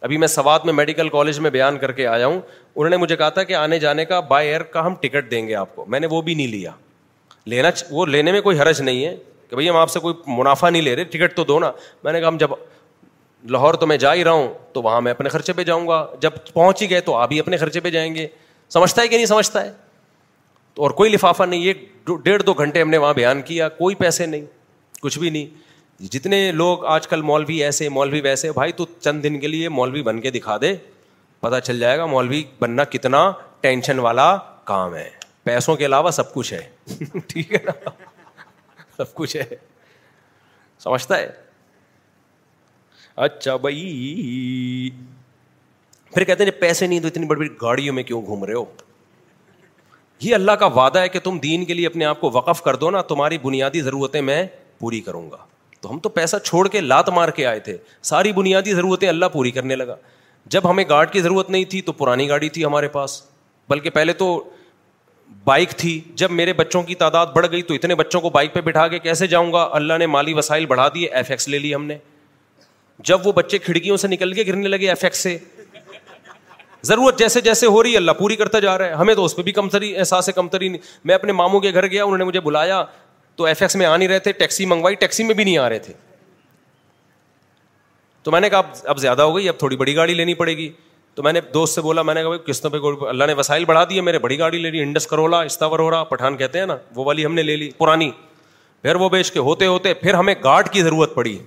ابھی میں سوات میں میڈیکل کالج میں بیان کر کے آیا ہوں انہوں نے مجھے کہا تھا کہ آنے جانے کا بائی ایئر کا ہم ٹکٹ دیں گے آپ کو میں نے وہ بھی نہیں لیا لینا وہ لینے میں کوئی حرج نہیں ہے کہ بھائی ہم آپ سے کوئی منافع نہیں لے رہے ٹکٹ تو دو نا میں نے کہا ہم جب لاہور تو میں جا ہی رہا ہوں تو وہاں میں اپنے خرچے پہ جاؤں گا جب پہنچ ہی گئے تو آپ ہی اپنے خرچے پہ جائیں گے سمجھتا ہے کہ نہیں سمجھتا ہے تو اور کوئی لفافہ نہیں یہ ڈیڑھ دو گھنٹے ہم نے وہاں بیان کیا کوئی پیسے نہیں کچھ بھی نہیں جتنے لوگ آج کل مولوی ایسے مولوی ویسے بھائی تو چند دن کے لیے مولوی بن کے دکھا دے پتا چل جائے گا مولوی بننا کتنا ٹینشن والا کام ہے پیسوں کے علاوہ سب کچھ ہے [LAUGHS] ٹھیک ہے نا سب کچھ ہے سمجھتا ہے اچھا بھائی پھر کہتے ہیں جی پیسے نہیں تو اتنی بڑی بڑی گاڑیوں میں کیوں گھوم رہے ہو یہ اللہ کا وعدہ ہے کہ تم دین کے لیے اپنے آپ کو وقف کر دو نا تمہاری بنیادی ضرورتیں میں پوری کروں گا تو ہم تو پیسہ چھوڑ کے لات مار کے آئے تھے ساری بنیادی ضرورتیں اللہ پوری کرنے لگا جب ہمیں گارڈ کی ضرورت نہیں تھی تو پرانی گاڑی تھی ہمارے پاس بلکہ پہلے تو بائک تھی جب میرے بچوں کی تعداد بڑھ گئی تو اتنے بچوں کو بائک پہ بٹھا کے کیسے جاؤں گا اللہ نے مالی وسائل بڑھا دیے ایف ایکس لے لی ہم نے جب وہ بچے کھڑکیوں سے نکل کے گرنے لگے ایف ایکس سے ضرورت جیسے جیسے ہو رہی ہے اللہ پوری کرتا جا رہا ہے ہمیں تو اس پہ بھی کمتری احساس ہے کمتری نہیں میں اپنے ماموں کے گھر گیا انہوں نے مجھے بلایا تو ایف ایکس میں آ نہیں رہے تھے ٹیکسی منگوائی ٹیکسی میں بھی نہیں آ رہے تھے تو میں نے کہا اب زیادہ ہو گئی اب تھوڑی بڑی گاڑی لینی پڑے گی تو میں نے دوست سے بولا میں نے کہا قسطوں پہ اللہ نے وسائل بڑھا دیے میرے بڑی گاڑی انڈس کرولا استاور ہو رہا پٹھان کہتے ہیں نا وہ والی ہم نے لے لی پرانی پھر وہ بیچ کے ہوتے ہوتے پھر ہمیں گارڈ کی ضرورت پڑی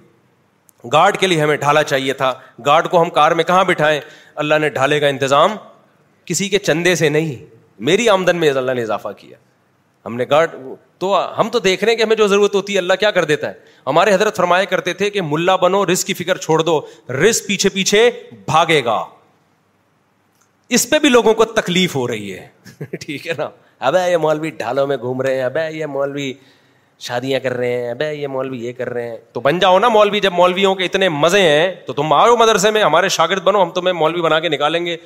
گارڈ کے لیے ہمیں ڈھالا چاہیے تھا گارڈ کو ہم کار میں کہاں بٹھائیں اللہ نے ڈھالے کا انتظام کسی کے چندے سے نہیں میری آمدن میں اللہ نے اضافہ کیا ہم نے گارڈ تو ہم تو دیکھ رہے ہیں کہ ہمیں جو ضرورت ہوتی ہے اللہ کیا کر دیتا ہے ہمارے حضرت فرمایا کرتے تھے کہ ملا بنو رسک کی فکر چھوڑ دو رسک پیچھے پیچھے بھاگے گا اس پہ بھی لوگوں کو تکلیف ہو رہی ہے [LAUGHS] ٹھیک ہے نا اب یہ مولوی ڈھالوں میں گھوم رہے ہیں اب یہ مولوی شادیاں کر رہے ہیں اب یہ مولوی یہ کر رہے ہیں تو بن جاؤ نا مولوی جب مولویوں کے اتنے مزے ہیں تو تم آؤ مدرسے میں ہمارے شاگرد بنو ہم تمہیں مولوی بنا کے نکالیں گے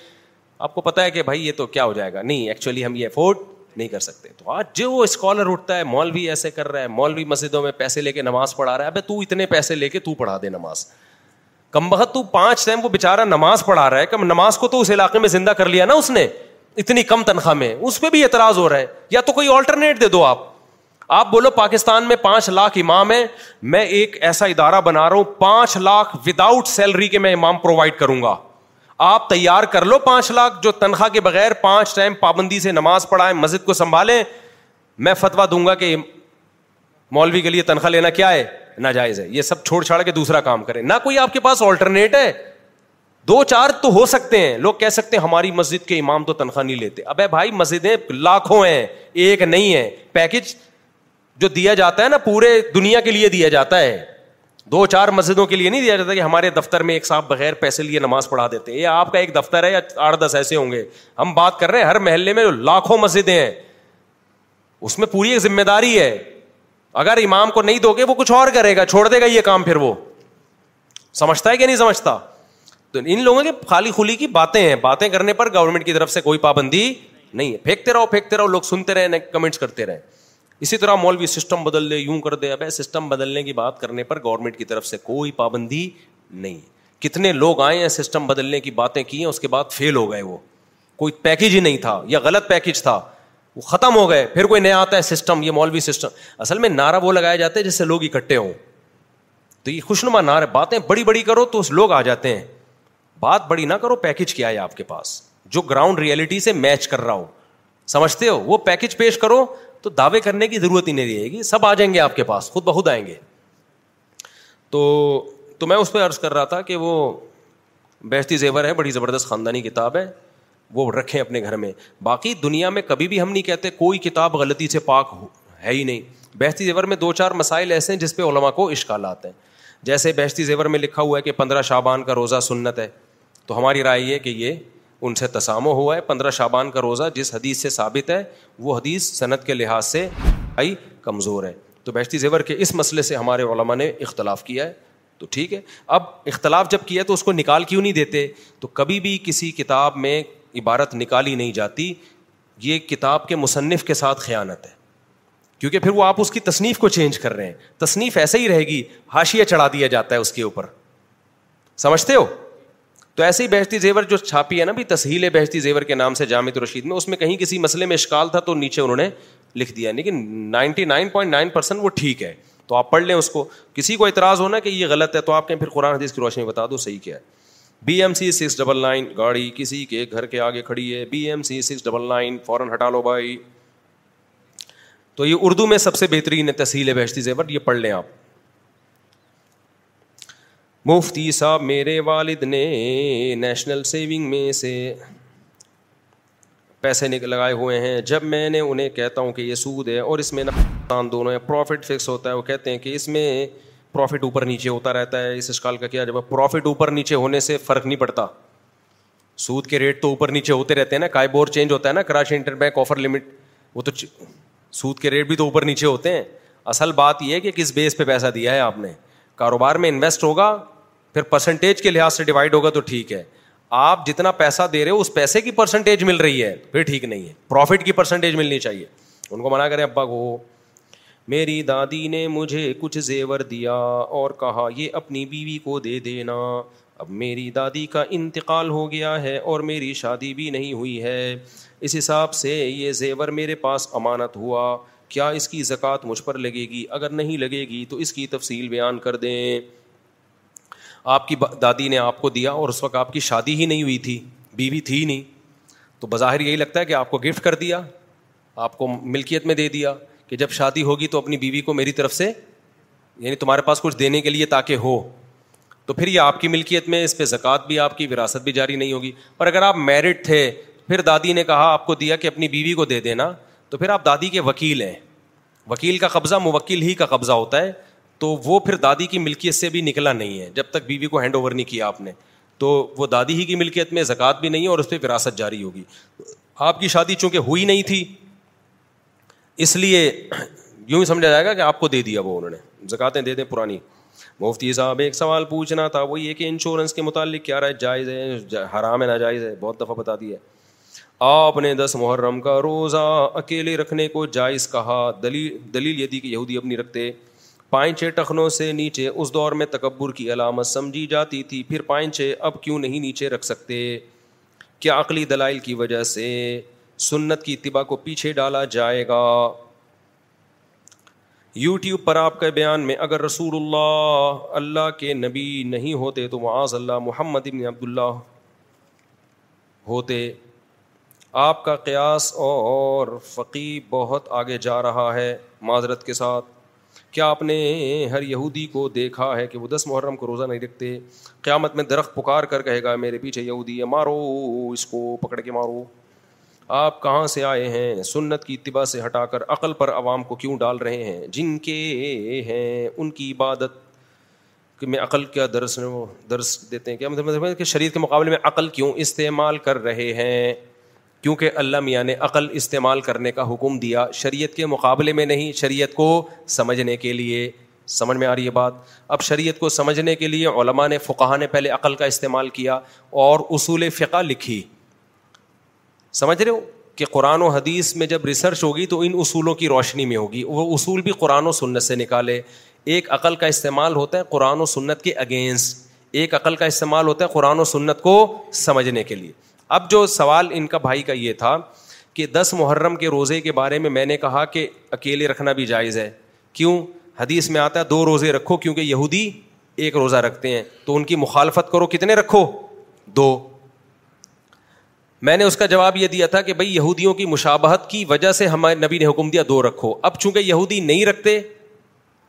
آپ کو پتا ہے کہ بھائی یہ تو کیا ہو جائے گا نہیں ایکچولی ہم یہ افورڈ نہیں کر سکتے تو آج جو وہ اسکالر اٹھتا ہے مولوی ایسے کر رہا ہے مولوی مسجدوں میں پیسے لے کے نماز پڑھا رہا ہے تو اتنے پیسے لے کے تو پڑھا دے نماز کم بہت تو پانچ ٹائم وہ بےچارا نماز پڑھا رہا ہے نماز کو تو اس علاقے میں زندہ کر لیا نا اس نے اتنی کم تنخواہ میں اس پہ بھی اعتراض ہو رہا ہے یا تو کوئی آلٹرنیٹ دے دو آپ آپ بولو پاکستان میں پانچ لاکھ امام ہے میں ایک ایسا ادارہ بنا رہا ہوں پانچ لاکھ وداؤٹ سیلری کے میں امام پرووائڈ کروں گا آپ تیار کر لو پانچ لاکھ جو تنخواہ کے بغیر پانچ ٹائم پابندی سے نماز پڑھائیں مسجد کو سنبھالیں میں فتوا دوں گا کہ مولوی کے لیے تنخواہ لینا کیا ہے ناجائز ہے یہ سب چھوڑ چھاڑ کے دوسرا کام کریں نہ کوئی آپ کے پاس آلٹرنیٹ ہے دو چار تو ہو سکتے ہیں لوگ کہہ سکتے ہیں ہماری مسجد کے امام تو تنخواہ نہیں لیتے ابے بھائی مسجدیں لاکھوں ہیں ایک نہیں ہے پیکج جو دیا جاتا ہے نا پورے دنیا کے لیے دیا جاتا ہے دو چار مسجدوں کے لیے نہیں دیا جاتا کہ ہمارے دفتر میں ایک صاحب بغیر پیسے لیے نماز پڑھا دیتے آپ کا ایک دفتر ہے یا آٹھ دس ایسے ہوں گے ہم بات کر رہے ہیں ہر محلے میں جو لاکھوں مسجدیں ہیں اس میں پوری ایک ذمہ داری ہے اگر امام کو نہیں دو گے وہ کچھ اور کرے گا چھوڑ دے گا یہ کام پھر وہ سمجھتا ہے کہ نہیں سمجھتا تو ان لوگوں کی خالی خلی کی باتیں ہیں باتیں کرنے پر گورنمنٹ کی طرف سے کوئی پابندی نہیں ہے پھینکتے رہو پھینکتے رہو لوگ سنتے رہے کمنٹس کرتے رہے اسی طرح مولوی سسٹم بدل دے یوں کر دے اب سسٹم بدلنے کی بات کرنے پر گورنمنٹ کی طرف سے کوئی پابندی نہیں کتنے لوگ آئے ہیں سسٹم بدلنے کی باتیں کی ہیں اس کے بعد فیل ہو گئے وہ کوئی پیکج ہی نہیں تھا یا غلط پیکج تھا وہ ختم ہو گئے پھر کوئی نیا آتا ہے سسٹم یہ مولوی سسٹم اصل میں نعرہ وہ لگایا جاتا ہے جس سے لوگ اکٹھے ہوں تو یہ خوشنما نعرے باتیں بڑی بڑی کرو تو لوگ آ جاتے ہیں بات بڑی نہ کرو پیکج کیا ہے آپ کے پاس جو گراؤنڈ ریئلٹی سے میچ کر رہا ہو سمجھتے ہو وہ پیکج پیش کرو تو دعوے کرنے کی ضرورت ہی نہیں رہے گی سب آ جائیں گے آپ کے پاس خود بہت آئیں گے تو تو میں اس پہ عرض کر رہا تھا کہ وہ بیشتی زیور ہے بڑی زبردست خاندانی کتاب ہے وہ رکھیں اپنے گھر میں باقی دنیا میں کبھی بھی ہم نہیں کہتے کوئی کتاب غلطی سے پاک ہو ہے ہی نہیں بیشتی زیور میں دو چار مسائل ایسے ہیں جس پہ علماء کو اشکالات ہیں جیسے بیشتی زیور میں لکھا ہوا ہے کہ پندرہ شابان کا روزہ سنت ہے تو ہماری رائے یہ کہ یہ ان سے تسامو ہوا ہے پندرہ شابان کا روزہ جس حدیث سے ثابت ہے وہ حدیث صنعت کے لحاظ سے آئی کمزور ہے تو بیشتی زیور کے اس مسئلے سے ہمارے علماء نے اختلاف کیا ہے تو ٹھیک ہے اب اختلاف جب کیا ہے تو اس کو نکال کیوں نہیں دیتے تو کبھی بھی کسی کتاب میں عبارت نکالی نہیں جاتی یہ کتاب کے مصنف کے ساتھ خیانت ہے کیونکہ پھر وہ آپ اس کی تصنیف کو چینج کر رہے ہیں تصنیف ایسے ہی رہے گی حاشیہ چڑھا دیا جاتا ہے اس کے اوپر سمجھتے ہو تو ایسے ہی بحشتی زیور جو چھاپی ہے نا بھی تسہیل بہشتی زیور کے نام سے جامع رشید میں اس میں کہیں کسی مسئلے میں اشکال تھا تو نیچے انہوں نے لکھ دیا لیکن یعنی وہ ٹھیک ہے تو آپ پڑھ لیں اس کو کسی کو اعتراض ہونا کہ یہ غلط ہے تو آپ کہیں پھر قرآن حدیث کی روشنی بتا دو صحیح کیا ہے B M C six double nine گاڑی کسی کے گھر کے آگے کھڑی ہے B M C six double nine فوراً ہٹا لو بھائی تو یہ اردو میں سب سے بہترین ہے تحصیل بحشتی زیور یہ پڑھ لیں آپ مفتی صاحب میرے والد نے نیشنل سیونگ میں سے پیسے لگائے ہوئے ہیں جب میں نے انہیں کہتا ہوں کہ یہ سود ہے اور اس میں نقصان دونوں پروفٹ فکس ہوتا ہے وہ کہتے ہیں کہ اس میں پروفٹ اوپر نیچے ہوتا رہتا ہے اس اشکال کا کیا جب پروفٹ اوپر نیچے ہونے سے فرق نہیں پڑتا سود کے ریٹ تو اوپر نیچے ہوتے رہتے ہیں نا کائبور چینج ہوتا ہے نا Karachi interbank offer limit وہ تو سود کے ریٹ بھی تو اوپر نیچے ہوتے ہیں اصل بات یہ ہے کہ کس بیس پہ پیسہ دیا ہے آپ نے کاروبار میں انویسٹ ہوگا پھر پرسنٹیج کے لحاظ سے ڈیوائڈ ہوگا تو ٹھیک ہے آپ جتنا پیسہ دے رہے ہو اس پیسے کی پرسنٹیج مل رہی ہے پھر ٹھیک نہیں ہے پروفٹ کی پرسنٹیج ملنی چاہیے ان کو منع کریں ابا کو میری دادی نے مجھے کچھ زیور دیا اور کہا یہ اپنی بیوی کو دے دینا اب میری دادی کا انتقال ہو گیا ہے اور میری شادی بھی نہیں ہوئی ہے اس حساب سے یہ زیور میرے پاس امانت ہوا کیا اس کی زکوٰۃ مجھ پر لگے گی اگر نہیں لگے گی تو اس کی تفصیل بیان کر دیں آپ کی دادی نے آپ کو دیا اور اس وقت آپ کی شادی ہی نہیں ہوئی تھی بیوی تھی ہی نہیں تو بظاہر یہی لگتا ہے کہ آپ کو گفٹ کر دیا آپ کو ملکیت میں دے دیا کہ جب شادی ہوگی تو اپنی بیوی کو میری طرف سے یعنی تمہارے پاس کچھ دینے کے لیے تاکہ ہو تو پھر یہ آپ کی ملکیت میں اس پہ زکوٰۃ بھی آپ کی وراثت بھی جاری نہیں ہوگی پر اگر آپ میرٹ تھے پھر دادی نے کہا آپ کو دیا کہ اپنی بیوی کو دے دینا تو پھر آپ دادی کے وکیل ہیں وکیل کا قبضہ موکیل ہی کا قبضہ ہوتا ہے تو وہ پھر دادی کی ملکیت سے بھی نکلا نہیں ہے جب تک بیوی کو ہینڈ اوور نہیں کیا آپ نے تو وہ دادی ہی کی ملکیت میں زکوٰۃ بھی نہیں ہے اور اس پہ وراثت جاری ہوگی آپ کی شادی چونکہ ہوئی نہیں تھی اس لیے یوں ہی سمجھا جائے گا کہ آپ کو دے دیا وہ انہوں نے زکاتیں دے دیں پرانی مفتی صاحب ایک سوال پوچھنا تھا وہ یہ کہ انشورنس کے متعلق کیا رائے جائز ہے حرام ہے ناجائز ہے بہت دفعہ بتا دی ہے آپ نے دس محرم کا روزہ اکیلے رکھنے کو جائز کہا دلیل دلیل یہ دی کہ یہودی اب نہیں رکھتے پائنچے ٹخنوں سے نیچے اس دور میں تکبر کی علامت سمجھی جاتی تھی پھر پائنچے اب کیوں نہیں نیچے رکھ سکتے کیا عقلی دلائل کی وجہ سے سنت کی اتباع کو پیچھے ڈالا جائے گا یوٹیوب پر آپ کے بیان میں اگر رسول اللہ اللہ کے نبی نہیں ہوتے تو معاذ اللہ محمد عبداللہ ہوتے آپ کا قیاس اور فقی بہت آگے جا رہا ہے معذرت کے ساتھ کیا آپ نے ہر یہودی کو دیکھا ہے کہ وہ دس محرم کو روزہ نہیں رکھتے قیامت میں درخت پکار کر کہے گا میرے پیچھے یہودی ہے مارو اس کو پکڑ کے مارو آپ کہاں سے آئے ہیں سنت کی اتباع سے ہٹا کر عقل پر عوام کو کیوں ڈال رہے ہیں جن کے ہیں ان کی عبادت میں عقل کیا درس درس دیتے ہیں کیا مطلب, مطلب کہ شریر کے مقابلے میں عقل کیوں استعمال کر رہے ہیں کیونکہ اللہ میاں نے عقل استعمال کرنے کا حکم دیا شریعت کے مقابلے میں نہیں شریعت کو سمجھنے کے لیے سمجھ میں آ رہی ہے بات اب شریعت کو سمجھنے کے لیے علماء نے فقہ نے پہلے عقل کا استعمال کیا اور اصول فقہ لکھی سمجھ رہے ہو کہ قرآن و حدیث میں جب ریسرچ ہوگی تو ان اصولوں کی روشنی میں ہوگی وہ اصول بھی قرآن و سنت سے نکالے ایک عقل کا استعمال ہوتا ہے قرآن و سنت کے اگینسٹ ایک عقل کا استعمال ہوتا ہے قرآن و سنت کو سمجھنے کے لیے اب جو سوال ان کا بھائی کا یہ تھا کہ دس محرم کے روزے کے بارے میں میں نے کہا کہ اکیلے رکھنا بھی جائز ہے کیوں حدیث میں آتا ہے دو روزے رکھو کیونکہ یہودی ایک روزہ رکھتے ہیں تو ان کی مخالفت کرو کتنے رکھو دو میں نے اس کا جواب یہ دیا تھا کہ بھائی یہودیوں کی مشابہت کی وجہ سے ہمارے نبی نے حکم دیا دو رکھو اب چونکہ یہودی نہیں رکھتے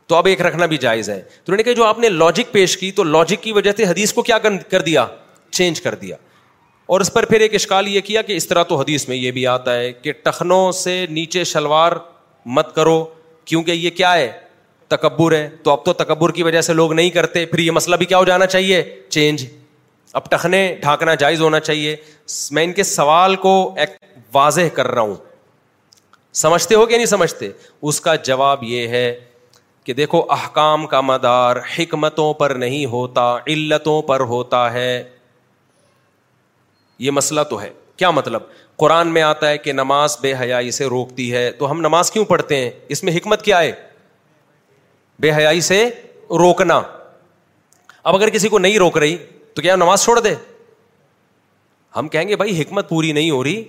تو اب ایک رکھنا بھی جائز ہے تو انہوں نے کہا جو آپ نے لاجک پیش کی تو لاجک کی وجہ سے حدیث کو کیا کر دیا چینج کر دیا اور اس پر پھر ایک اشکال یہ کیا کہ اس طرح تو حدیث میں یہ بھی آتا ہے کہ ٹخنوں سے نیچے شلوار مت کرو کیونکہ یہ کیا ہے تکبر ہے تو اب تو تکبر کی وجہ سے لوگ نہیں کرتے پھر یہ مسئلہ بھی کیا ہو جانا چاہیے چینج اب ٹخنے ڈھانکنا جائز ہونا چاہیے میں ان کے سوال کو ایک واضح کر رہا ہوں سمجھتے ہو کہ نہیں سمجھتے اس کا جواب یہ ہے کہ دیکھو احکام کا مدار حکمتوں پر نہیں ہوتا علتوں پر ہوتا ہے یہ مسئلہ تو ہے کیا مطلب قرآن میں آتا ہے کہ نماز بے حیائی سے روکتی ہے تو ہم نماز کیوں پڑھتے ہیں اس میں حکمت کیا ہے بے حیائی سے روکنا اب اگر کسی کو نہیں روک رہی تو کیا نماز چھوڑ دے ہم کہیں گے بھائی حکمت پوری نہیں ہو رہی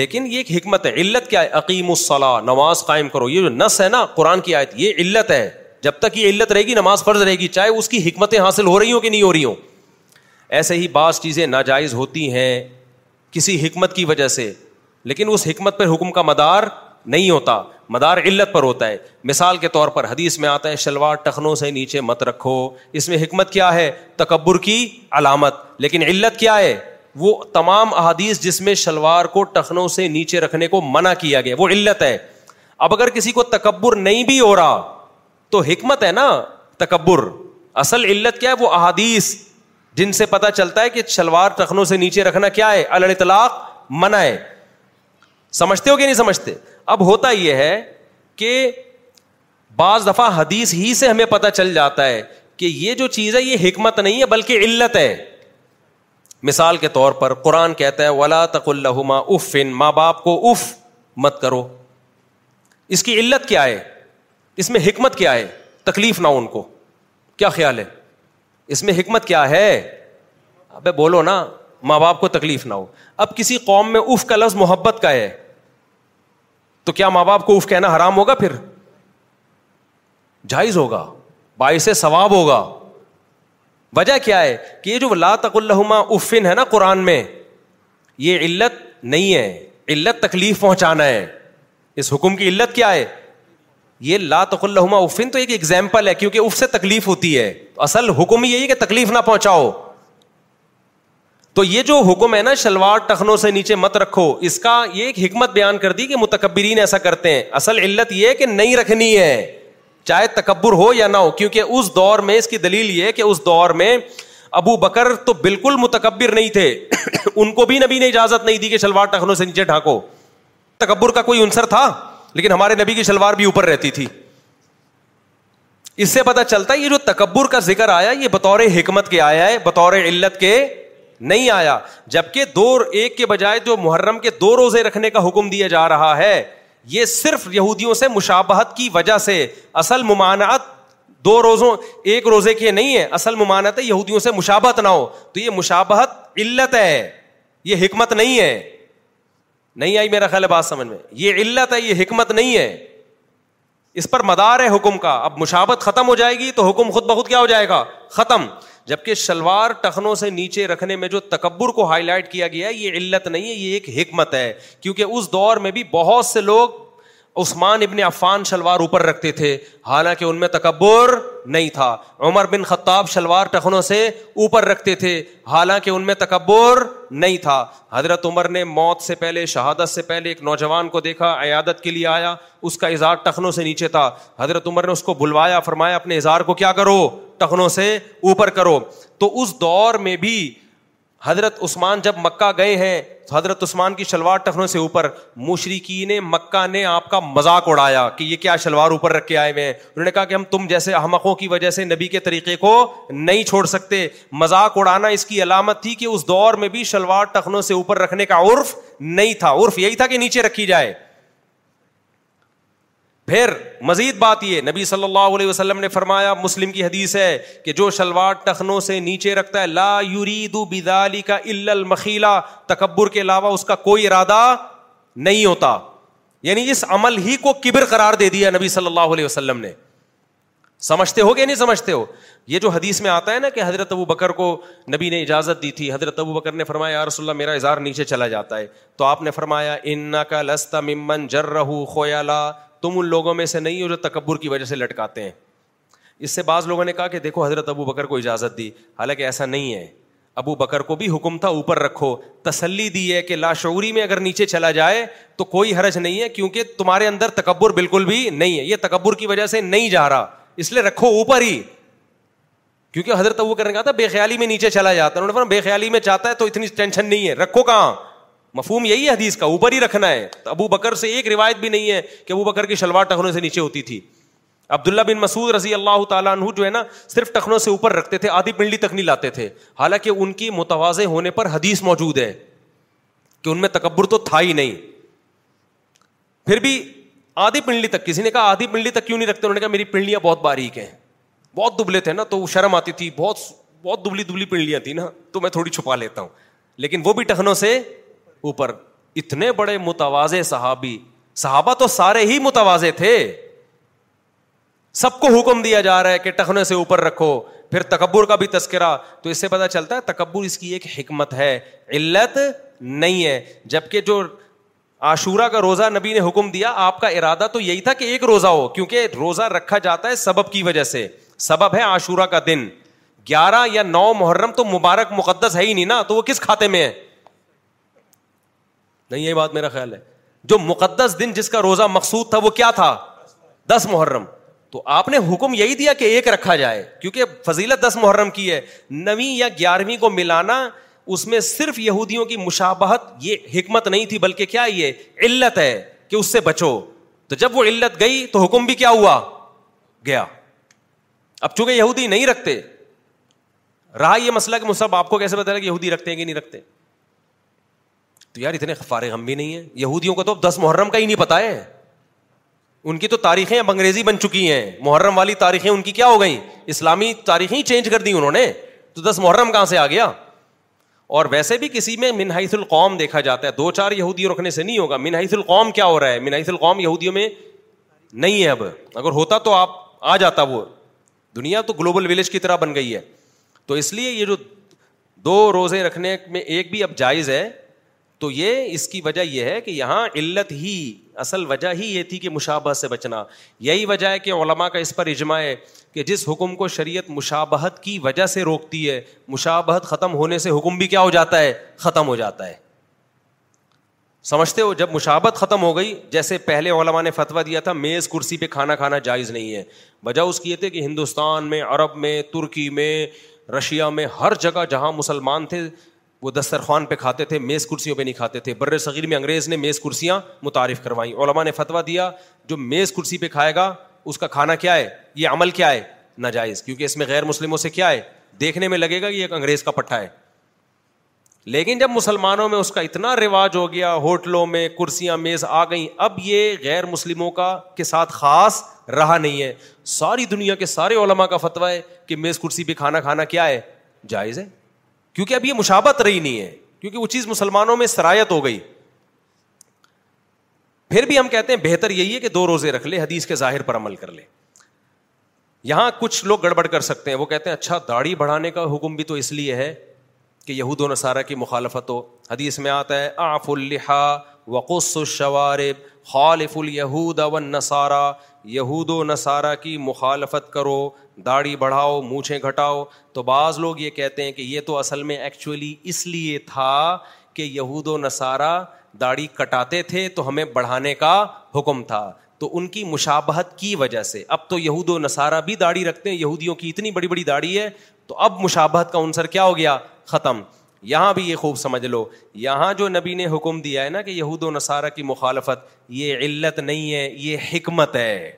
لیکن یہ ایک حکمت ہے علت کیا ہے عقیم الصلاح نماز قائم کرو یہ جو نس ہے نا قرآن کی آیت یہ علت ہے جب تک یہ علت رہے گی نماز فرض رہے گی چاہے اس کی حکمتیں حاصل ہو رہی ہوں کہ نہیں ہو رہی ہوں ایسے ہی بعض چیزیں ناجائز ہوتی ہیں کسی حکمت کی وجہ سے لیکن اس حکمت پر حکم کا مدار نہیں ہوتا مدار علت پر ہوتا ہے مثال کے طور پر حدیث میں آتا ہے شلوار ٹخنوں سے نیچے مت رکھو اس میں حکمت کیا ہے تکبر کی علامت لیکن علت کیا ہے وہ تمام احادیث جس میں شلوار کو ٹخنوں سے نیچے رکھنے کو منع کیا گیا وہ علت ہے اب اگر کسی کو تکبر نہیں بھی ہو رہا تو حکمت ہے نا تکبر اصل علت کیا ہے وہ احادیث جن سے پتہ چلتا ہے کہ شلوار تخنوں سے نیچے رکھنا کیا ہے اللہ طلاق منع ہے سمجھتے ہو کہ نہیں سمجھتے اب ہوتا یہ ہے کہ بعض دفعہ حدیث ہی سے ہمیں پتہ چل جاتا ہے کہ یہ جو چیز ہے یہ حکمت نہیں ہے بلکہ علت ہے مثال کے طور پر قرآن کہتا ہے ولا تق اف افن ماں باپ کو اف مت کرو اس کی علت کیا ہے اس میں حکمت کیا ہے تکلیف نہ ان کو کیا خیال ہے اس میں حکمت کیا ہے اب بولو نا ماں باپ کو تکلیف نہ ہو اب کسی قوم میں اف کا لفظ محبت کا ہے تو کیا ماں باپ کو اف کہنا حرام ہوگا پھر جائز ہوگا باعث ثواب ہوگا وجہ کیا ہے کہ یہ جو لا تک الحما افن ہے نا قرآن میں یہ علت نہیں ہے علت تکلیف پہنچانا ہے اس حکم کی علت کیا ہے یہ لا افن تو ایک ایگزامپل ہے کیونکہ اف سے تکلیف ہوتی ہے اصل حکم یہی کہ تکلیف نہ پہنچاؤ تو یہ جو حکم ہے نا شلوار ٹخنوں سے نیچے مت رکھو اس کا یہ ایک حکمت بیان کر دی کہ متکبرین ایسا کرتے ہیں اصل علت یہ کہ نہیں رکھنی ہے چاہے تکبر ہو یا نہ ہو کیونکہ اس دور میں اس کی دلیل یہ کہ اس دور میں ابو بکر تو بالکل متکبر نہیں تھے [COUGHS] ان کو بھی نبی نے اجازت نہیں دی کہ شلوار ٹخنوں سے نیچے ڈھانکو تکبر کا کوئی انصر تھا لیکن ہمارے نبی کی شلوار بھی اوپر رہتی تھی اس سے پتا چلتا ہے یہ جو تکبر کا ذکر آیا یہ بطور حکمت کے آیا ہے بطور علت کے نہیں آیا جبکہ دو ایک کے بجائے جو محرم کے دو روزے رکھنے کا حکم دیا جا رہا ہے یہ صرف یہودیوں سے مشابہت کی وجہ سے اصل ممانعت دو روزوں ایک روزے کے نہیں ہے اصل ممانعت ہے یہودیوں سے مشابہت نہ ہو تو یہ مشابہت علت ہے یہ حکمت نہیں ہے نہیں آئی میرا خیال ہے بات سمجھ میں یہ علت ہے یہ حکمت نہیں ہے اس پر مدار ہے حکم کا اب مشابت ختم ہو جائے گی تو حکم خود بخود کیا ہو جائے گا ختم جبکہ شلوار ٹخنوں سے نیچے رکھنے میں جو تکبر کو ہائی لائٹ کیا گیا ہے یہ علت نہیں ہے یہ ایک حکمت ہے کیونکہ اس دور میں بھی بہت سے لوگ عثمان ابن عفان شلوار اوپر رکھتے تھے حالانکہ ان میں تکبر نہیں تھا عمر بن خطاب شلوار ٹخنوں سے اوپر رکھتے تھے حالانکہ ان میں تکبر نہیں تھا حضرت عمر نے موت سے پہلے شہادت سے پہلے ایک نوجوان کو دیکھا عیادت کے لیے آیا اس کا اظہار ٹخنوں سے نیچے تھا حضرت عمر نے اس کو بلوایا فرمایا اپنے اظہار کو کیا کرو ٹخنوں سے اوپر کرو تو اس دور میں بھی حضرت عثمان جب مکہ گئے ہیں حضرت عثمان کی شلوار ٹخنوں سے اوپر مشرقی نے مکہ نے آپ کا مذاق اڑایا کہ یہ کیا شلوار اوپر رکھ کے آئے ہوئے ہیں انہوں نے کہا کہ ہم تم جیسے احمقوں کی وجہ سے نبی کے طریقے کو نہیں چھوڑ سکتے مذاق اڑانا اس کی علامت تھی کہ اس دور میں بھی شلوار ٹخنوں سے اوپر رکھنے کا عرف نہیں تھا عرف یہی تھا کہ نیچے رکھی جائے پھر مزید بات یہ نبی صلی اللہ علیہ وسلم نے فرمایا مسلم کی حدیث ہے کہ جو شلوار ٹخنوں سے نیچے رکھتا ہے لا یورید بدالی کا المخیلا تکبر کے علاوہ اس کا کوئی ارادہ نہیں ہوتا یعنی اس عمل ہی کو کبر قرار دے دیا نبی صلی اللہ علیہ وسلم نے سمجھتے ہو کہ نہیں سمجھتے ہو یہ جو حدیث میں آتا ہے نا کہ حضرت ابو بکر کو نبی نے اجازت دی تھی حضرت ابو بکر نے فرمایا یار میرا اظہار نیچے چلا جاتا ہے تو آپ نے فرمایا ان کا لستا ممن جر رہو خویالا تم ان لوگوں میں سے نہیں ہو جو تکبر کی وجہ سے لٹکاتے ہیں اس سے بعض لوگوں نے کہا کہ دیکھو حضرت ابو بکر کو اجازت دی حالانکہ ایسا نہیں ہے ابو بکر کو بھی حکم تھا اوپر رکھو تسلی دی ہے کہ لاشعوری میں اگر نیچے چلا جائے تو کوئی حرج نہیں ہے کیونکہ تمہارے اندر تکبر بالکل بھی نہیں ہے یہ تکبر کی وجہ سے نہیں جا رہا اس لیے رکھو اوپر ہی کیونکہ حضرت ابو بکر نے کہا تھا بے خیالی میں نیچے چلا جاتا انہوں نے خیالی میں چاہتا ہے تو اتنی ٹینشن نہیں ہے رکھو کہاں مفہوم یہی ہے حدیث کا اوپر ہی رکھنا ہے ابو بکر سے ایک روایت بھی نہیں ہے کہ ابو بکر کی شلوار ٹخنوں سے نیچے ہوتی تھی عبداللہ بن مسعود رضی اللہ تعالیٰ عنہ جو ہے نا صرف ٹخنوں سے اوپر رکھتے تھے آدھی پنڈلی تک نہیں لاتے تھے حالانکہ ان کی متوازے ہونے پر حدیث موجود ہے کہ ان میں تکبر تو تھا ہی نہیں پھر بھی آدھی پنڈلی تک کسی نے کہا آدھی پنڈلی تک کیوں نہیں رکھتے انہوں نے کہا میری پنڈلیاں بہت باریک ہیں بہت دبلے تھے نا تو وہ شرم آتی تھی بہت بہت دبلی دبلی پنڈلیاں تھیں نا تو میں تھوڑی چھپا لیتا ہوں لیکن وہ بھی ٹخنوں سے اوپر اتنے بڑے متوازے صحابی صحابہ تو سارے ہی متوازے تھے سب کو حکم دیا جا رہا ہے کہ ٹخنے سے اوپر رکھو پھر تکبر کا بھی تذکرہ تو اس سے پتا چلتا ہے تکبر اس کی ایک حکمت ہے علت نہیں ہے جبکہ جو عاشورہ کا روزہ نبی نے حکم دیا آپ کا ارادہ تو یہی تھا کہ ایک روزہ ہو کیونکہ روزہ رکھا جاتا ہے سبب کی وجہ سے سبب ہے عاشورہ کا دن گیارہ یا نو محرم تو مبارک مقدس ہے ہی نہیں نا تو وہ کس کھاتے میں ہے نہیں یہ بات میرا خیال ہے جو مقدس دن جس کا روزہ مقصود تھا وہ کیا تھا دس محرم تو آپ نے حکم یہی دیا کہ ایک رکھا جائے کیونکہ فضیلت دس محرم کی ہے نویں یا گیارہویں کو ملانا اس میں صرف یہودیوں کی مشابہت یہ حکمت نہیں تھی بلکہ کیا یہ علت ہے کہ اس سے بچو تو جب وہ علت گئی تو حکم بھی کیا ہوا گیا اب چونکہ یہودی نہیں رکھتے رہا یہ مسئلہ کہ مصحب آپ کو کیسے بتایا کہ یہودی رکھتے ہیں کہ نہیں رکھتے تو یار اتنے فارغ غم بھی نہیں ہے یہودیوں کا تو اب دس محرم کا ہی نہیں پتا ہے ان کی تو تاریخیں اب انگریزی بن چکی ہیں محرم والی تاریخیں ان کی کیا ہو گئیں اسلامی تاریخیں ہی چینج کر دیں انہوں نے تو دس محرم کہاں سے آ گیا اور ویسے بھی کسی میں منہائیس القوم دیکھا جاتا ہے دو چار یہودی رکھنے سے نہیں ہوگا منہایس القوم کیا ہو رہا ہے منایس القوم یہودیوں میں نہیں ہے اب اگر ہوتا تو آپ آ جاتا وہ دنیا تو گلوبل ولیج کی طرح بن گئی ہے تو اس لیے یہ جو دو روزے رکھنے میں ایک بھی اب جائز ہے تو یہ اس کی وجہ یہ ہے کہ یہاں علت ہی اصل وجہ ہی یہ تھی کہ مشابہ سے بچنا یہی وجہ ہے کہ علماء کا اس پر اجماع ہے کہ جس حکم کو شریعت مشابہت کی وجہ سے روکتی ہے مشابہت ختم ہونے سے حکم بھی کیا ہو جاتا ہے ختم ہو جاتا ہے سمجھتے ہو جب مشابت ختم ہو گئی جیسے پہلے علماء نے فتویٰ دیا تھا میز کرسی پہ کھانا کھانا جائز نہیں ہے وجہ اس کی یہ تھی کہ ہندوستان میں عرب میں ترکی میں رشیا میں ہر جگہ جہاں مسلمان تھے وہ دسترخوان پہ کھاتے تھے میز کرسیوں پہ نہیں کھاتے تھے بر صغیر میں انگریز نے میز کرسیاں متعارف کروائیں علما نے فتویٰ دیا جو میز کرسی پہ کھائے گا اس کا کھانا کیا ہے یہ عمل کیا ہے ناجائز کیونکہ اس میں غیر مسلموں سے کیا ہے دیکھنے میں لگے گا یہ ایک انگریز کا پٹھا ہے لیکن جب مسلمانوں میں اس کا اتنا رواج ہو گیا ہوٹلوں میں کرسیاں میز آ گئیں اب یہ غیر مسلموں کا کے ساتھ خاص رہا نہیں ہے ساری دنیا کے سارے علما کا فتویٰ ہے کہ میز کرسی پہ کھانا کھانا کیا ہے جائز ہے کیونکہ اب یہ مشابت رہی نہیں ہے کیونکہ وہ چیز مسلمانوں میں سرایت ہو گئی پھر بھی ہم کہتے ہیں بہتر یہی ہے کہ دو روزے رکھ لے حدیث کے ظاہر پر عمل کر لے یہاں کچھ لوگ گڑبڑ کر سکتے ہیں وہ کہتے ہیں اچھا داڑھی بڑھانے کا حکم بھی تو اس لیے ہے کہ یہود و نصارہ کی مخالفت ہو حدیث میں آتا ہے آف الحا وقص شوار خالف الہود و نصارہ یہود و نصارہ کی مخالفت کرو داڑھی بڑھاؤ مونچھیں گھٹاؤ تو بعض لوگ یہ کہتے ہیں کہ یہ تو اصل میں ایکچولی اس لیے تھا کہ یہود و نصارہ داڑھی کٹاتے تھے تو ہمیں بڑھانے کا حکم تھا تو ان کی مشابہت کی وجہ سے اب تو یہود و نصارہ بھی داڑھی رکھتے ہیں یہودیوں کی اتنی بڑی بڑی داڑھی ہے تو اب مشابہت کا عنصر کیا ہو گیا ختم یہاں بھی یہ خوب سمجھ لو یہاں جو نبی نے حکم دیا ہے نا کہ یہود و نصارہ کی مخالفت یہ علت نہیں ہے یہ حکمت ہے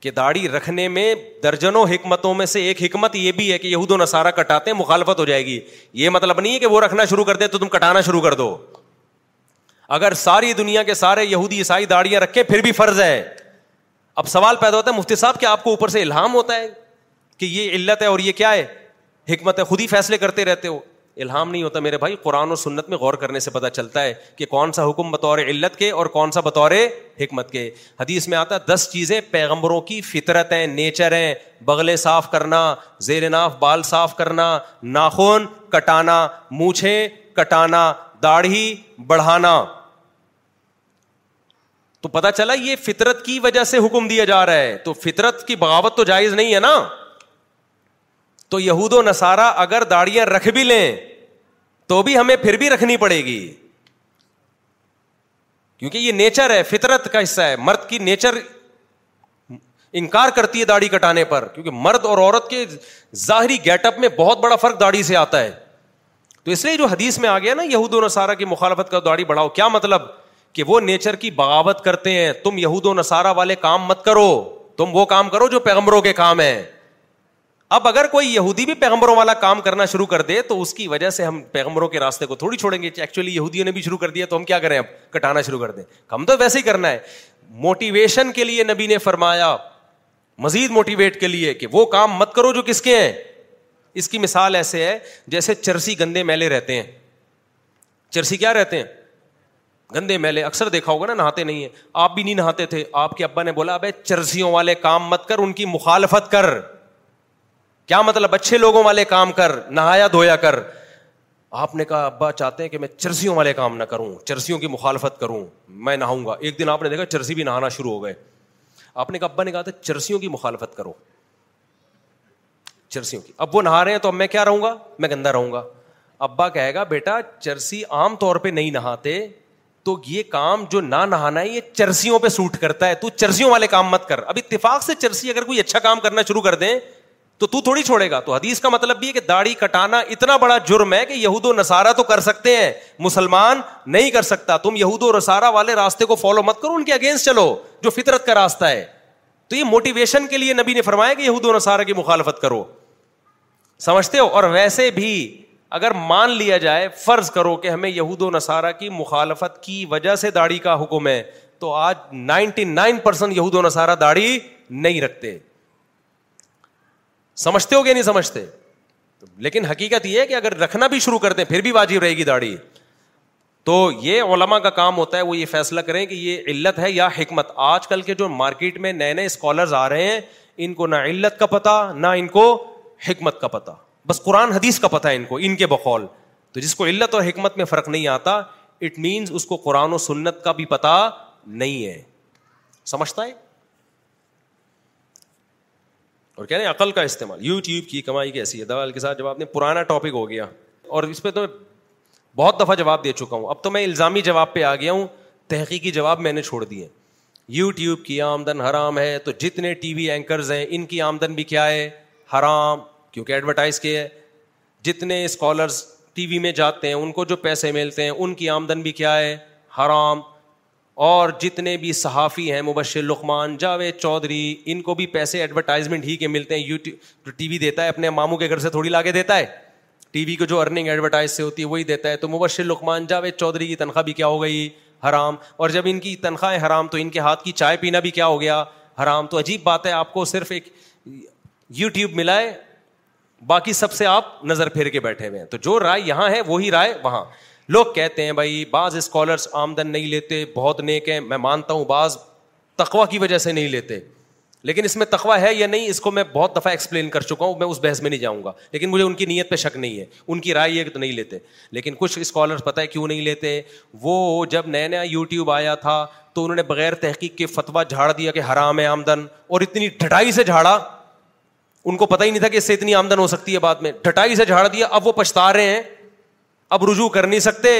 کہ داڑھی رکھنے میں درجنوں حکمتوں میں سے ایک حکمت یہ بھی ہے کہ یہود و نصارہ کٹاتے مخالفت ہو جائے گی یہ مطلب نہیں ہے کہ وہ رکھنا شروع کر دے تو تم کٹانا شروع کر دو اگر ساری دنیا کے سارے یہودی عیسائی داڑیاں رکھے پھر بھی فرض ہے اب سوال پیدا ہوتا ہے مفتی صاحب کہ آپ کو اوپر سے الہام ہوتا ہے کہ یہ علت ہے اور یہ کیا ہے حکمت ہے خود ہی فیصلے کرتے رہتے ہو الحام نہیں ہوتا میرے بھائی قرآن و سنت میں غور کرنے سے پتہ چلتا ہے کہ کون سا حکم بطور علت کے اور کون سا بطور حکمت کے حدیث میں آتا دس چیزیں پیغمبروں کی فطرت ہیں نیچر ہیں بغلے صاف کرنا زیر ناف بال صاف کرنا ناخون کٹانا مونچھے کٹانا داڑھی بڑھانا تو پتا چلا یہ فطرت کی وجہ سے حکم دیا جا رہا ہے تو فطرت کی بغاوت تو جائز نہیں ہے نا تو یہود و نسارا اگر داڑیاں رکھ بھی لیں تو بھی ہمیں پھر بھی رکھنی پڑے گی کیونکہ یہ نیچر ہے فطرت کا حصہ ہے مرد کی نیچر انکار کرتی ہے داڑھی کٹانے پر کیونکہ مرد اور عورت کے ظاہری گیٹ اپ میں بہت بڑا فرق داڑھی سے آتا ہے تو اس لیے جو حدیث میں آ گیا نا یہود و نصارہ کی مخالفت کا داڑھی بڑھاؤ کیا مطلب کہ وہ نیچر کی بغاوت کرتے ہیں تم یہود و نصارہ والے کام مت کرو تم وہ کام کرو جو پیغمبروں کے کام ہیں اب اگر کوئی یہودی بھی پیغمبروں والا کام کرنا شروع کر دے تو اس کی وجہ سے ہم پیغمبروں کے راستے کو تھوڑی چھوڑیں گے ایکچولی یہودیوں نے بھی شروع کر دیا تو ہم کیا کریں اب کٹانا شروع کر دیں ہم تو ویسے ہی کرنا ہے موٹیویشن کے لیے نبی نے فرمایا مزید موٹیویٹ کے لیے کہ وہ کام مت کرو جو کس کے ہیں اس کی مثال ایسے ہے جیسے چرسی گندے میلے رہتے ہیں چرسی کیا رہتے ہیں گندے میلے اکثر دیکھا ہوگا نا نہاتے نہیں ہیں آپ بھی نہیں نہاتے تھے آپ کے ابا نے بولا ابے چرسیوں والے کام مت کر ان کی مخالفت کر کیا مطلب اچھے لوگوں والے کام کر نہایا دھویا کر آپ نے کہا ابا چاہتے ہیں کہ میں چرسیوں والے کام نہ کروں چرسیوں کی مخالفت کروں میں نہاؤں گا ایک دن آپ نے دیکھا چرسی بھی نہانا شروع ہو گئے آپ نے کہا ابا نے کہا تھا چرسیوں کی مخالفت کرو چرسیوں کی اب وہ نہا رہے ہیں تو اب میں کیا رہوں گا میں گندا رہوں گا ابا کہے گا بیٹا چرسی عام طور پہ نہیں نہاتے تو یہ کام جو نہ نہانا ہے یہ چرسیوں پہ سوٹ کرتا ہے تو چرسیوں والے کام مت کر اب اتفاق سے چرسی اگر کوئی اچھا کام کرنا شروع کر دیں تو تو تھوڑی چھوڑے گا تو حدیث کا مطلب بھی ہے کہ داڑھی کٹانا اتنا بڑا جرم ہے کہ یہود و نصارہ تو کر سکتے ہیں مسلمان نہیں کر سکتا تم یہود و نصارہ والے راستے کو فالو مت کرو ان کے اگینسٹ چلو جو فطرت کا راستہ ہے تو یہ موٹیویشن کے لیے نبی نے فرمایا کہ یہود و نصارہ کی مخالفت کرو سمجھتے ہو اور ویسے بھی اگر مان لیا جائے فرض کرو کہ ہمیں یہود و نصارہ کی مخالفت کی وجہ سے داڑھی کا حکم ہے تو آج نائنٹی نائن پرسینٹ یہود و نصارہ داڑھی نہیں رکھتے سمجھتے ہو گیا نہیں سمجھتے لیکن حقیقت یہ ہے کہ اگر رکھنا بھی شروع کرتے پھر بھی واجب رہے گی داڑھی تو یہ علما کا کام ہوتا ہے وہ یہ فیصلہ کریں کہ یہ علت ہے یا حکمت آج کل کے جو مارکیٹ میں نئے نئے اسکالرز آ رہے ہیں ان کو نہ علت کا پتا نہ ان کو حکمت کا پتا بس قرآن حدیث کا پتہ ہے ان کو ان کے بقول تو جس کو علت اور حکمت میں فرق نہیں آتا اٹ مینس اس کو قرآن و سنت کا بھی پتا نہیں ہے سمجھتا ہے اور کہہ رہے ہیں عقل کا استعمال یوٹیوب کی کمائی کیسی ہے دوال کے ساتھ جواب نے پرانا ٹاپک ہو گیا اور اس پہ تو میں بہت دفعہ جواب دے چکا ہوں اب تو میں الزامی جواب پہ آ گیا ہوں تحقیقی جواب میں نے چھوڑ دیے یوٹیوب کی آمدن حرام ہے تو جتنے ٹی وی اینکرز ہیں ان کی آمدن بھی کیا ہے حرام کیونکہ ایڈورٹائز کیا ہے جتنے اسکالرس ٹی وی میں جاتے ہیں ان کو جو پیسے ملتے ہیں ان کی آمدن بھی کیا ہے حرام اور جتنے بھی صحافی ہیں مبشر لقمان جاوید چودھری ان کو بھی پیسے ایڈورٹائزمنٹ ہی کے ملتے ہیں یوٹیوب ٹی وی دیتا ہے اپنے ماموں کے گھر سے تھوڑی لا کے دیتا ہے ٹی وی کو جو ارننگ ایڈورٹائز سے ہوتی ہے وہی دیتا ہے تو مبشر لقمان جاوید چودھری کی تنخواہ بھی کیا ہو گئی حرام اور جب ان کی تنخواہیں حرام تو ان کے ہاتھ کی چائے پینا بھی کیا ہو گیا حرام تو عجیب بات ہے آپ کو صرف ایک یوٹیوب ملا ہے باقی سب سے آپ نظر پھیر کے بیٹھے ہوئے ہیں تو جو رائے یہاں ہے وہی رائے وہاں لوگ کہتے ہیں بھائی بعض اسکالرس آمدن نہیں لیتے بہت نیک ہیں میں مانتا ہوں بعض تقوا کی وجہ سے نہیں لیتے لیکن اس میں تقوا ہے یا نہیں اس کو میں بہت دفعہ ایکسپلین کر چکا ہوں میں اس بحث میں نہیں جاؤں گا لیکن مجھے ان کی نیت پہ شک نہیں ہے ان کی رائے یہ کہ تو نہیں لیتے لیکن کچھ اسکالرس پتہ ہے کیوں نہیں لیتے وہ جب نیا نیا یوٹیوب آیا تھا تو انہوں نے بغیر تحقیق کے فتویٰ جھاڑ دیا کہ حرام ہے آمدن اور اتنی ڈھٹائی سے جھاڑا ان کو پتہ ہی نہیں تھا کہ اس سے اتنی آمدن ہو سکتی ہے بعد میں ڈھٹائی سے جھاڑ دیا اب وہ پچھتا رہے ہیں اب رجوع کر نہیں سکتے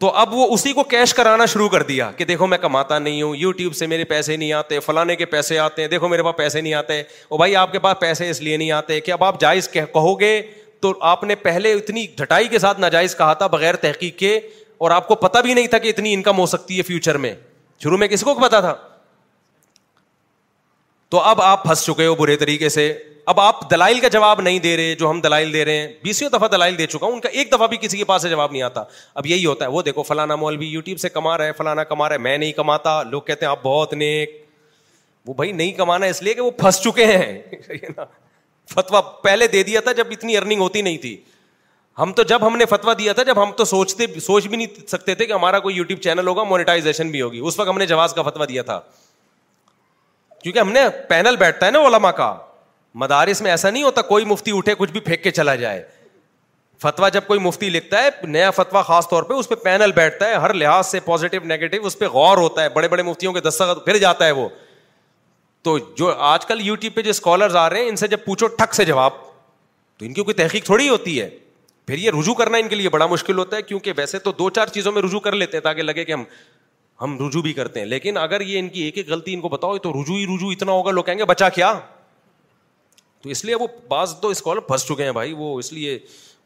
تو اب وہ اسی کو کیش کرانا شروع کر دیا کہ دیکھو میں کماتا نہیں ہوں یو ٹیوب سے میرے پیسے نہیں آتے فلانے کے پیسے آتے ہیں دیکھو میرے پاس پیسے نہیں آتے او بھائی آپ کے پاس پیسے اس لیے نہیں آتے کہ اب آپ جائز کہو گے تو آپ نے پہلے اتنی ڈھٹائی کے ساتھ ناجائز کہا تھا بغیر تحقیق کے اور آپ کو پتا بھی نہیں تھا کہ اتنی انکم ہو سکتی ہے فیوچر میں شروع میں کسی کو پتا تھا تو اب آپ پھنس چکے ہو برے طریقے سے اب آپ دلائل کا جواب نہیں دے رہے جو ہم دلائل دے رہے ہیں بیسوں دفعہ دلائل دے چکا ہوں ان کا ایک دفعہ بھی کسی کے پاس سے جواب نہیں آتا اب یہی ہوتا ہے وہ دیکھو فلانا مول بھی یوٹیوب سے کما رہے فلانا کما رہا ہے میں نہیں کماتا لوگ کہتے ہیں آپ بہت نیک وہ بھائی نہیں کمانا اس لیے کہ وہ پھنس چکے ہیں [LAUGHS] فتوا پہلے دے دیا تھا جب اتنی ارننگ ہوتی نہیں تھی ہم تو جب ہم نے فتوا دیا تھا جب ہم تو سوچتے سوچ بھی نہیں سکتے تھے کہ ہمارا کوئی یوٹیوب چینل ہوگا مونیٹائزیشن بھی ہوگی اس وقت ہم نے جواز کا فتوا دیا تھا کیونکہ ہم نے پینل بیٹھتا ہے نا علما کا مدارس میں ایسا نہیں ہوتا کوئی مفتی اٹھے کچھ بھی پھینک کے چلا جائے فتوا جب کوئی مفتی لکھتا ہے نیا فتوا خاص طور پہ اس پہ پینل بیٹھتا ہے ہر لحاظ سے پازیٹو نیگیٹو اس پہ غور ہوتا ہے بڑے بڑے مفتیوں کے دستخط پھر جاتا ہے وہ تو جو آج کل یو ٹیوب پہ جو اسکالرز آ رہے ہیں ان سے جب پوچھو ٹھک سے جواب تو ان کی کوئی تحقیق تھوڑی ہوتی ہے پھر یہ رجوع کرنا ان کے لیے بڑا مشکل ہوتا ہے کیونکہ ویسے تو دو چار چیزوں میں رجوع کر لیتے ہیں تاکہ لگے کہ ہم ہم رجوع بھی کرتے ہیں لیکن اگر یہ ان کی ایک ایک غلطی ان کو بتاؤ تو رجوع ہی رجوع اتنا ہوگا لوگ کہیں گے بچا کیا تو اس لیے وہ بعض تو اس پھنس چکے ہیں بھائی وہ اس لیے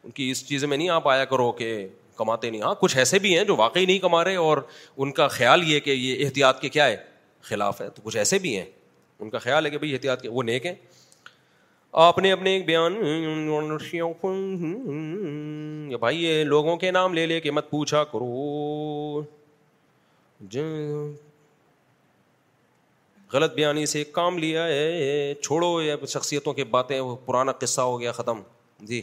ان کی اس چیز میں نہیں آپ آیا کرو کہ کماتے نہیں ہاں کچھ ایسے بھی ہیں جو واقعی نہیں کما رہے اور ان کا خیال یہ کہ یہ احتیاط کے کیا ہے خلاف ہے تو کچھ ایسے بھی ہیں ان کا خیال ہے کہ بھائی احتیاط کے وہ نیک ہیں آپ نے اپنے ایک بیان بھائی یہ لوگوں کے نام لے لے کے مت پوچھا کرو غلط بیانی سے کام لیا ہے چھوڑو یہ شخصیتوں کے باتیں وہ پرانا قصہ ہو گیا ختم جی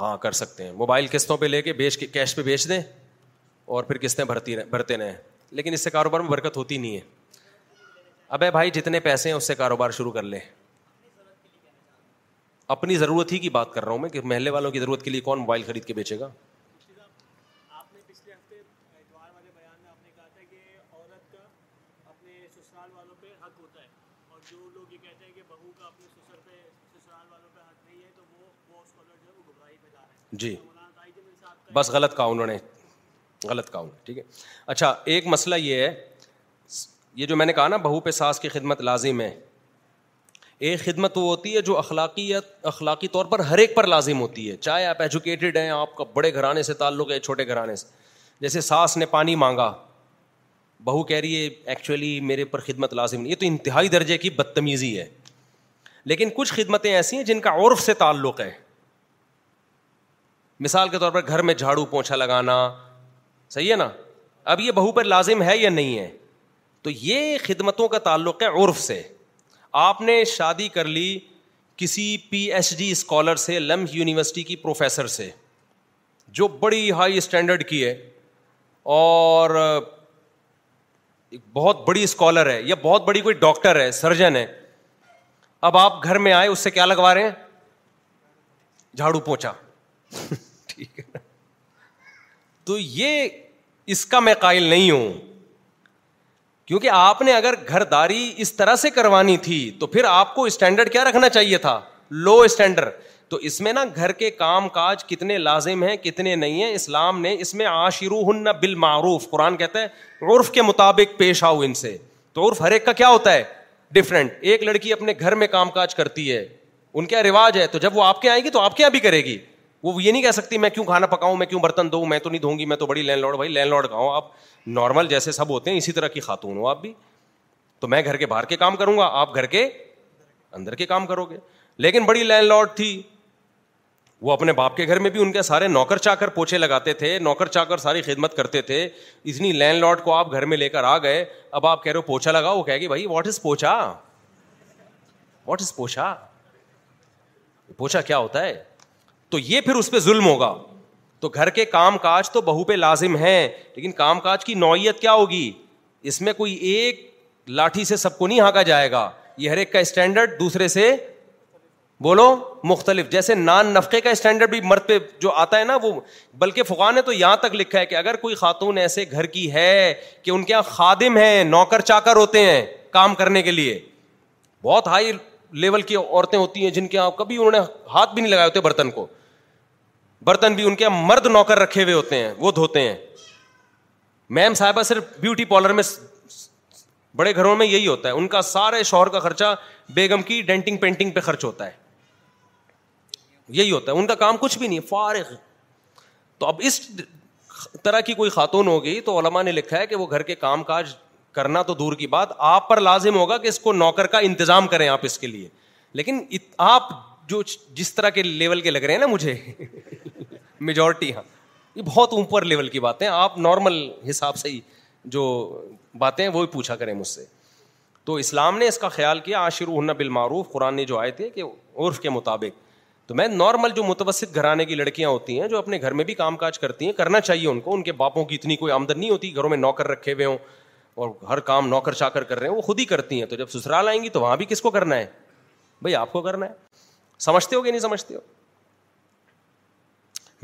ہاں کر سکتے ہیں موبائل قسطوں پہ لے کے بیچ کے کیش پہ بیچ دیں اور پھر قسطیں بھرتی رہ, بھرتے رہیں لیکن اس سے کاروبار میں برکت ہوتی نہیں ہے اب ہے بھائی جتنے پیسے ہیں اس سے کاروبار شروع کر لیں اپنی ضرورت ہی کی بات کر رہا ہوں میں کہ محلے والوں کی ضرورت کے لیے کون موبائل خرید کے بیچے گا جی, جی بس غلط کہا انہوں نے غلط کہا انہوں نے ٹھیک ہے اچھا ایک مسئلہ یہ ہے یہ جو میں نے کہا نا بہو پہ ساس کی خدمت لازم ہے ایک خدمت وہ ہوتی ہے جو اخلاقی اخلاقی طور پر ہر ایک پر لازم ہوتی ہے چاہے آپ ایجوکیٹڈ ہیں آپ کا بڑے گھرانے سے تعلق ہے چھوٹے گھرانے سے جیسے ساس نے پانی مانگا بہو کہہ رہی ہے ایکچولی میرے پر خدمت لازم نہیں یہ تو انتہائی درجے کی بدتمیزی ہے لیکن کچھ خدمتیں ایسی ہیں جن کا عرف سے تعلق ہے مثال کے طور پر گھر میں جھاڑو پونچھا لگانا صحیح ہے نا اب یہ بہو پر لازم ہے یا نہیں ہے تو یہ خدمتوں کا تعلق ہے عرف سے آپ نے شادی کر لی کسی پی ایچ ڈی اسکالر سے لمح یونیورسٹی کی پروفیسر سے جو بڑی ہائی اسٹینڈرڈ کی ہے اور بہت بڑی اسکالر ہے یا بہت بڑی کوئی ڈاکٹر ہے سرجن ہے اب آپ گھر میں آئے اس سے کیا لگوا رہے ہیں جھاڑو پوچھا [LAUGHS] ٹھیک ہے تو یہ اس کا میں قائل نہیں ہوں کیونکہ آپ نے اگر گھرداری اس طرح سے کروانی تھی تو پھر آپ کو اسٹینڈرڈ کیا رکھنا چاہیے تھا لو اسٹینڈرڈ تو اس میں نا گھر کے کام کاج کتنے لازم ہیں کتنے نہیں ہیں اسلام نے اس میں آشرو ہن نہ بال معروف قرآن کہتا ہے عرف کے مطابق پیش آؤ ان سے تو عرف ہر ایک کا کیا ہوتا ہے ڈفرینٹ ایک لڑکی اپنے گھر میں کام کاج کرتی ہے ان کیا رواج ہے تو جب وہ آپ کے آئے گی تو آپ کے یہاں بھی کرے گی وہ یہ نہیں کہہ سکتی میں کیوں کھانا پکاؤں میں کیوں برتن دوں میں تو نہیں دوں گی میں تو بڑی لینڈ لوڈ بھائی لینڈ لارڈ کہاؤں آپ نارمل جیسے سب ہوتے ہیں اسی طرح کی خاتون ہو آپ بھی تو میں گھر کے باہر کے کام کروں گا آپ گھر کے اندر کے کام کرو گے لیکن بڑی لینڈ لارڈ تھی وہ اپنے باپ کے گھر میں بھی ان کے سارے نوکر چا کر پوچھے لگاتے تھے نوکر چا کر ساری خدمت کرتے تھے اتنی لینڈ لارڈ کو آپ گھر میں لے کر آ گئے اب آپ کہہ رہے ہو پوچھا لگا وہ کہہ گی بھائی واٹ از پوچھا واٹ از پوچھا پوچھا کیا ہوتا ہے تو یہ پھر اس پہ ظلم ہوگا تو گھر کے کام کاج تو بہو پہ لازم ہے لیکن کام کاج کی نوعیت کیا ہوگی اس میں کوئی ایک لاٹھی سے سب کو نہیں ہانکا جائے گا یہ ہر ایک کا اسٹینڈرڈ دوسرے سے بولو مختلف جیسے نان نفقے کا اسٹینڈرڈ بھی مرد پہ جو آتا ہے نا وہ بلکہ فقان نے تو یہاں تک لکھا ہے کہ اگر کوئی خاتون ایسے گھر کی ہے کہ ان کے یہاں خادم ہیں نوکر چاکر ہوتے ہیں کام کرنے کے لیے بہت ہائی لیول کی عورتیں ہوتی ہیں جن کے یہاں کبھی انہوں نے ہاتھ بھی نہیں لگائے ہوتے برتن کو برتن بھی ان کے مرد نوکر رکھے ہوئے ہوتے ہیں وہ دھوتے ہیں میم صاحبہ صرف بیوٹی پارلر میں بڑے گھروں میں یہی ہوتا ہے ان کا سارے شوہر کا خرچہ بیگم کی ڈینٹنگ پینٹنگ پہ خرچ ہوتا ہے یہی ہوتا ہے ان کا کام کچھ بھی نہیں فارغ تو اب اس طرح کی کوئی خاتون ہوگی تو علما نے لکھا ہے کہ وہ گھر کے کام کاج کرنا تو دور کی بات آپ پر لازم ہوگا کہ اس کو نوکر کا انتظام کریں آپ اس کے لیے لیکن آپ جو جس طرح کے لیول کے لگ رہے ہیں نا مجھے میجورٹی ہاں یہ بہت اوپر لیول کی باتیں آپ نارمل حساب سے ہی جو باتیں وہ پوچھا کریں مجھ سے تو اسلام نے اس کا خیال کیا آشرو ہن المعروف قرآن جو آئے تھے کہ عرف کے مطابق تو میں نارمل جو متوسط گھرانے کی لڑکیاں ہوتی ہیں جو اپنے گھر میں بھی کام کاج کرتی ہیں کرنا چاہیے ان کو ان کے باپوں کی اتنی کوئی آمدنی ہوتی گھروں میں نوکر رکھے ہوئے ہوں اور ہر کام نوکر چا کر رہے ہیں وہ خود ہی کرتی ہیں تو جب سسرال آئیں گی تو وہاں بھی کس کو کرنا ہے بھائی آپ کو کرنا ہے سمجھتے ہو کہ نہیں سمجھتے ہو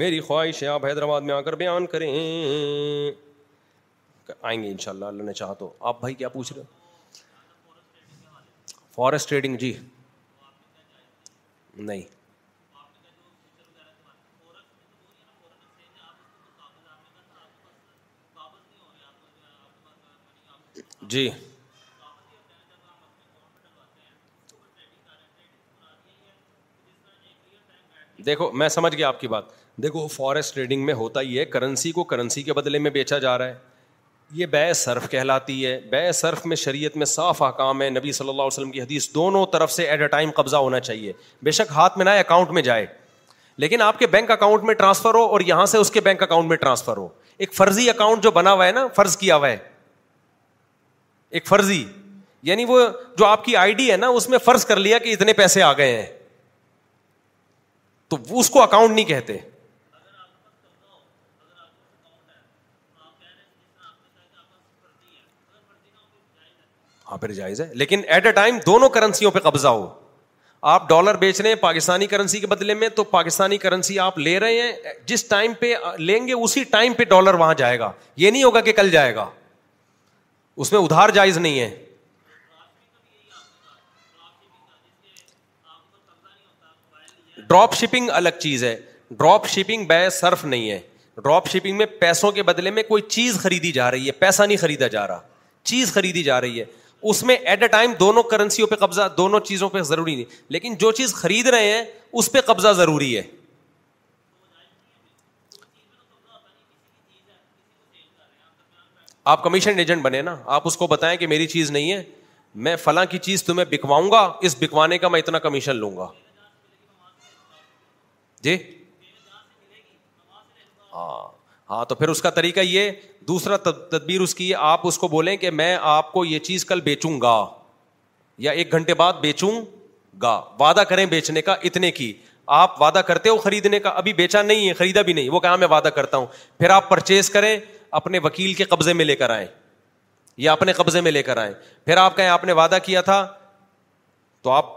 میری خواہش ہے آپ حیدرآباد میں آ کر بیان کریں آئیں گے ان شاء اللہ اللہ نے چاہ تو آپ بھائی کیا پوچھ رہے فارسٹ ٹریڈنگ جی نہیں جی دیکھو میں سمجھ گیا آپ کی بات دیکھو فارسٹ ٹریڈنگ میں ہوتا ہی ہے کرنسی کو کرنسی کے بدلے میں بیچا جا رہا ہے یہ بے صرف کہلاتی ہے بے صرف میں شریعت میں صاف حکام ہے نبی صلی اللہ علیہ وسلم کی حدیث دونوں طرف سے ایٹ اے ٹائم قبضہ ہونا چاہیے بے شک ہاتھ میں نہ اکاؤنٹ میں جائے لیکن آپ کے بینک اکاؤنٹ میں ٹرانسفر ہو اور یہاں سے اس کے بینک اکاؤنٹ میں ٹرانسفر ہو ایک فرضی اکاؤنٹ جو بنا ہوا ہے نا فرض کیا ہوا ہے ایک فرضی یعنی وہ جو آپ کی آئی ڈی ہے نا اس میں فرض کر لیا کہ اتنے پیسے آ گئے ہیں تو اس کو اکاؤنٹ نہیں کہتے ہاں، جائز ہے لیکن ایٹ اے ٹائم دونوں کرنسیوں پہ قبضہ ہو آپ ڈالر بیچ رہے ہیں پاکستانی کرنسی کے بدلے میں تو پاکستانی کرنسی آپ لے رہے ہیں جس ٹائم پہ لیں گے اسی ٹائم پہ ڈالر وہاں جائے گا یہ نہیں ہوگا کہ کل جائے گا اس میں ادھار جائز نہیں ہے ڈراپ شپنگ الگ چیز ہے ڈراپ شپنگ بے صرف نہیں ہے ڈراپ شپنگ میں پیسوں کے بدلے میں کوئی چیز خریدی جا رہی ہے پیسہ نہیں خریدا جا رہا چیز خریدی جا رہی ہے اس میں ایٹ اے ٹائم دونوں کرنسیوں پہ قبضہ دونوں چیزوں پہ ضروری نہیں لیکن جو چیز خرید رہے ہیں اس پہ قبضہ ضروری ہے آپ کمیشن ایجنٹ بنے نا آپ اس کو بتائیں کہ میری چیز نہیں ہے میں فلاں کی چیز تمہیں بکواؤں گا اس بکوانے کا میں اتنا کمیشن لوں گا جی ہاں ہاں تو پھر اس کا طریقہ یہ دوسرا تدبیر اس کی آپ اس کو بولیں کہ میں آپ کو یہ چیز کل بیچوں گا یا ایک گھنٹے بعد بیچوں گا وعدہ کریں بیچنے کا اتنے کی آپ وعدہ کرتے ہو خریدنے کا ابھی بیچا نہیں ہے خریدا بھی نہیں وہ کہاں میں وعدہ کرتا ہوں پھر آپ پرچیز کریں اپنے وکیل کے قبضے میں لے کر آئیں یا اپنے قبضے میں لے کر آئیں پھر آپ کہیں آپ نے وعدہ کیا تھا تو آپ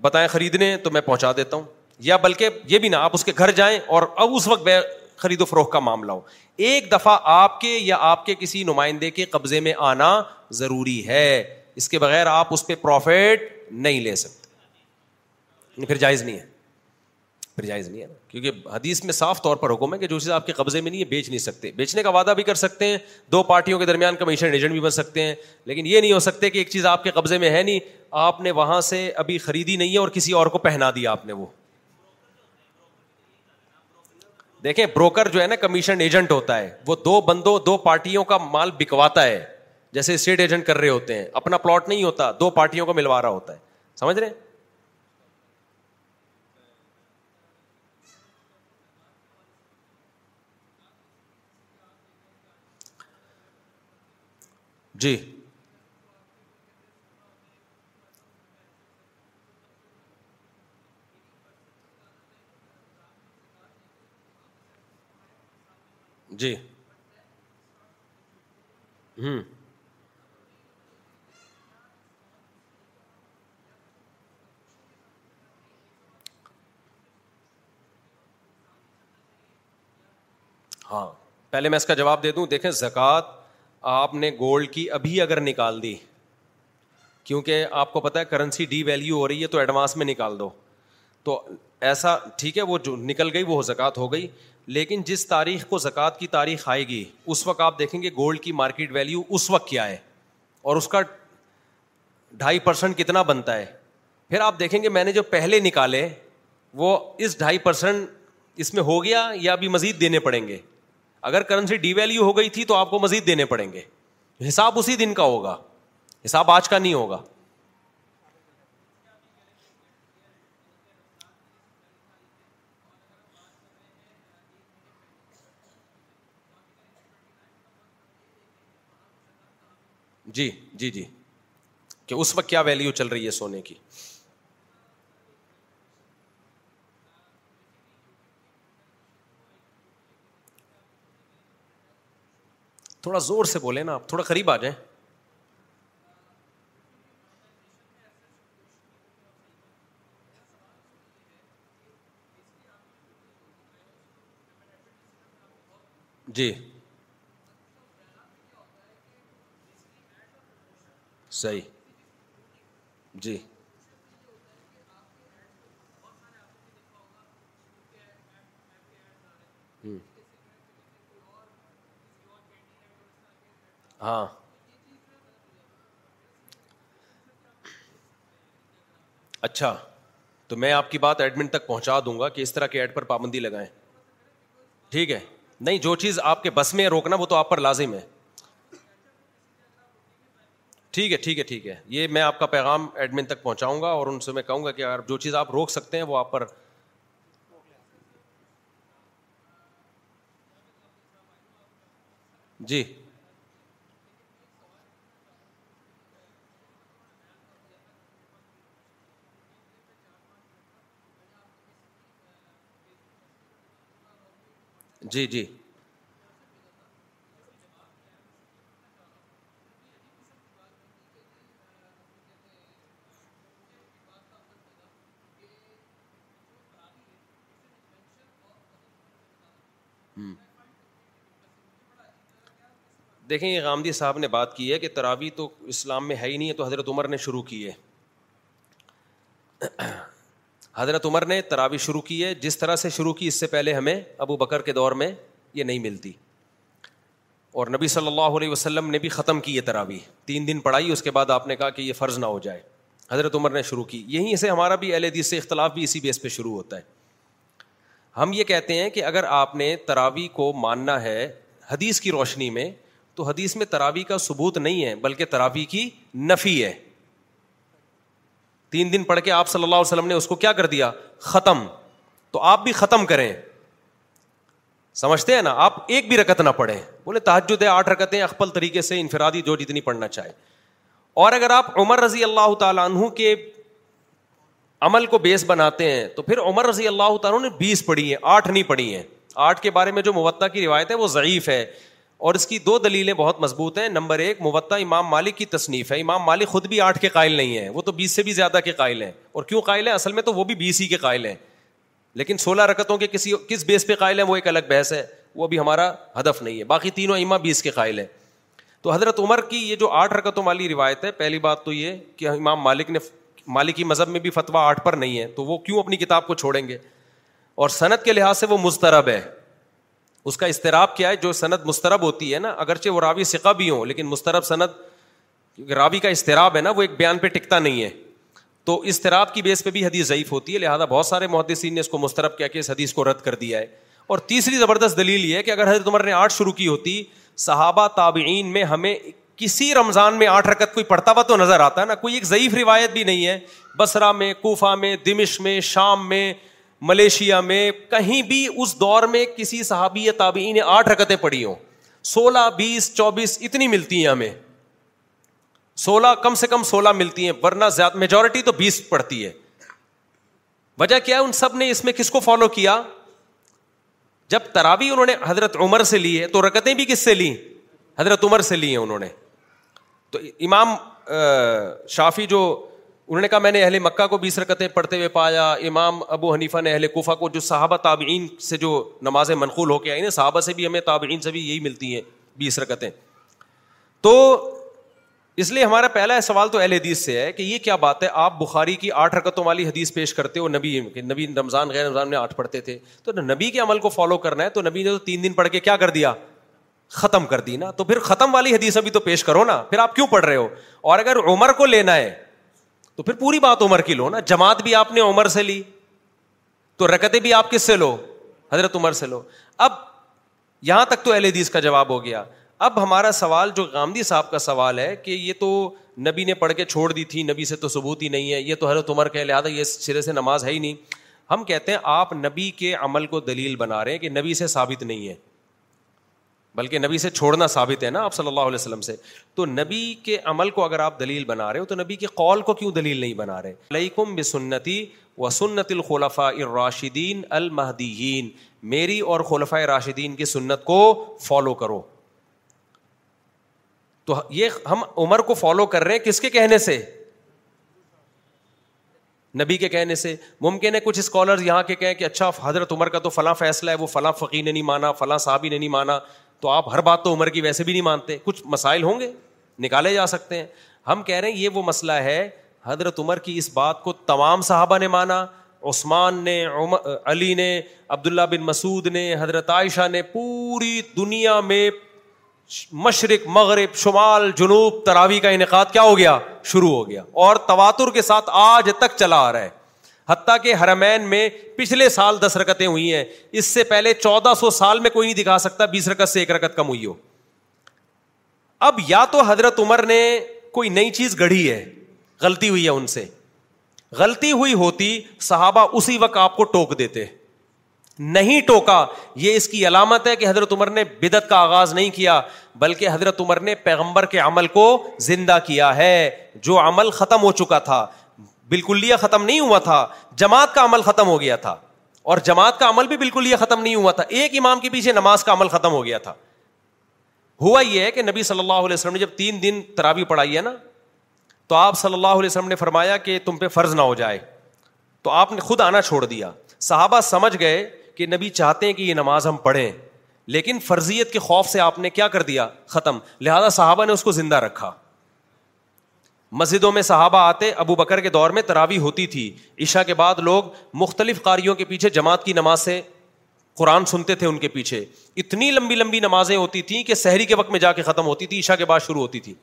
بتائیں خریدنے تو میں پہنچا دیتا ہوں یا بلکہ یہ بھی نہ آپ اس کے گھر جائیں اور اب اس وقت خرید و فروخت کا معاملہ ہو ایک دفعہ آپ کے یا آپ کے کسی نمائندے کے قبضے میں آنا ضروری ہے اس کے بغیر آپ اس پہ پروفٹ نہیں نہیں نہیں لے سکتے پھر پھر جائز جائز ہے ہے کیونکہ حدیث میں صاف طور پر حکم ہے کہ جو چیز آپ کے قبضے میں نہیں ہے بیچ نہیں سکتے بیچنے کا وعدہ بھی کر سکتے ہیں دو پارٹیوں کے درمیان کمیشن ایجنٹ بھی بن سکتے ہیں لیکن یہ نہیں ہو سکتے کہ ایک چیز آپ کے قبضے میں ہے نہیں آپ نے وہاں سے ابھی خریدی نہیں ہے اور کسی اور کو پہنا دیا آپ نے وہ دیکھیں بروکر جو ہے نا کمیشن ایجنٹ ہوتا ہے وہ دو بندوں دو پارٹیوں کا مال بکواتا ہے جیسے اسٹیٹ ایجنٹ کر رہے ہوتے ہیں اپنا پلاٹ نہیں ہوتا دو پارٹیوں کو ملوا رہا ہوتا ہے سمجھ رہے جی جی ہوں ہاں پہلے میں اس کا جواب دے دوں دیکھیں زکوٰۃ آپ نے گولڈ کی ابھی اگر نکال دی کیونکہ آپ کو پتا ہے کرنسی ڈی ویلیو ہو رہی ہے تو ایڈوانس میں نکال دو تو ایسا ٹھیک ہے وہ جو نکل گئی وہ زکوٰۃ ہو گئی لیکن جس تاریخ کو زکوٰۃ کی تاریخ آئے گی اس وقت آپ دیکھیں گے گولڈ کی مارکیٹ ویلیو اس وقت کیا ہے اور اس کا ڈھائی پرسینٹ کتنا بنتا ہے پھر آپ دیکھیں گے میں نے جو پہلے نکالے وہ اس ڈھائی پرسنٹ اس میں ہو گیا یا ابھی مزید دینے پڑیں گے اگر کرنسی ڈی ویلیو ہو گئی تھی تو آپ کو مزید دینے پڑیں گے حساب اسی دن کا ہوگا حساب آج کا نہیں ہوگا جی جی جی کہ اس وقت کیا ویلو چل رہی ہے سونے کی تھوڑا زور سے بولیں نا آپ تھوڑا قریب آ جائیں جی صحیح جی ہاں اچھا تو میں آپ کی بات ایڈمنٹ تک پہنچا دوں گا کہ اس طرح کے ایڈ پر پابندی لگائیں ٹھیک ہے نہیں جو چیز آپ کے بس میں روکنا وہ تو آپ پر لازم ہے ٹھیک ہے ٹھیک ہے ٹھیک ہے یہ میں آپ کا پیغام ایڈمن تک پہنچاؤں گا اور ان سے میں کہوں گا کہ اگر جو چیز آپ روک سکتے ہیں وہ آپ پر جی جی جی دیکھیں یہ غامدی صاحب نے بات کی ہے کہ تراوی تو اسلام میں ہے ہی نہیں ہے تو حضرت عمر نے شروع کی ہے حضرت عمر نے تراوی شروع کی ہے جس طرح سے شروع کی اس سے پہلے ہمیں ابو بکر کے دور میں یہ نہیں ملتی اور نبی صلی اللہ علیہ وسلم نے بھی ختم کی یہ تراوی تین دن پڑھائی اس کے بعد آپ نے کہا کہ یہ فرض نہ ہو جائے حضرت عمر نے شروع کی یہیں سے ہمارا بھی اہل حدیث سے اختلاف بھی اسی بیس پہ شروع ہوتا ہے ہم یہ کہتے ہیں کہ اگر آپ نے تراوی کو ماننا ہے حدیث کی روشنی میں تو حدیث میں تراوی کا ثبوت نہیں ہے بلکہ تراوی کی نفی ہے تین دن پڑھ کے آپ صلی اللہ علیہ وسلم نے اس کو کیا کر دیا ختم تو آپ بھی ختم کریں سمجھتے ہیں نا آپ ایک بھی رکت نہ پڑھیں بولے تحجد ہے آٹھ رکتیں اکبل طریقے سے انفرادی جو جتنی پڑھنا چاہے اور اگر آپ عمر رضی اللہ تعالیٰ عنہ کے عمل کو بیس بناتے ہیں تو پھر عمر رضی اللہ تعالیٰ نے بیس پڑھی ہے آٹھ نہیں پڑھی ہیں آٹھ کے بارے میں جو موتہ کی روایت ہے وہ ضعیف ہے اور اس کی دو دلیلیں بہت مضبوط ہیں نمبر ایک موتا امام مالک کی تصنیف ہے امام مالک خود بھی آٹھ کے قائل نہیں ہیں وہ تو بیس سے بھی زیادہ کے قائل ہیں اور کیوں قائل ہیں اصل میں تو وہ بھی بیس ہی کے قائل ہیں لیکن سولہ رکتوں کے کسی کس بیس پہ قائل ہیں وہ ایک الگ بحث ہے وہ بھی ہمارا ہدف نہیں ہے باقی تینوں امام بیس کے قائل ہیں تو حضرت عمر کی یہ جو آٹھ رکتوں والی روایت ہے پہلی بات تو یہ کہ امام مالک نے مالکی مذہب میں بھی فتویٰ آٹھ پر نہیں ہے تو وہ کیوں اپنی کتاب کو چھوڑیں گے اور صنعت کے لحاظ سے وہ مسترب ہے اس کا اضطراب کیا ہے جو صنعت مسترب ہوتی ہے نا اگرچہ وہ راوی سقہ بھی ہوں لیکن مسترب صنعت راوی کا اضطراب ہے نا وہ ایک بیان پہ ٹکتا نہیں ہے تو اضطراب کی بیس پہ بھی حدیث ضعیف ہوتی ہے لہٰذا بہت سارے محدثین نے اس کو مسترب کیا کہ اس حدیث کو رد کر دیا ہے اور تیسری زبردست دلیل یہ ہے کہ اگر حضرت عمر نے آٹھ شروع کی ہوتی صحابہ تابعین میں ہمیں کسی رمضان میں آٹھ رکت کوئی پڑھتا ہوا تو نظر آتا ہے نا کوئی ایک ضعیف روایت بھی نہیں ہے بسرا میں کوفہ میں دمش میں شام میں ملیشیا میں کہیں بھی اس دور میں کسی صحابی یا تابعی نے آٹھ رکتیں پڑھی ہوں سولہ بیس چوبیس اتنی ملتی ہیں ہمیں سولہ کم سے کم سولہ ملتی ہیں ورنہ زیادہ میجورٹی تو بیس پڑتی ہے وجہ کیا ہے ان سب نے اس میں کس کو فالو کیا جب ترابی انہوں نے حضرت عمر سے لی ہے تو رکتیں بھی کس سے لی حضرت عمر سے لی ہیں انہوں نے تو امام شافی جو انہوں نے کہا میں نے اہل مکہ کو بیس رکتیں پڑھتے ہوئے پایا امام ابو حنیفہ نے اہل کوفہ کو جو صحابہ تابعین سے جو نمازیں منقول ہو کے آئی نا صحابہ سے بھی ہمیں تابعین سے بھی یہی ملتی ہیں بیس رکتیں تو اس لیے ہمارا پہلا سوال تو اہل حدیث سے ہے کہ یہ کیا بات ہے آپ بخاری کی آٹھ رکتوں والی حدیث پیش کرتے ہو نبی نبی رمضان غیر رمضان میں آٹھ پڑھتے تھے تو نبی کے عمل کو فالو کرنا ہے تو نبی نے تو تین دن پڑھ کے کیا کر دیا ختم کر دی نا تو پھر ختم والی حدیث ابھی تو پیش کرو نا پھر آپ کیوں پڑھ رہے ہو اور اگر عمر کو لینا ہے تو پھر پوری بات عمر کی لو نا جماعت بھی آپ نے عمر سے لی تو رکتیں بھی آپ کس سے لو حضرت عمر سے لو اب یہاں تک تو اہل حدیث کا جواب ہو گیا اب ہمارا سوال جو گاندھی صاحب کا سوال ہے کہ یہ تو نبی نے پڑھ کے چھوڑ دی تھی نبی سے تو ثبوت ہی نہیں ہے یہ تو حضرت عمر کے لہٰذا یہ سرے سے نماز ہے ہی نہیں ہم کہتے ہیں آپ نبی کے عمل کو دلیل بنا رہے ہیں کہ نبی سے ثابت نہیں ہے بلکہ نبی سے چھوڑنا ثابت ہے نا آپ صلی اللہ علیہ وسلم سے تو نبی کے عمل کو اگر آپ دلیل بنا رہے ہو تو نبی کے قول کو کیوں دلیل نہیں بنا رہے علیکم بسنتی و سنت الخلفاء الراشدین المہدیین میری اور خلفاء راشدین کی سنت کو فالو کرو تو یہ ہم عمر کو فالو کر رہے ہیں کس کے کہنے سے نبی کے کہنے سے ممکن ہے کچھ اسکالر یہاں کے کہیں کہ اچھا حضرت عمر کا تو فلاں فیصلہ ہے وہ فلاں فقیر نہیں مانا فلاں صاحبی نے نہیں مانا تو آپ ہر بات تو عمر کی ویسے بھی نہیں مانتے کچھ مسائل ہوں گے نکالے جا سکتے ہیں ہم کہہ رہے ہیں یہ وہ مسئلہ ہے حضرت عمر کی اس بات کو تمام صحابہ نے مانا عثمان نے علی نے عبداللہ بن مسعود نے حضرت عائشہ نے پوری دنیا میں مشرق مغرب شمال جنوب تراوی کا انعقاد کیا ہو گیا شروع ہو گیا اور تواتر کے ساتھ آج تک چلا آ رہا ہے حتیٰ کہ ہرمین میں پچھلے سال دس رکتیں ہوئی ہیں اس سے پہلے چودہ سو سال میں کوئی نہیں دکھا سکتا بیس رکت سے ایک رکت کم ہوئی ہو اب یا تو حضرت عمر نے کوئی نئی چیز گڑھی ہے غلطی ہوئی ہے ان سے غلطی ہوئی ہوتی صحابہ اسی وقت آپ کو ٹوک دیتے نہیں ٹوکا یہ اس کی علامت ہے کہ حضرت عمر نے بدت کا آغاز نہیں کیا بلکہ حضرت عمر نے پیغمبر کے عمل کو زندہ کیا ہے جو عمل ختم ہو چکا تھا بالکل لیا ختم نہیں ہوا تھا جماعت کا عمل ختم ہو گیا تھا اور جماعت کا عمل بھی بالکل یہ ختم نہیں ہوا تھا ایک امام کے پیچھے نماز کا عمل ختم ہو گیا تھا ہوا یہ ہے کہ نبی صلی اللہ علیہ وسلم نے جب تین دن ترابی پڑھائی ہے نا تو آپ صلی اللہ علیہ وسلم نے فرمایا کہ تم پہ فرض نہ ہو جائے تو آپ نے خود آنا چھوڑ دیا صحابہ سمجھ گئے کہ نبی چاہتے ہیں کہ یہ نماز ہم پڑھیں لیکن فرضیت کے خوف سے آپ نے کیا کر دیا ختم لہٰذا صحابہ نے اس کو زندہ رکھا مسجدوں میں صحابہ آتے ابو بکر کے دور میں تراوی ہوتی تھی عشاء کے بعد لوگ مختلف قاریوں کے پیچھے جماعت کی نماز سے قرآن سنتے تھے ان کے پیچھے اتنی لمبی لمبی نمازیں ہوتی تھیں کہ سحری کے وقت میں جا کے ختم ہوتی تھی عشا کے بعد شروع ہوتی تھی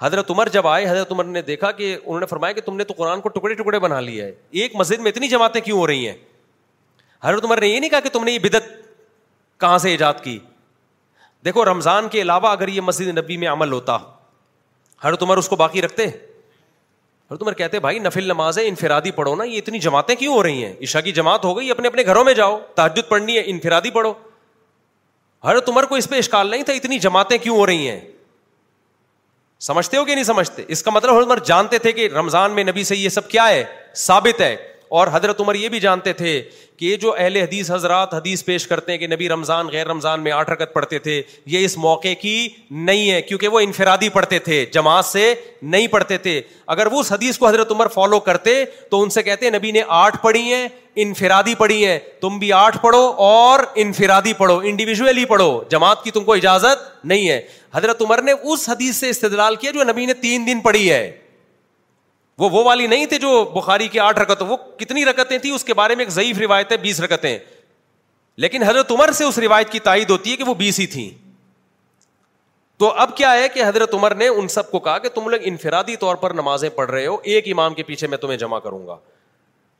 حضرت عمر جب آئے حضرت عمر نے دیکھا کہ انہوں نے فرمایا کہ تم نے تو قرآن کو ٹکڑے ٹکڑے بنا لیا ہے ایک مسجد میں اتنی جماعتیں کیوں ہو رہی ہیں حضرت عمر نے یہ نہیں کہا کہ تم نے یہ بدت کہاں سے ایجاد کی دیکھو رمضان کے علاوہ اگر یہ مسجد نبی میں عمل ہوتا ہر تمہر اس کو باقی رکھتے ہر تمہر کہتے بھائی نفل نماز ہے انفرادی پڑھو نا یہ اتنی جماعتیں کیوں ہو رہی ہیں عشا کی جماعت ہو گئی اپنے اپنے گھروں میں جاؤ تحجد پڑھنی ہے انفرادی پڑھو ہر تمہر کو اس پہ اشکال نہیں تھا اتنی جماعتیں کیوں ہو رہی ہیں سمجھتے ہو کہ نہیں سمجھتے اس کا مطلب ہر تمہر جانتے تھے کہ رمضان میں نبی سے یہ سب کیا ہے ثابت ہے اور حضرت عمر یہ بھی جانتے تھے کہ جو اہل حدیث حضرات حدیث پیش کرتے ہیں کہ نبی رمضان غیر رمضان میں آٹھ رکت پڑھتے تھے یہ اس موقع کی نہیں ہے کیونکہ وہ انفرادی پڑھتے تھے جماعت سے نہیں پڑھتے تھے اگر وہ اس حدیث کو حضرت عمر فالو کرتے تو ان سے کہتے نبی نے آٹھ پڑھی ہیں انفرادی پڑھی ہیں تم بھی آٹھ پڑھو اور انفرادی پڑھو انڈیویجلی پڑھو جماعت کی تم کو اجازت نہیں ہے حضرت عمر نے اس حدیث سے استدلال کیا جو نبی نے تین دن پڑھی ہے وہ وہ والی نہیں تھی جو بخاری کی آٹھ رکت کتنی رکتیں تھیں اس کے بارے میں ایک ضعیف روایت ہے بیس رکتیں لیکن حضرت عمر سے اس روایت کی تائید ہوتی ہے کہ وہ بیس ہی تھیں تو اب کیا ہے کہ حضرت عمر نے ان سب کو کہا کہ تم لوگ انفرادی طور پر نمازیں پڑھ رہے ہو ایک امام کے پیچھے میں تمہیں جمع کروں گا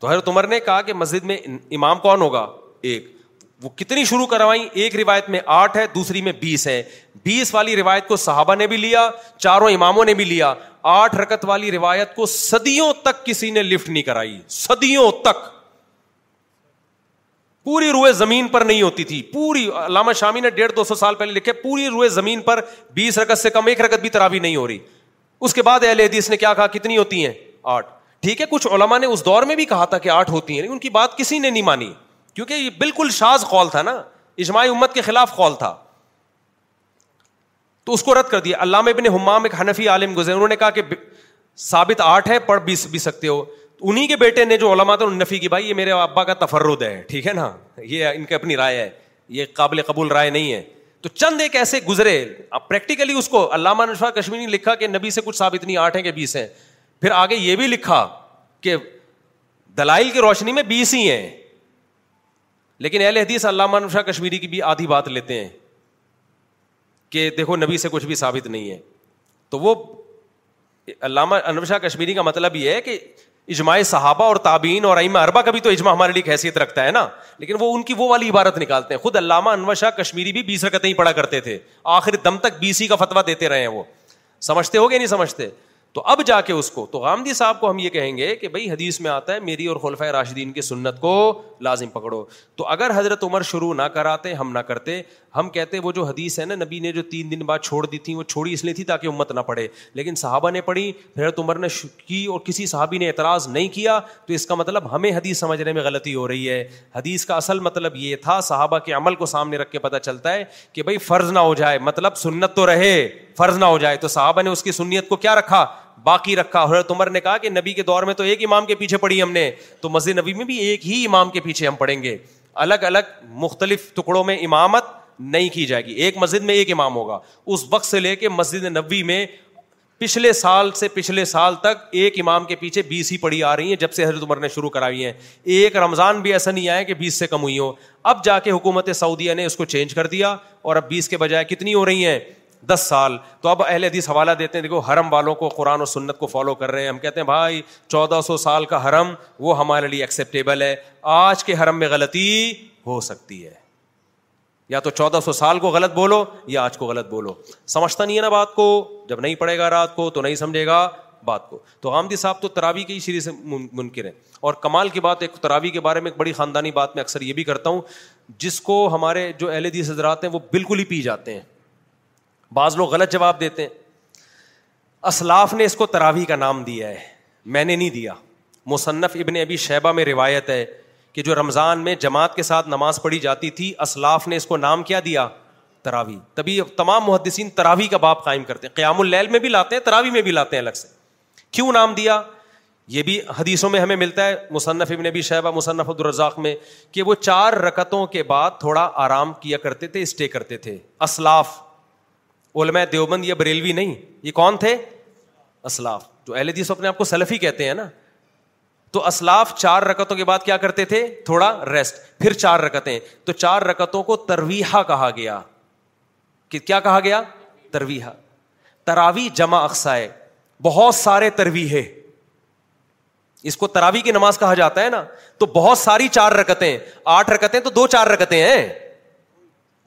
تو حضرت عمر نے کہا کہ مسجد میں امام کون ہوگا ایک وہ کتنی شروع کروائی ایک روایت میں آٹھ ہے دوسری میں بیس ہے بیس والی روایت کو صحابہ نے بھی لیا چاروں اماموں نے بھی لیا آٹھ رکت والی روایت کو سدیوں تک کسی نے لفٹ نہیں کرائی سدیوں تک پوری روئے زمین پر نہیں ہوتی تھی پوری علامہ شامی نے ڈیڑھ دو سو سال پہلے لکھے پوری روئے زمین پر بیس رکت سے کم ایک رکت بھی ترابی نہیں ہو رہی اس کے بعد اہل حدیث نے کیا کہا کتنی ہوتی ہیں آٹھ ٹھیک ہے کچھ علما نے اس دور میں بھی کہا تھا کہ آٹھ ہوتی ہیں ان کی بات کسی نے نہیں مانی کیونکہ یہ بالکل شاز قول تھا نا اجماعی امت کے خلاف قول تھا تو اس کو رد کر دیا علامہ ابن حمام ایک حنفی عالم گزرے انہوں نے کہا کہ ثابت آٹھ ہے پڑھ بھی بھی سکتے ہو انہیں کے بیٹے نے جو علما تھا نفی کی بھائی یہ میرے ابا کا تفرد ہے ٹھیک ہے نا یہ ان کی اپنی رائے ہے یہ قابل قبول رائے نہیں ہے تو چند ایک ایسے گزرے اب پریکٹیکلی اس کو علامہ نشا کشمیری لکھا کہ نبی سے کچھ ثابت نہیں آٹھ ہے کہ بیس ہیں پھر آگے یہ بھی لکھا کہ دلائل کی روشنی میں بیس ہی ہیں لیکن اہل حدیث علامہ نشا کشمیری کی بھی آدھی بات لیتے ہیں کہ دیکھو نبی سے کچھ بھی ثابت نہیں ہے تو وہ علامہ انوشا کشمیری کا مطلب یہ ہے کہ اجماع صحابہ اور تابین اور ائمہ اربا کا بھی تو اجماع ہمارے لیے حیثیت رکھتا ہے نا لیکن وہ ان کی وہ والی عبارت نکالتے ہیں خود علامہ شاہ کشمیری بھی بیس رکتیں ہی پڑا کرتے تھے آخر دم تک بی سی کا فتویٰ دیتے رہے ہیں وہ سمجھتے ہو گیا نہیں سمجھتے تو اب جا کے اس کو تو غامدی صاحب کو ہم یہ کہیں گے کہ بھائی حدیث میں آتا ہے میری اور خلفۂ راشدین کی سنت کو لازم پکڑو تو اگر حضرت عمر شروع نہ کراتے ہم نہ کرتے ہم کہتے وہ جو حدیث ہے نا نبی نے جو تین دن بعد چھوڑ دی تھی وہ چھوڑی اس لیے تھی تاکہ امت نہ پڑھے لیکن صحابہ نے پڑھی حضرت عمر نے کی اور کسی صحابی نے اعتراض نہیں کیا تو اس کا مطلب ہمیں حدیث سمجھنے میں غلطی ہو رہی ہے حدیث کا اصل مطلب یہ تھا صحابہ کے عمل کو سامنے رکھ کے پتہ چلتا ہے کہ بھائی فرض نہ ہو جائے مطلب سنت تو رہے فرض نہ ہو جائے تو صاحبہ نے اس کی سنیت کو کیا رکھا باقی رکھا حضرت عمر نے کہا کہ نبی کے دور میں تو ایک امام کے پیچھے پڑھی ہم نے تو مسجد نبی میں بھی ایک ہی امام کے پیچھے ہم پڑھیں گے الگ الگ مختلف ٹکڑوں میں امامت نہیں کی جائے گی ایک مسجد میں ایک امام ہوگا اس وقت سے لے کے مسجد نبی میں پچھلے سال سے پچھلے سال تک ایک امام کے پیچھے بیس ہی پڑھی آ رہی ہیں جب سے حضرت عمر نے شروع کرائی ہیں ایک رمضان بھی ایسا نہیں آیا کہ بیس سے کم ہوئی ہو اب جا کے حکومت سعودیہ نے اس کو چینج کر دیا اور اب بیس کے بجائے کتنی ہو رہی ہیں دس سال تو اب اہل حدیث حوالہ دیتے ہیں دیکھو حرم والوں کو قرآن و سنت کو فالو کر رہے ہیں ہم کہتے ہیں بھائی چودہ سو سال کا حرم وہ ہمارے لیے ایکسیپٹیبل ہے آج کے حرم میں غلطی ہو سکتی ہے یا تو چودہ سو سال کو غلط بولو یا آج کو غلط بولو سمجھتا نہیں ہے نا بات کو جب نہیں پڑھے گا رات کو تو نہیں سمجھے گا بات کو تو آمدی صاحب تو تراوی کی شیری سے منکر ہیں اور کمال کی بات ایک تراوی کے بارے میں ایک بڑی خاندانی بات میں اکثر یہ بھی کرتا ہوں جس کو ہمارے جو اہل حدیث حضرات ہیں وہ بالکل ہی پی جاتے ہیں بعض لوگ غلط جواب دیتے ہیں اسلاف نے اس کو تراوی کا نام دیا ہے میں نے نہیں دیا مصنف ابن ابی شیبہ میں روایت ہے کہ جو رمضان میں جماعت کے ساتھ نماز پڑھی جاتی تھی اسلاف نے اس کو نام کیا دیا تراوی تبھی تمام محدثین تراوی کا باپ قائم کرتے ہیں قیام اللیل میں بھی لاتے ہیں تراوی میں بھی لاتے ہیں الگ سے کیوں نام دیا یہ بھی حدیثوں میں ہمیں ملتا ہے مصنف ابن ابی شہبہ مصنف الرزاق میں کہ وہ چار رکتوں کے بعد تھوڑا آرام کیا کرتے تھے اسٹے کرتے تھے اسلاف دیوبند یا بریلوی نہیں یہ کون تھے اسلاف جو اہل اپنے آپ کو سلفی کہتے ہیں نا تو اسلاف چار رکتوں کے بعد کیا کرتے تھے تھوڑا ریسٹ پھر چار رکتیں تو چار رکتوں کو ترویحا کہا گیا کہ کیا کہا گیا ترویحا تراوی جمع اقسائے بہت سارے ترویح اس کو تراوی کی نماز کہا جاتا ہے نا تو بہت ساری چار رکتیں آٹھ رکتیں تو دو چار رکتیں ہیں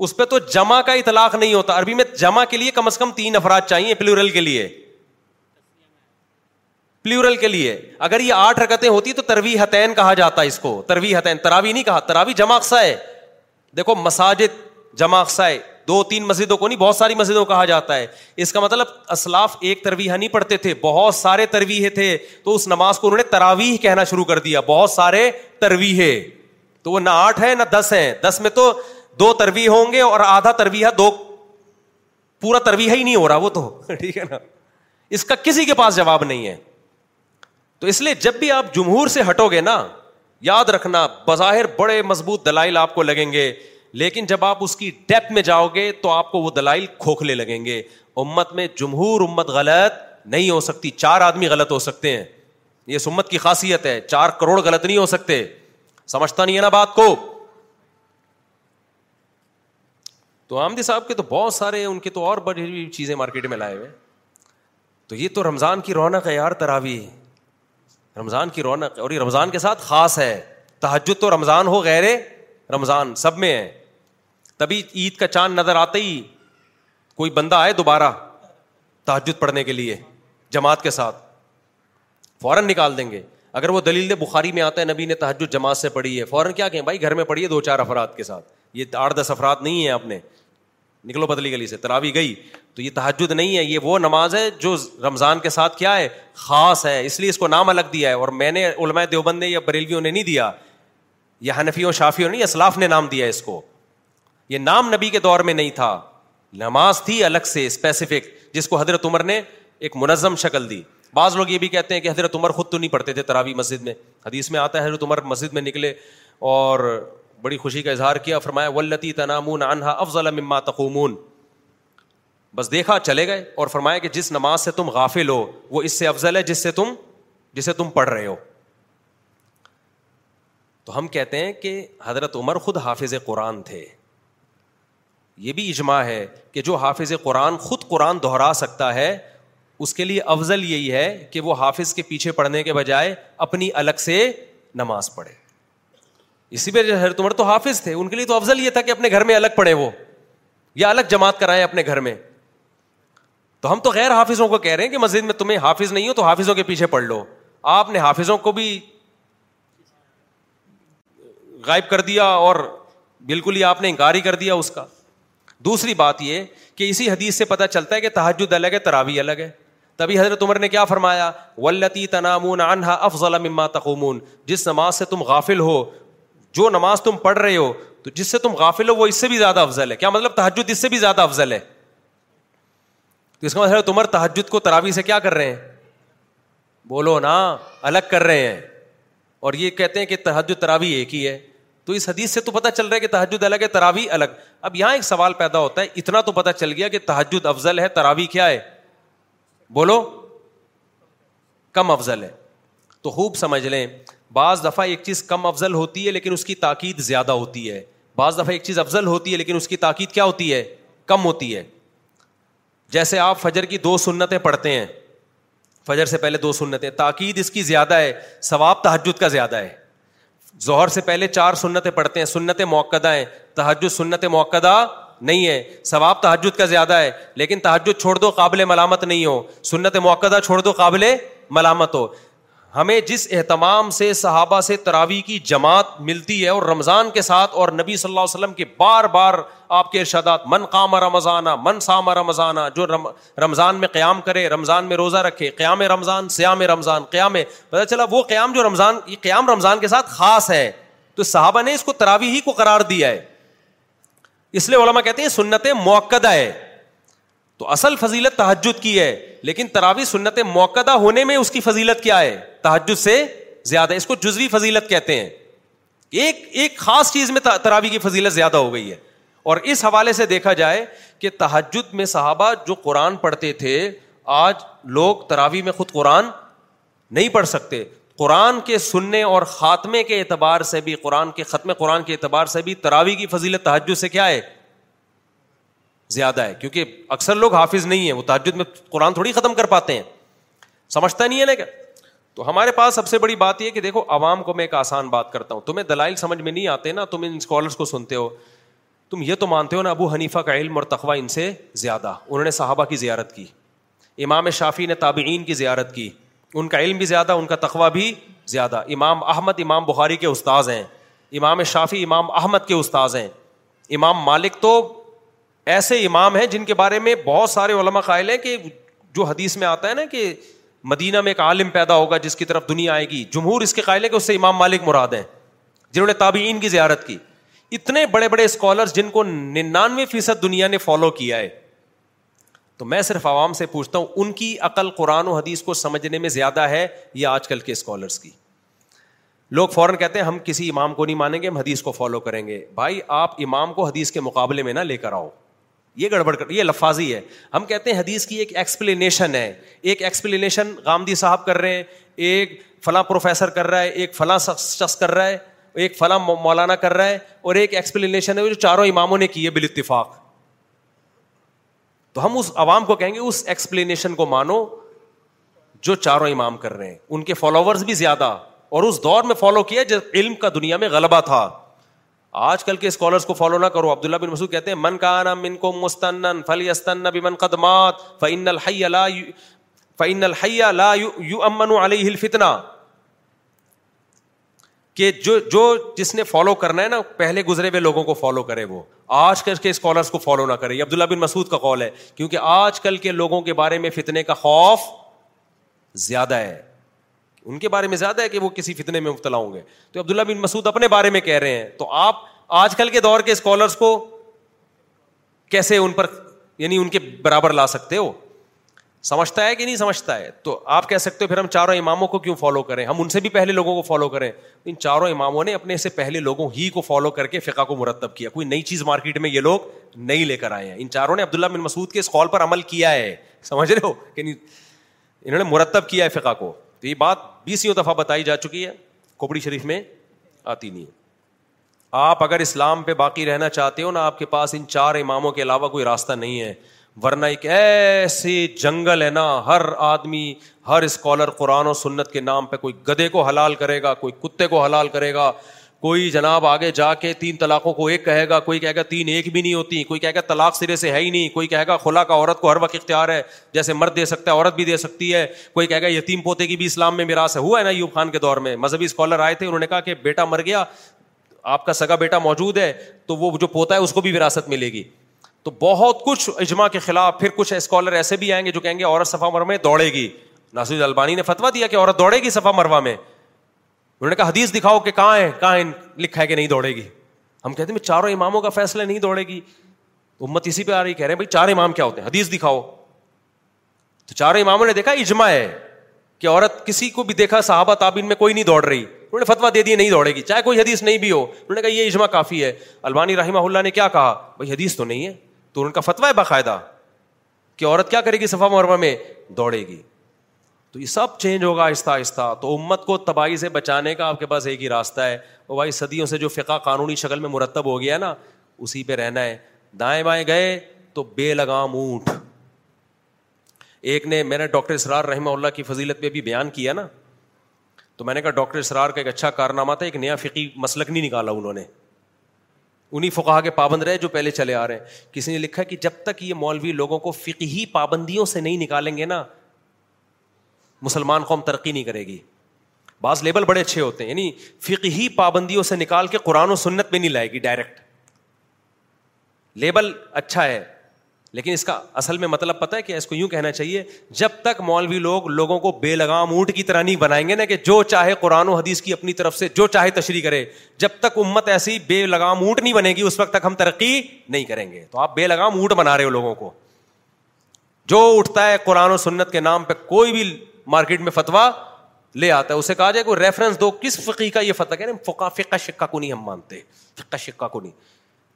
اس پہ تو جمع کا اطلاق نہیں ہوتا عربی میں جمع کے لیے کم از کم تین افراد چاہیے پلورل کے لیے پلورل کے لیے اگر یہ آٹھ رکتیں ہوتی تو تروی حتین کہا جاتا اس کو تروی حتین تراوی نہیں کہا تراوی جمع اقسا ہے دیکھو مساجد جمع اقسا ہے دو تین مسجدوں کو نہیں بہت ساری مسجدوں کہا جاتا ہے اس کا مطلب اسلاف ایک ترویح نہیں پڑھتے تھے بہت سارے ترویح تھے تو اس نماز کو انہوں نے تراویح کہنا شروع کر دیا بہت سارے ترویح تو وہ نہ آٹھ ہے نہ دس ہیں دس میں تو دو تروی ہوں گے اور آدھا ترویہ دو پورا ترویہ ہی نہیں ہو رہا وہ تو [LAUGHS] ٹھیک ہے نا اس کا کسی کے پاس جواب نہیں ہے تو اس لیے جب بھی آپ جمہور سے ہٹو گے نا یاد رکھنا بظاہر بڑے مضبوط دلائل آپ کو لگیں گے لیکن جب آپ اس کی ڈیپ میں جاؤ گے تو آپ کو وہ دلائل کھوکھلے لگیں گے امت میں جمہور امت غلط نہیں ہو سکتی چار آدمی غلط ہو سکتے ہیں یہ سمت کی خاصیت ہے چار کروڑ غلط نہیں ہو سکتے سمجھتا نہیں ہے نا بات کو تو آمدی صاحب کے تو بہت سارے ان کے تو اور بڑی چیزیں مارکیٹ میں لائے ہوئے تو یہ تو رمضان کی رونق ہے یار تراوی رمضان کی رونق اور یہ رمضان کے ساتھ خاص ہے تحجد تو رمضان ہو غیر رمضان سب میں ہے تبھی عید کا چاند نظر آتا ہی کوئی بندہ آئے دوبارہ تحجد پڑھنے کے لیے جماعت کے ساتھ فوراً نکال دیں گے اگر وہ دلیل بخاری میں آتا ہے نبی نے تحجد جماعت سے پڑھی ہے فوراً کیا کہیں بھائی گھر میں پڑھی ہے دو چار افراد کے ساتھ یہ آٹھ دس افراد نہیں ہیں آپ نے نکلو پتلی گلی سے تراوی گئی تو یہ تحجد نہیں ہے یہ وہ نماز ہے جو رمضان کے ساتھ کیا ہے خاص ہے اس لیے اس کو نام الگ دیا ہے اور میں نے علماء دیوبند نے یا بریلیوں نے نہیں دیا یا حنفیوں شافیوں نے اسلاف نے نام دیا اس کو یہ نام نبی کے دور میں نہیں تھا نماز تھی الگ سے اسپیسیفک جس کو حضرت عمر نے ایک منظم شکل دی بعض لوگ یہ بھی کہتے ہیں کہ حضرت عمر خود تو نہیں پڑھتے تھے تراوی مسجد میں حدیث میں آتا ہے حضرت عمر مسجد میں نکلے اور بڑی خوشی کا اظہار کیا فرمایا ولتی تنامون انہا افضل تقومون بس دیکھا چلے گئے اور فرمایا کہ جس نماز سے تم غافل ہو وہ اس سے افضل ہے جس سے تم جسے تم پڑھ رہے ہو تو ہم کہتے ہیں کہ حضرت عمر خود حافظ قرآن تھے یہ بھی اجماع ہے کہ جو حافظ قرآن خود قرآن دہرا سکتا ہے اس کے لیے افضل یہی ہے کہ وہ حافظ کے پیچھے پڑھنے کے بجائے اپنی الگ سے نماز پڑھے اسی پہ جو حضرت عمر تو حافظ تھے ان کے لیے تو افضل یہ تھا کہ اپنے گھر میں الگ پڑھے وہ یا الگ جماعت کرائے اپنے گھر میں تو ہم تو غیر حافظوں کو کہہ رہے ہیں کہ مسجد میں تمہیں حافظ نہیں ہو تو حافظوں کے پیچھے پڑھ لو آپ نے حافظوں کو بھی غائب کر دیا اور بالکل ہی آپ نے انکار ہی کر دیا اس کا دوسری بات یہ کہ اسی حدیث سے پتہ چلتا ہے کہ تحجد الگ ہے تراوی الگ ہے تبھی حضرت عمر نے کیا فرمایا ولتی تنامون انہا افضل مما تقومون جس نماز سے تم غافل ہو جو نماز تم پڑھ رہے ہو تو جس سے تم غافل ہو وہ اس سے بھی زیادہ افضل ہے کیا مطلب تحجد اس سے بھی زیادہ افضل ہے تو اس کا مطلب تحجد کو تراوی سے کیا کر رہے ہیں بولو نا الگ کر رہے ہیں اور یہ کہتے ہیں کہ تحجد تراوی ایک ہی ہے تو اس حدیث سے تو پتا چل رہا ہے کہ تحجد الگ ہے تراوی الگ اب یہاں ایک سوال پیدا ہوتا ہے اتنا تو پتا چل گیا کہ تحجد افضل ہے تراوی کیا ہے بولو کم افضل ہے تو خوب سمجھ لیں بعض دفعہ ایک چیز کم افضل ہوتی ہے لیکن اس کی تاکید زیادہ ہوتی ہے بعض دفعہ ایک چیز افضل ہوتی ہے لیکن اس کی تاکید کیا ہوتی ہے کم ہوتی ہے جیسے آپ فجر کی دو سنتیں پڑھتے ہیں فجر سے پہلے دو سنتیں تاکید اس کی زیادہ ہے ثواب تحجد کا زیادہ ہے ظہر سے پہلے چار سنتیں پڑھتے ہیں سنت موقع ہیں تحجد سنت موقع نہیں ہے ثواب تحجد کا زیادہ ہے لیکن تحجد چھوڑ دو قابل ملامت نہیں ہو سنت موقع چھوڑ دو قابل ملامت ہو ہمیں جس اہتمام سے صحابہ سے تراوی کی جماعت ملتی ہے اور رمضان کے ساتھ اور نبی صلی اللہ علیہ وسلم کے بار بار آپ کے ارشادات من قام رمضانہ من سام رمضانہ جو رمضان میں قیام کرے رمضان میں روزہ رکھے قیام رمضان سیام رمضان قیام پتہ چلا وہ قیام جو رمضان یہ قیام رمضان کے ساتھ خاص ہے تو صحابہ نے اس کو تراوی ہی کو قرار دیا ہے اس لیے علما کہتے ہیں سنت موقع ہے تو اصل فضیلت تحجد کی ہے لیکن تراوی سنت موقع ہونے میں اس کی فضیلت کیا ہے تحجد سے زیادہ اس کو جزوی فضیلت کہتے ہیں ایک ایک خاص چیز میں تراوی کی فضیلت زیادہ ہو گئی ہے اور اس حوالے سے دیکھا جائے کہ تحجد میں صحابہ جو قرآن پڑھتے تھے آج لوگ تراوی میں خود قرآن نہیں پڑھ سکتے قرآن کے سننے اور خاتمے کے اعتبار سے بھی قرآن کے ختم قرآن کے اعتبار سے بھی تراوی کی فضیلت تحجد سے کیا ہے زیادہ ہے کیونکہ اکثر لوگ حافظ نہیں ہے وہ تاجد میں قرآن تھوڑی ختم کر پاتے ہیں سمجھتا نہیں ہے نا کیا تو ہمارے پاس سب سے بڑی بات یہ کہ دیکھو عوام کو میں ایک آسان بات کرتا ہوں تمہیں دلائل سمجھ میں نہیں آتے نا تم ان اسکالرس کو سنتے ہو تم یہ تو مانتے ہو نا ابو حنیفہ کا علم اور تخوہ ان سے زیادہ انہوں نے صحابہ کی زیارت کی امام شافی نے تابعین کی زیارت کی ان کا علم بھی زیادہ ان کا تخبہ بھی زیادہ امام احمد امام بخاری کے استاذ ہیں امام شافی امام احمد کے استاذ ہیں امام مالک تو ایسے امام ہیں جن کے بارے میں بہت سارے علما قائل ہیں کہ جو حدیث میں آتا ہے نا کہ مدینہ میں ایک عالم پیدا ہوگا جس کی طرف دنیا آئے گی جمہور اس کے قائل ہے کہ اس سے امام مالک مراد ہیں جنہوں نے تابعین کی زیارت کی اتنے بڑے بڑے اسکالرس جن کو ننانوے فیصد دنیا نے فالو کیا ہے تو میں صرف عوام سے پوچھتا ہوں ان کی عقل قرآن و حدیث کو سمجھنے میں زیادہ ہے یا آج کل کے اسکالرس کی لوگ فوراً کہتے ہیں ہم کسی امام کو نہیں مانیں گے ہم حدیث کو فالو کریں گے بھائی آپ امام کو حدیث کے مقابلے میں نہ لے کر آؤ یہ گڑبڑ کر یہ لفاظی ہے ہم کہتے ہیں حدیث کی ایک ایکسپلینیشن ہے ایک ایکسپلینیشن گامدی صاحب کر رہے ہیں ایک فلاں پروفیسر کر رہا ہے ایک فلاں شخص کر رہا ہے ایک فلاں مولانا کر رہا ہے اور ایک ایکسپلینیشن ہے جو چاروں اماموں نے کی ہے بال اتفاق تو ہم اس عوام کو کہیں گے اس ایکسپلینیشن کو مانو جو چاروں امام کر رہے ہیں ان کے فالوورز بھی زیادہ اور اس دور میں فالو کیا جب علم کا دنیا میں غلبہ تھا آج کل کے اسکالرس کو فالو نہ کرو عبداللہ بن مسود کہتے ہیں من کا من کو مستن قدمات لا یو امن کہ جو جو جس نے فالو کرنا ہے نا پہلے گزرے ہوئے لوگوں کو فالو کرے وہ آج کل کے اسکالرس کو فالو نہ کرے عبداللہ بن مسعود کا کال ہے کیونکہ آج کل کے لوگوں کے بارے میں فتنے کا خوف زیادہ ہے ان کے بارے میں زیادہ ہے کہ وہ کسی فتنے میں مبتلا ہوں گے تو عبداللہ بن مسعود اپنے بارے میں کہہ رہے ہیں تو آپ آج کل کے دور کے اسکالرس کو کیسے ان پر یعنی ان کے برابر لا سکتے ہو سمجھتا ہے کہ نہیں سمجھتا ہے تو آپ کہہ سکتے ہو پھر ہم چاروں اماموں کو کیوں فالو کریں ہم ان سے بھی پہلے لوگوں کو فالو کریں ان چاروں اماموں نے اپنے سے پہلے لوگوں ہی کو فالو کر کے فقہ کو مرتب کیا کوئی نئی چیز مارکیٹ میں یہ لوگ نہیں لے کر آئے ہیں ان چاروں نے عبداللہ بن مسعود کے اس کال پر عمل کیا ہے سمجھ رہے ہو کہ نہیں انہوں نے مرتب کیا ہے فقہ کو تو یہ بات بیسوں دفعہ بتائی جا چکی ہے کھوپڑی شریف میں آتی نہیں ہے آپ اگر اسلام پہ باقی رہنا چاہتے ہو نا آپ کے پاس ان چار اماموں کے علاوہ کوئی راستہ نہیں ہے ورنہ ایک ایسے جنگل ہے نا ہر آدمی ہر اسکالر قرآن و سنت کے نام پہ کوئی گدے کو حلال کرے گا کوئی کتے کو حلال کرے گا کوئی جناب آگے جا کے تین طلاقوں کو ایک کہے گا کوئی کہے گا تین ایک بھی نہیں ہوتی کوئی کہے گا طلاق سرے سے ہے ہی نہیں کوئی کہے گا خلا کا عورت کو ہر وقت اختیار ہے جیسے مرد دے سکتا ہے عورت بھی دے سکتی ہے کوئی کہے گا یتیم پوتے کی بھی اسلام میں ہے ہوا ہے نا یوب خان کے دور میں مذہبی اسکالر آئے تھے انہوں نے کہا کہ بیٹا مر گیا آپ کا سگا بیٹا موجود ہے تو وہ جو پوتا ہے اس کو بھی وراثت ملے گی تو بہت کچھ اجماع کے خلاف پھر کچھ اسکالر ایسے بھی آئیں گے جو کہیں گے عورت صفا مروا میں دوڑے گی ناصر البانی نے فتویٰ دیا کہ عورت دوڑے گی صفا مروا میں انہوں نے کہا حدیث دکھاؤ کہ کہاں ہے کہاں لکھا ہے کہ نہیں دوڑے گی ہم کہتے ہیں چاروں اماموں کا فیصلہ نہیں دوڑے گی امت اسی پہ آ رہی کہہ رہے ہیں بھائی چار امام کیا ہوتے ہیں حدیث دکھاؤ تو چاروں اماموں نے دیکھا اجماع ہے کہ عورت کسی کو بھی دیکھا صحابہ تابین میں کوئی نہیں دوڑ رہی انہوں نے فتوا دے دیے نہیں دوڑے گی چاہے کوئی حدیث نہیں بھی ہو انہوں نے کہا یہ اجماع کافی ہے البانی رحمہ اللہ نے کیا کہا بھائی حدیث تو نہیں ہے تو ان کا فتویٰ ہے باقاعدہ کہ عورت کیا کرے گی صفا مربع میں دوڑے گی تو یہ سب چینج ہوگا آہستہ آہستہ تو امت کو تباہی سے بچانے کا آپ کے پاس ایک ہی راستہ ہے اور بھائی صدیوں سے جو فقہ قانونی شکل میں مرتب ہو گیا نا اسی پہ رہنا ہے دائیں بائیں گئے تو بے لگام اونٹ ایک نے میں نے ڈاکٹر اسرار رحمہ اللہ کی فضیلت پہ بھی بیان کیا نا تو میں نے کہا ڈاکٹر اسرار کا ایک اچھا کارنامہ تھا ایک نیا فقی مسلک نہیں نکالا انہوں نے انہیں فقہ کے پابند رہے جو پہلے چلے آ رہے ہیں کسی نے لکھا کہ جب تک یہ مولوی لوگوں کو فقہی پابندیوں سے نہیں نکالیں گے نا مسلمان قوم ترقی نہیں کرے گی بعض لیبل بڑے اچھے ہوتے ہیں یعنی فقہی پابندیوں سے نکال کے قرآن و سنت میں نہیں لائے گی ڈائریکٹ لیبل اچھا ہے لیکن اس کا اصل میں مطلب پتا ہے کہ اس کو یوں کہنا چاہیے جب تک مولوی لوگ لوگوں کو بے لگام اونٹ کی طرح نہیں بنائیں گے نا کہ جو چاہے قرآن و حدیث کی اپنی طرف سے جو چاہے تشریح کرے جب تک امت ایسی بے لگام اونٹ نہیں بنے گی اس وقت تک ہم ترقی نہیں کریں گے تو آپ بے لگام اونٹ بنا رہے ہو لوگوں کو جو اٹھتا ہے قرآن و سنت کے نام پہ کوئی بھی مارکیٹ میں فتوا لے آتا ہے اسے کہا جائے کوئی ریفرنس دو کس فقی کا یہ فتح فقہ شکا کو نہیں ہم مانتے فقہ شکا کو نہیں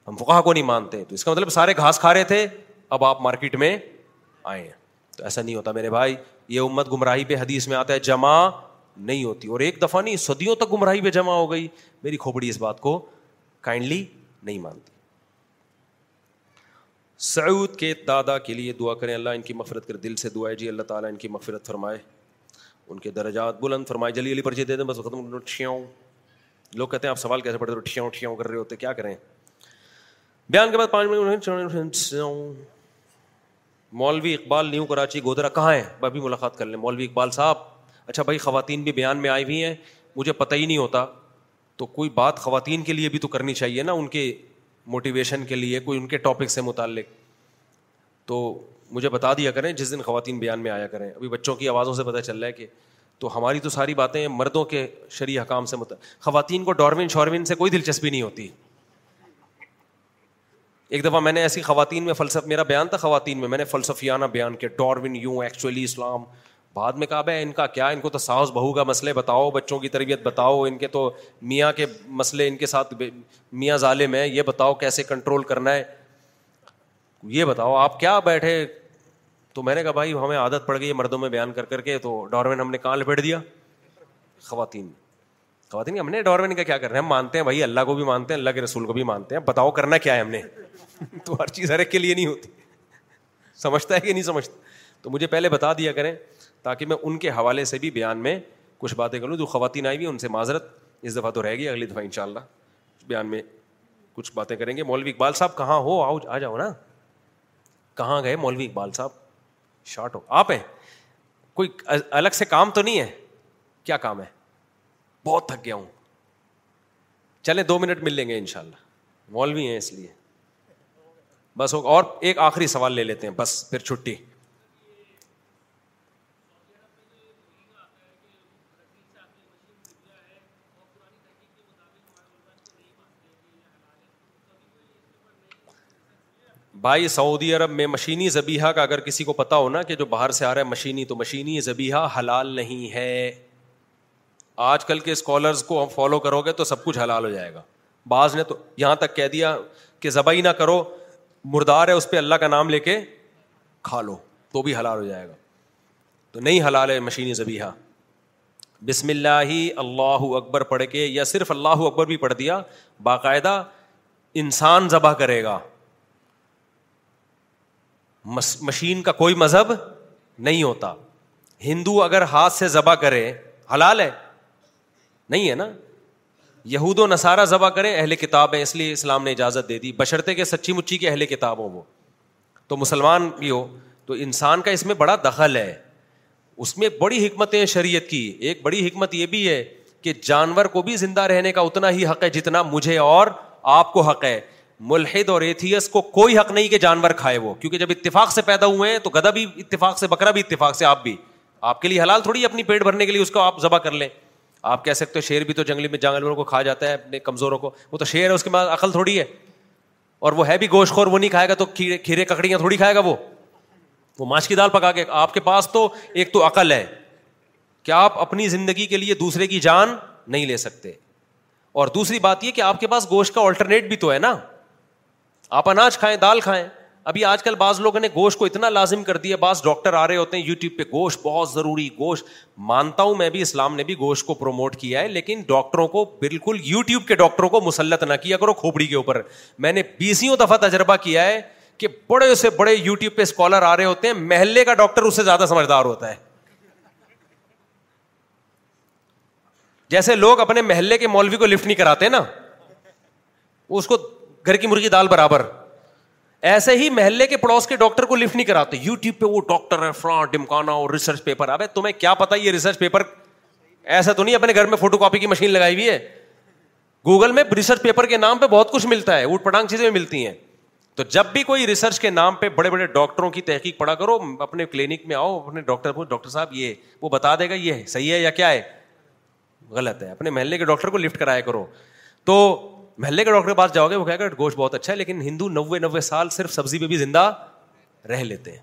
ہم کو نہیں مانتے تو اس کا مطلب سارے گھاس کھا رہے تھے اب آپ مارکیٹ میں آئے ہیں تو ایسا نہیں ہوتا میرے بھائی یہ امت گمراہی پہ حدیث میں آتا ہے جمع نہیں ہوتی اور ایک دفعہ نہیں صدیوں تک گمراہی پہ جمع ہو گئی میری کھوپڑی اس بات کو کائنڈلی نہیں مانتی سعود کے دادا کے لیے دعا کریں اللہ ان کی مفرت کر دل سے دعائیں جی اللہ تعالیٰ ان کی مفرت فرمائے ان کے درجات بلند فرمائے جلی علی پرچے دے دیں بس ختم ٹھیاؤں لوگ کہتے ہیں آپ سوال کیسے پڑھتے ہو ٹھیاؤں ٹھیاؤں کر رہے ہوتے کیا کریں بیان کے بعد پانچ منٹ مولوی اقبال نیو کراچی گودرا کہاں ہے بھائی ملاقات کر لیں مولوی اقبال صاحب اچھا بھائی خواتین بھی بیان میں آئی ہوئی ہیں مجھے پتہ ہی نہیں ہوتا تو کوئی بات خواتین کے لیے بھی تو کرنی چاہیے نا ان کے موٹیویشن کے لیے کوئی ان کے ٹاپک سے متعلق تو مجھے بتا دیا کریں جس دن خواتین بیان میں آیا کریں ابھی بچوں کی آوازوں سے پتہ چل رہا ہے کہ تو ہماری تو ساری باتیں مردوں کے شریح حکام سے مت خواتین کو ڈارون شاروین سے کوئی دلچسپی نہیں ہوتی ایک دفعہ میں نے ایسی خواتین میں فلسف میرا بیان تھا خواتین میں میں نے فلسفیانہ بیان کیا ڈارون یوں ایکچولی اسلام بعد میں کہا بھائی ان کا کیا ان کو تو ساس بہو کا مسئلے بتاؤ بچوں کی تربیت بتاؤ ان کے تو میاں کے مسئلے ان کے ساتھ میاں ظالم ہیں یہ بتاؤ کیسے کنٹرول کرنا ہے یہ بتاؤ آپ کیا بیٹھے تو میں نے کہا بھائی ہمیں عادت پڑ گئی مردوں میں بیان کر کر کے تو ڈاروین ہم نے کہاں لپیٹ دیا خواتین خواتین ہم نے ڈارمین کا کیا کر رہے ہیں ہم مانتے ہیں بھائی اللہ کو بھی مانتے ہیں اللہ کے رسول کو بھی مانتے ہیں بتاؤ کرنا کیا ہے ہم نے تو ہر چیز ہر ایک کے لیے نہیں ہوتی سمجھتا ہے کہ نہیں سمجھتا تو مجھے پہلے بتا دیا کریں تاکہ میں ان کے حوالے سے بھی بیان میں کچھ باتیں کر لوں جو خواتین آئی ہوئی ان سے معذرت اس دفعہ تو رہ گئی اگلی دفعہ ان شاء اللہ بیان میں کچھ باتیں کریں گے مولوی اقبال صاحب کہاں ہو آؤ آ جاؤ نا کہاں گئے مولوی اقبال صاحب شارٹ ہو آپ ہیں کوئی الگ سے کام تو نہیں ہے کیا کام ہے بہت تھک گیا ہوں چلے دو منٹ مل لیں گے ان شاء اللہ مولوی ہیں اس لیے بس اور ایک آخری سوال لے لیتے ہیں بس پھر چھٹی بھائی سعودی عرب میں مشینی زبیحا کا اگر کسی کو پتا ہونا کہ جو باہر سے آ رہا ہے مشینی تو مشینی ذبیحہ حلال نہیں ہے آج کل کے اسکالرز کو ہم فالو کرو گے تو سب کچھ حلال ہو جائے گا بعض نے تو یہاں تک کہہ دیا کہ ذبح نہ کرو مردار ہے اس پہ اللہ کا نام لے کے کھا لو تو بھی حلال ہو جائے گا تو نہیں حلال ہے مشینی زبیحا بسم اللہ ہی اللہ اکبر پڑھ کے یا صرف اللہ اکبر بھی پڑھ دیا باقاعدہ انسان ذبح کرے گا مشین کا کوئی مذہب نہیں ہوتا ہندو اگر ہاتھ سے ذبح کرے حلال ہے نہیں ہے نا یہود و نصارہ ذبح کرے اہل کتاب ہے اس لیے اسلام نے اجازت دے دی بشرطے سچی مچی کے اہل کتاب ہو وہ تو مسلمان بھی ہو تو انسان کا اس میں بڑا دخل ہے اس میں بڑی حکمتیں شریعت کی ایک بڑی حکمت یہ بھی ہے کہ جانور کو بھی زندہ رہنے کا اتنا ہی حق ہے جتنا مجھے اور آپ کو حق ہے ملحد اور ایتھیس کو کوئی حق نہیں کہ جانور کھائے وہ کیونکہ جب اتفاق سے پیدا ہوئے ہیں تو گدا بھی اتفاق سے بکرا بھی اتفاق سے آپ بھی آپ کے لیے حلال تھوڑی اپنی پیٹ بھرنے کے لیے اس کو آپ ذبح کر لیں آپ کہہ سکتے ہو شیر بھی تو جنگلی میں جانوروں کو کھا جاتا ہے اپنے کمزوروں کو وہ تو شیر ہے اس کے پاس عقل تھوڑی ہے اور وہ ہے بھی گوشت خور وہ نہیں کھائے گا تو کھیرے کھیرے ککڑیاں تھوڑی کھائے گا وہ ماش کی دال پکا کے آپ کے پاس تو ایک تو عقل ہے کیا آپ اپنی زندگی کے لیے دوسرے کی جان نہیں لے سکتے اور دوسری بات یہ کہ آپ کے پاس گوشت کا آلٹرنیٹ بھی تو ہے نا آپ اناج کھائیں دال کھائیں ابھی آج کل بعض لوگوں نے گوشت کو اتنا لازم کر دیا بعض ڈاکٹر آ رہے ہوتے ہیں یو ٹیوب پہ گوشت بہت ضروری گوشت مانتا ہوں میں بھی اسلام نے بھی گوشت کو پروموٹ کیا ہے لیکن ڈاکٹروں کو بالکل یو ٹیوب کے ڈاکٹروں کو مسلط نہ کیا کرو کھوپڑی کے اوپر میں نے بیسوں دفعہ تجربہ کیا ہے کہ بڑے سے بڑے یو ٹیوب پہ اسکالر آ رہے ہوتے ہیں محلے کا ڈاکٹر اس سے زیادہ سمجھدار ہوتا ہے جیسے لوگ اپنے محلے کے مولوی کو لفٹ نہیں کراتے نا اس کو گھر کی مرغی دال برابر ایسے ہی محلے کے پڑوس کے ڈاکٹر کو لفٹ نہیں کراتے پہ وہ ڈاکٹر ہے ڈمکانا اور ریسرچ ریسرچ پیپر پیپر تمہیں کیا پتا یہ ایسا تو نہیں اپنے گھر میں فوٹو کاپی کی مشین لگائی ہوئی ہے گوگل میں ریسرچ پیپر کے نام پہ بہت کچھ ملتا ہے اوٹ پٹانگ چیزیں ملتی ہیں تو جب بھی کوئی ریسرچ کے نام پہ بڑے بڑے ڈاکٹروں کی تحقیق پڑا کرو اپنے کلینک میں آؤ اپنے ڈاکٹر کو ڈاکٹر صاحب یہ وہ بتا دے گا یہ صحیح ہے یا کیا ہے غلط ہے اپنے محلے کے ڈاکٹر کو لفٹ کرایا کرو تو محلے کے ڈاکٹر کے پاس جاؤ گے وہ کہے گا گوشت بہت اچھا ہے لیکن ہندو نوے نوے سال صرف سبزی پہ بھی زندہ رہ لیتے ہیں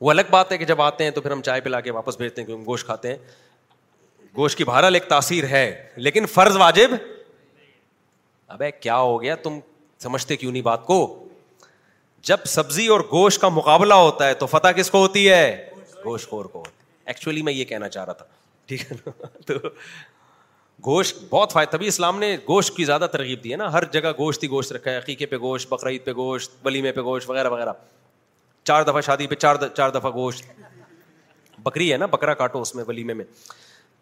وہ الگ بات ہے کہ جب آتے ہیں تو پھر ہم چائے پلا کے واپس بھیجتے ہیں کہ ہم گوشت کھاتے ہیں گوشت کی بہرحال ایک تاثیر ہے لیکن فرض واجب ابے کیا ہو گیا تم سمجھتے کیوں نہیں بات کو جب سبزی اور گوشت کا مقابلہ ہوتا ہے تو فتح کس کو ہوتی ہے گوشت خور کو ایکچولی میں یہ کہنا چاہ رہا تھا ٹھیک ہے نا [LAUGHS] تو گوشت بہت فائدہ تبھی اسلام نے گوشت کی زیادہ ترغیب دی ہے نا ہر جگہ گوشت ہی گوشت رکھا ہے عقیقے پہ گوشت بقرعید پہ گوشت ولیمے پہ گوشت وغیرہ وغیرہ چار دفعہ شادی پہ چار چار دفعہ گوشت بکری ہے نا بکرا کاٹو اس میں ولیمے میں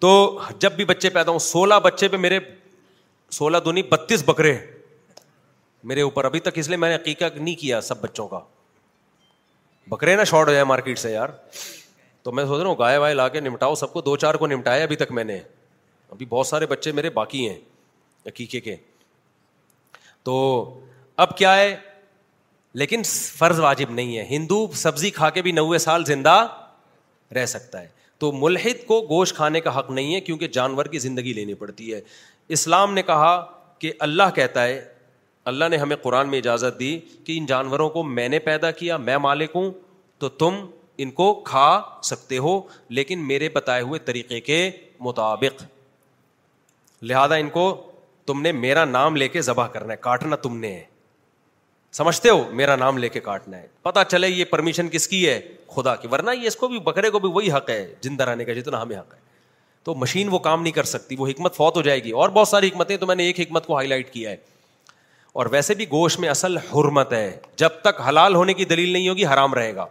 تو جب بھی بچے پیدا ہوں سولہ بچے پہ میرے سولہ دونی بتیس بکرے میرے اوپر ابھی تک اس لیے میں نے عقیقہ نہیں کیا سب بچوں کا بکرے نا شارٹ ہو جائے مارکیٹ سے یار تو میں سوچ رہا ہوں گائے وائے لا کے نمٹاؤ سب کو دو چار کو نمٹایا ابھی تک میں نے ابھی بہت سارے بچے میرے باقی ہیں عقیقے کے تو اب کیا ہے لیکن فرض واجب نہیں ہے ہندو سبزی کھا کے بھی نوے سال زندہ رہ سکتا ہے تو ملحد کو گوشت کھانے کا حق نہیں ہے کیونکہ جانور کی زندگی لینی پڑتی ہے اسلام نے کہا کہ اللہ کہتا ہے اللہ نے ہمیں قرآن میں اجازت دی کہ ان جانوروں کو میں نے پیدا کیا میں مالک ہوں تو تم ان کو کھا سکتے ہو لیکن میرے بتائے ہوئے طریقے کے مطابق لہذا ان کو تم نے میرا نام لے کے ذبح کرنا ہے کاٹنا تم نے ہے سمجھتے ہو میرا نام لے کے کاٹنا ہے پتا چلے یہ پرمیشن کس کی ہے خدا کی ورنہ یہ اس کو بھی بکرے کو بھی وہی حق ہے جن کا جتنا ہمیں حق ہے تو مشین وہ کام نہیں کر سکتی وہ حکمت فوت ہو جائے گی اور بہت ساری حکمتیں تو میں نے ایک حکمت کو ہائی لائٹ کیا ہے اور ویسے بھی گوشت میں اصل حرمت ہے جب تک حلال ہونے کی دلیل نہیں ہوگی حرام رہے گا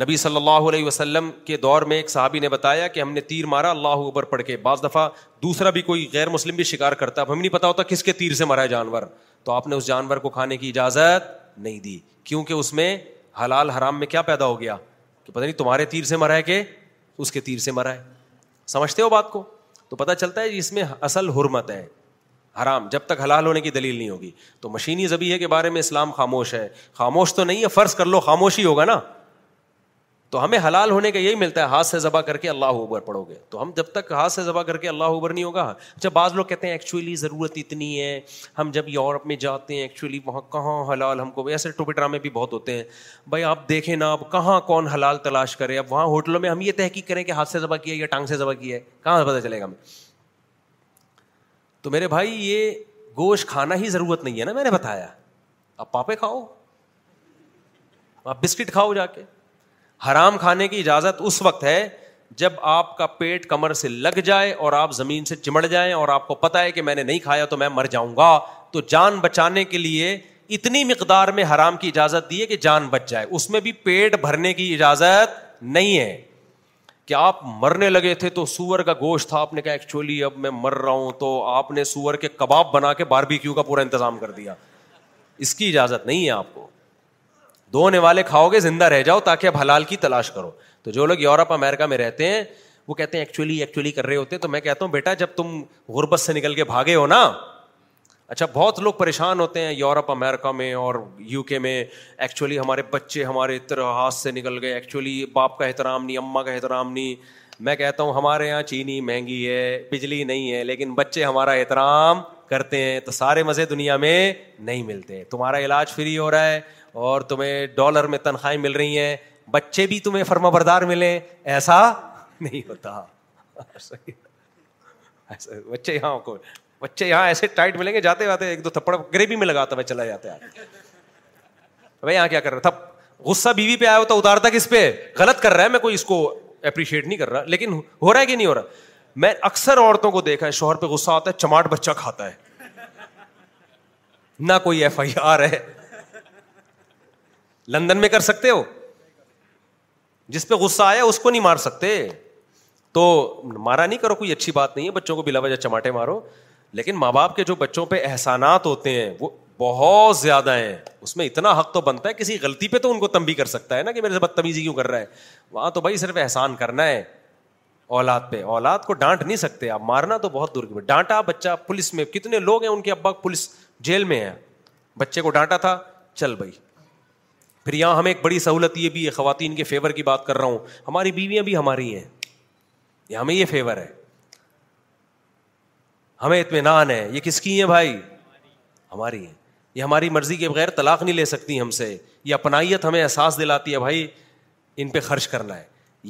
نبی صلی اللہ علیہ وسلم کے دور میں ایک صحابی نے بتایا کہ ہم نے تیر مارا اللہ اکبر پڑھ کے بعض دفعہ دوسرا بھی کوئی غیر مسلم بھی شکار کرتا ہے اب ہمیں نہیں پتا ہوتا کس کے تیر سے مرا ہے جانور تو آپ نے اس جانور کو کھانے کی اجازت نہیں دی کیونکہ اس میں حلال حرام میں کیا پیدا ہو گیا کہ پتہ نہیں تمہارے تیر سے مرا ہے کہ اس کے تیر سے مرا ہے سمجھتے ہو بات کو تو پتہ چلتا ہے اس میں اصل حرمت ہے حرام جب تک حلال ہونے کی دلیل نہیں ہوگی تو مشینی زبیے کے بارے میں اسلام خاموش ہے خاموش تو نہیں ہے فرض کر لو خاموش ہی ہوگا نا تو ہمیں حلال ہونے کا یہی ملتا ہے ہاتھ سے ذبح کر کے اللہ اوبر پڑھو گے تو ہم جب تک ہاتھ سے ذبح کر کے اللہ اوبر نہیں ہوگا جب بعض لوگ کہتے ہیں ایکچولی ضرورت اتنی ہے ہم جب یورپ میں جاتے ہیں ایکچولی وہاں کہاں حلال ہم کو ایسے ٹوپی ڈرامے بھی بہت ہوتے ہیں بھائی آپ دیکھیں نا اب کہاں کون حلال تلاش کرے اب وہاں ہوٹلوں میں ہم یہ تحقیق کریں کہ ہاتھ سے ذبح کیا یا ٹانگ سے ذبح کیا ہے کہاں پتہ چلے گا ہمیں تو میرے بھائی یہ گوشت کھانا ہی ضرورت نہیں ہے نا میں نے بتایا آپ پاپے کھاؤ آپ بسکٹ کھاؤ جا کے حرام کھانے کی اجازت اس وقت ہے جب آپ کا پیٹ کمر سے لگ جائے اور آپ زمین سے چمڑ جائیں اور آپ کو پتا ہے کہ میں نے نہیں کھایا تو میں مر جاؤں گا تو جان بچانے کے لیے اتنی مقدار میں حرام کی اجازت دی ہے کہ جان بچ جائے اس میں بھی پیٹ بھرنے کی اجازت نہیں ہے کہ آپ مرنے لگے تھے تو سور کا گوشت تھا آپ نے کہا ایکچولی اب میں مر رہا ہوں تو آپ نے سور کے کباب بنا کے باربیکیو کا پورا انتظام کر دیا اس کی اجازت نہیں ہے آپ کو دھونے والے کھاؤ گے زندہ رہ جاؤ تاکہ اب حلال کی تلاش کرو تو جو لوگ یورپ امیرکا میں رہتے ہیں وہ کہتے ہیں ایکچولی ایکچولی کر رہے ہوتے ہیں تو میں کہتا ہوں بیٹا جب تم غربت سے نکل کے بھاگے ہو نا اچھا بہت لوگ پریشان ہوتے ہیں یورپ امیرکا میں اور یو کے میں ایکچولی ہمارے بچے ہمارے ہاتھ سے نکل گئے ایکچولی باپ کا احترام نہیں اماں کا احترام نہیں میں کہتا ہوں ہمارے یہاں چینی مہنگی ہے بجلی نہیں ہے لیکن بچے ہمارا احترام کرتے ہیں تو سارے مزے دنیا میں نہیں ملتے تمہارا علاج فری ہو رہا ہے اور تمہیں ڈالر میں تنخواہیں مل رہی ہیں بچے بھی تمہیں فرما بردار ملے ایسا نہیں ہوتا بچے یہاں کو بچے یہاں ایسے ٹائٹ ملیں گے جاتے جاتے ایک دو تھپڑ گریبی میں لگاتا میں یہاں کیا کر رہا تھا غصہ بیوی پہ آیا ہوتا اتارتا کس پہ غلط کر رہا ہے میں کوئی اس کو اپریشیٹ نہیں کر رہا لیکن ہو رہا ہے کہ نہیں ہو رہا میں اکثر عورتوں کو دیکھا ہے شوہر پہ غصہ آتا ہے چماٹ بچہ کھاتا ہے نہ کوئی ایف آئی آر ہے لندن میں کر سکتے ہو جس پہ غصہ آیا اس کو نہیں مار سکتے تو مارا نہیں کرو کوئی اچھی بات نہیں ہے بچوں کو بلا وجہ چماٹے مارو لیکن ماں باپ کے جو بچوں پہ احسانات ہوتے ہیں وہ بہت زیادہ ہیں اس میں اتنا حق تو بنتا ہے کسی غلطی پہ تو ان کو تمبی کر سکتا ہے نا کہ میرے سے بدتمیزی کیوں کر رہا ہے وہاں تو بھائی صرف احسان کرنا ہے اولاد پہ اولاد کو ڈانٹ نہیں سکتے آپ مارنا تو بہت دور کی بات ڈانٹا بچہ پولیس میں کتنے لوگ ہیں ان کے ابا پولیس جیل میں ہیں بچے کو ڈانٹا تھا چل بھائی پھر یہاں ہمیں ایک بڑی سہولت یہ بھی ہے خواتین کے فیور کی بات کر رہا ہوں ہماری بیویاں بھی ہماری ہیں یہ ہمیں یہ فیور ہے ہمیں اطمینان ہے یہ کس کی ہیں بھائی ہماری ہیں یہ ہماری مرضی کے بغیر طلاق نہیں لے سکتی ہم سے یہ اپنائیت ہمیں احساس دلاتی ہے بھائی ان پہ خرچ کرنا ہے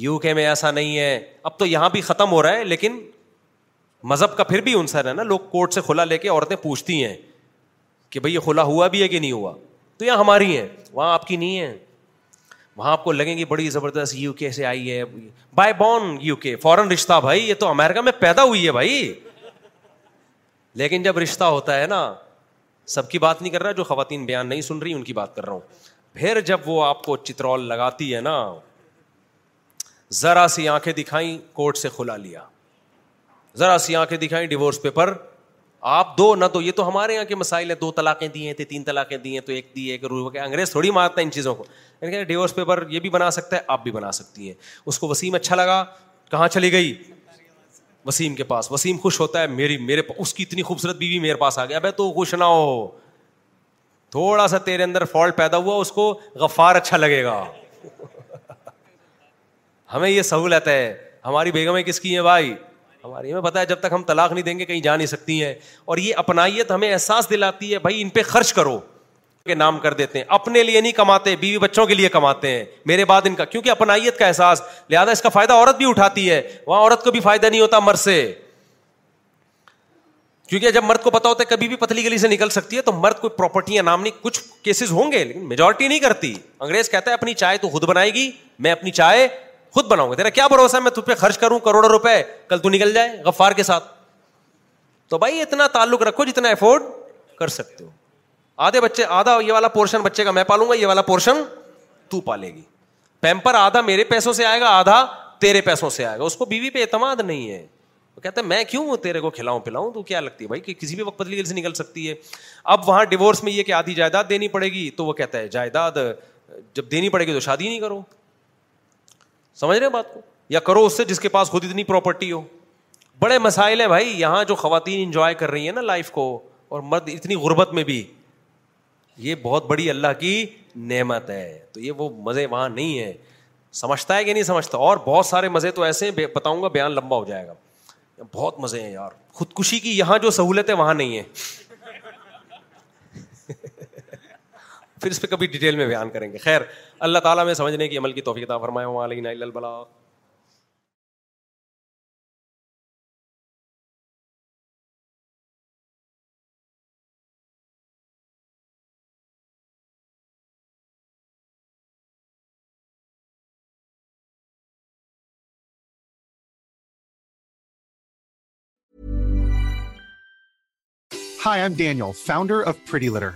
یو کے میں ایسا نہیں ہے اب تو یہاں بھی ختم ہو رہا ہے لیکن مذہب کا پھر بھی انسر ہے نا لوگ کورٹ سے کھلا لے کے عورتیں پوچھتی ہیں کہ بھائی یہ کھلا ہوا بھی ہے کہ نہیں ہوا تو یہاں ہماری ہیں وہاں آپ کی نہیں ہے وہاں آپ کو لگیں گے بڑی زبردست یو کے سے آئی ہے بائی بورن یو کے فورن رشتہ بھائی یہ تو امیرکا میں پیدا ہوئی ہے بھائی لیکن جب رشتہ ہوتا ہے نا سب کی بات نہیں کر رہا جو خواتین بیان نہیں سن رہی ان کی بات کر رہا ہوں پھر جب وہ آپ کو چترول لگاتی ہے نا ذرا سی آنکھیں دکھائیں کورٹ سے کھلا لیا ذرا سی آنکھیں دکھائیں ڈیورس پیپر آپ دو نہ دو یہ تو ہمارے یہاں کے مسائل ہیں دو طلاقیں دی ہیں تھے تین طلاقیں دی ہیں تو ایک دی ایک رو کے انگریز تھوڑی مارتا ہے ان چیزوں کو یعنی کہ ڈیورس پیپر یہ بھی بنا سکتا ہے آپ بھی بنا سکتی ہیں اس کو وسیم اچھا لگا کہاں چلی گئی وسیم کے پاس وسیم خوش ہوتا ہے میری میرے پاس اس کی اتنی خوبصورت بیوی میرے پاس آ گیا اب تو خوش نہ ہو تھوڑا سا تیرے اندر فالٹ پیدا ہوا اس کو غفار اچھا لگے گا ہمیں یہ سہولت ہے ہماری بیگمیں کس کی ہیں بھائی ہماری ہمیں پتا ہے جب تک ہم طلاق نہیں دیں گے کہیں جا نہیں سکتی ہیں اور یہ اپنائیت ہمیں احساس دلاتی ہے بھائی ان پہ خرچ کرو کے نام کر دیتے ہیں اپنے لیے نہیں کماتے بیوی بچوں کے لیے کماتے ہیں میرے بعد ان کا کیونکہ اپنائیت کا احساس لہٰذا اس کا فائدہ عورت بھی اٹھاتی ہے وہاں عورت کو بھی فائدہ نہیں ہوتا مرد سے کیونکہ جب مرد کو پتا ہوتا ہے کبھی بھی پتلی گلی سے نکل سکتی ہے تو مرد کوئی پراپرٹی یا نام نہیں کچھ کیسز ہوں گے لیکن میجورٹی نہیں کرتی انگریز کہتا ہے اپنی چائے تو خود بنائے گی میں اپنی چائے خود بناؤں گا تیرا کیا بھروسہ ہے میں تم پہ خرچ کروں کروڑوں روپئے کل تو نکل جائے غفار کے ساتھ تو بھائی اتنا تعلق رکھو جتنا افورڈ کر سکتے ہو آدھے بچے آدھا یہ والا پورشن بچے کا میں پالوں گا یہ والا پورشن تو پالے گی پیمپر آدھا میرے پیسوں سے آئے گا آدھا تیرے پیسوں سے آئے گا اس کو بیوی پہ اعتماد نہیں ہے وہ کہتا ہے میں کیوں تیرے کو کھلاؤں پلاؤں تو کیا لگتی ہے بھائی کہ کسی بھی وقت پتلی دل سے نکل سکتی ہے اب وہاں ڈیوس میں یہ کہ آدھی جائیداد دینی پڑے گی تو وہ کہتا ہے جائیداد جب دینی پڑے گی تو شادی نہیں کرو سمجھ رہے بات کو یا کرو اس سے جس کے پاس خود اتنی پراپرٹی ہو بڑے مسائل ہیں بھائی یہاں جو خواتین انجوائے کر رہی ہیں نا لائف کو اور مرد اتنی غربت میں بھی یہ بہت بڑی اللہ کی نعمت ہے تو یہ وہ مزے وہاں نہیں ہے سمجھتا ہے کہ نہیں سمجھتا اور بہت سارے مزے تو ایسے ہیں بتاؤں گا بیان لمبا ہو جائے گا بہت مزے ہیں یار خودکشی کی یہاں جو سہولت ہے وہاں نہیں ہے [LAUGHS] پھر اس پہ کبھی ڈیٹیل میں بیان کریں گے خیر اللہ تعالیٰ میں سمجھنے کی عمل کی توفیق تھا فرمایا ہوں علی البلا hi I'm Ann founder of Pretty Litter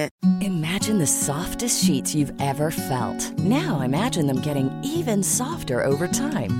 Imagine the softest sheets you've ever felt. Now imagine them getting even softer over time.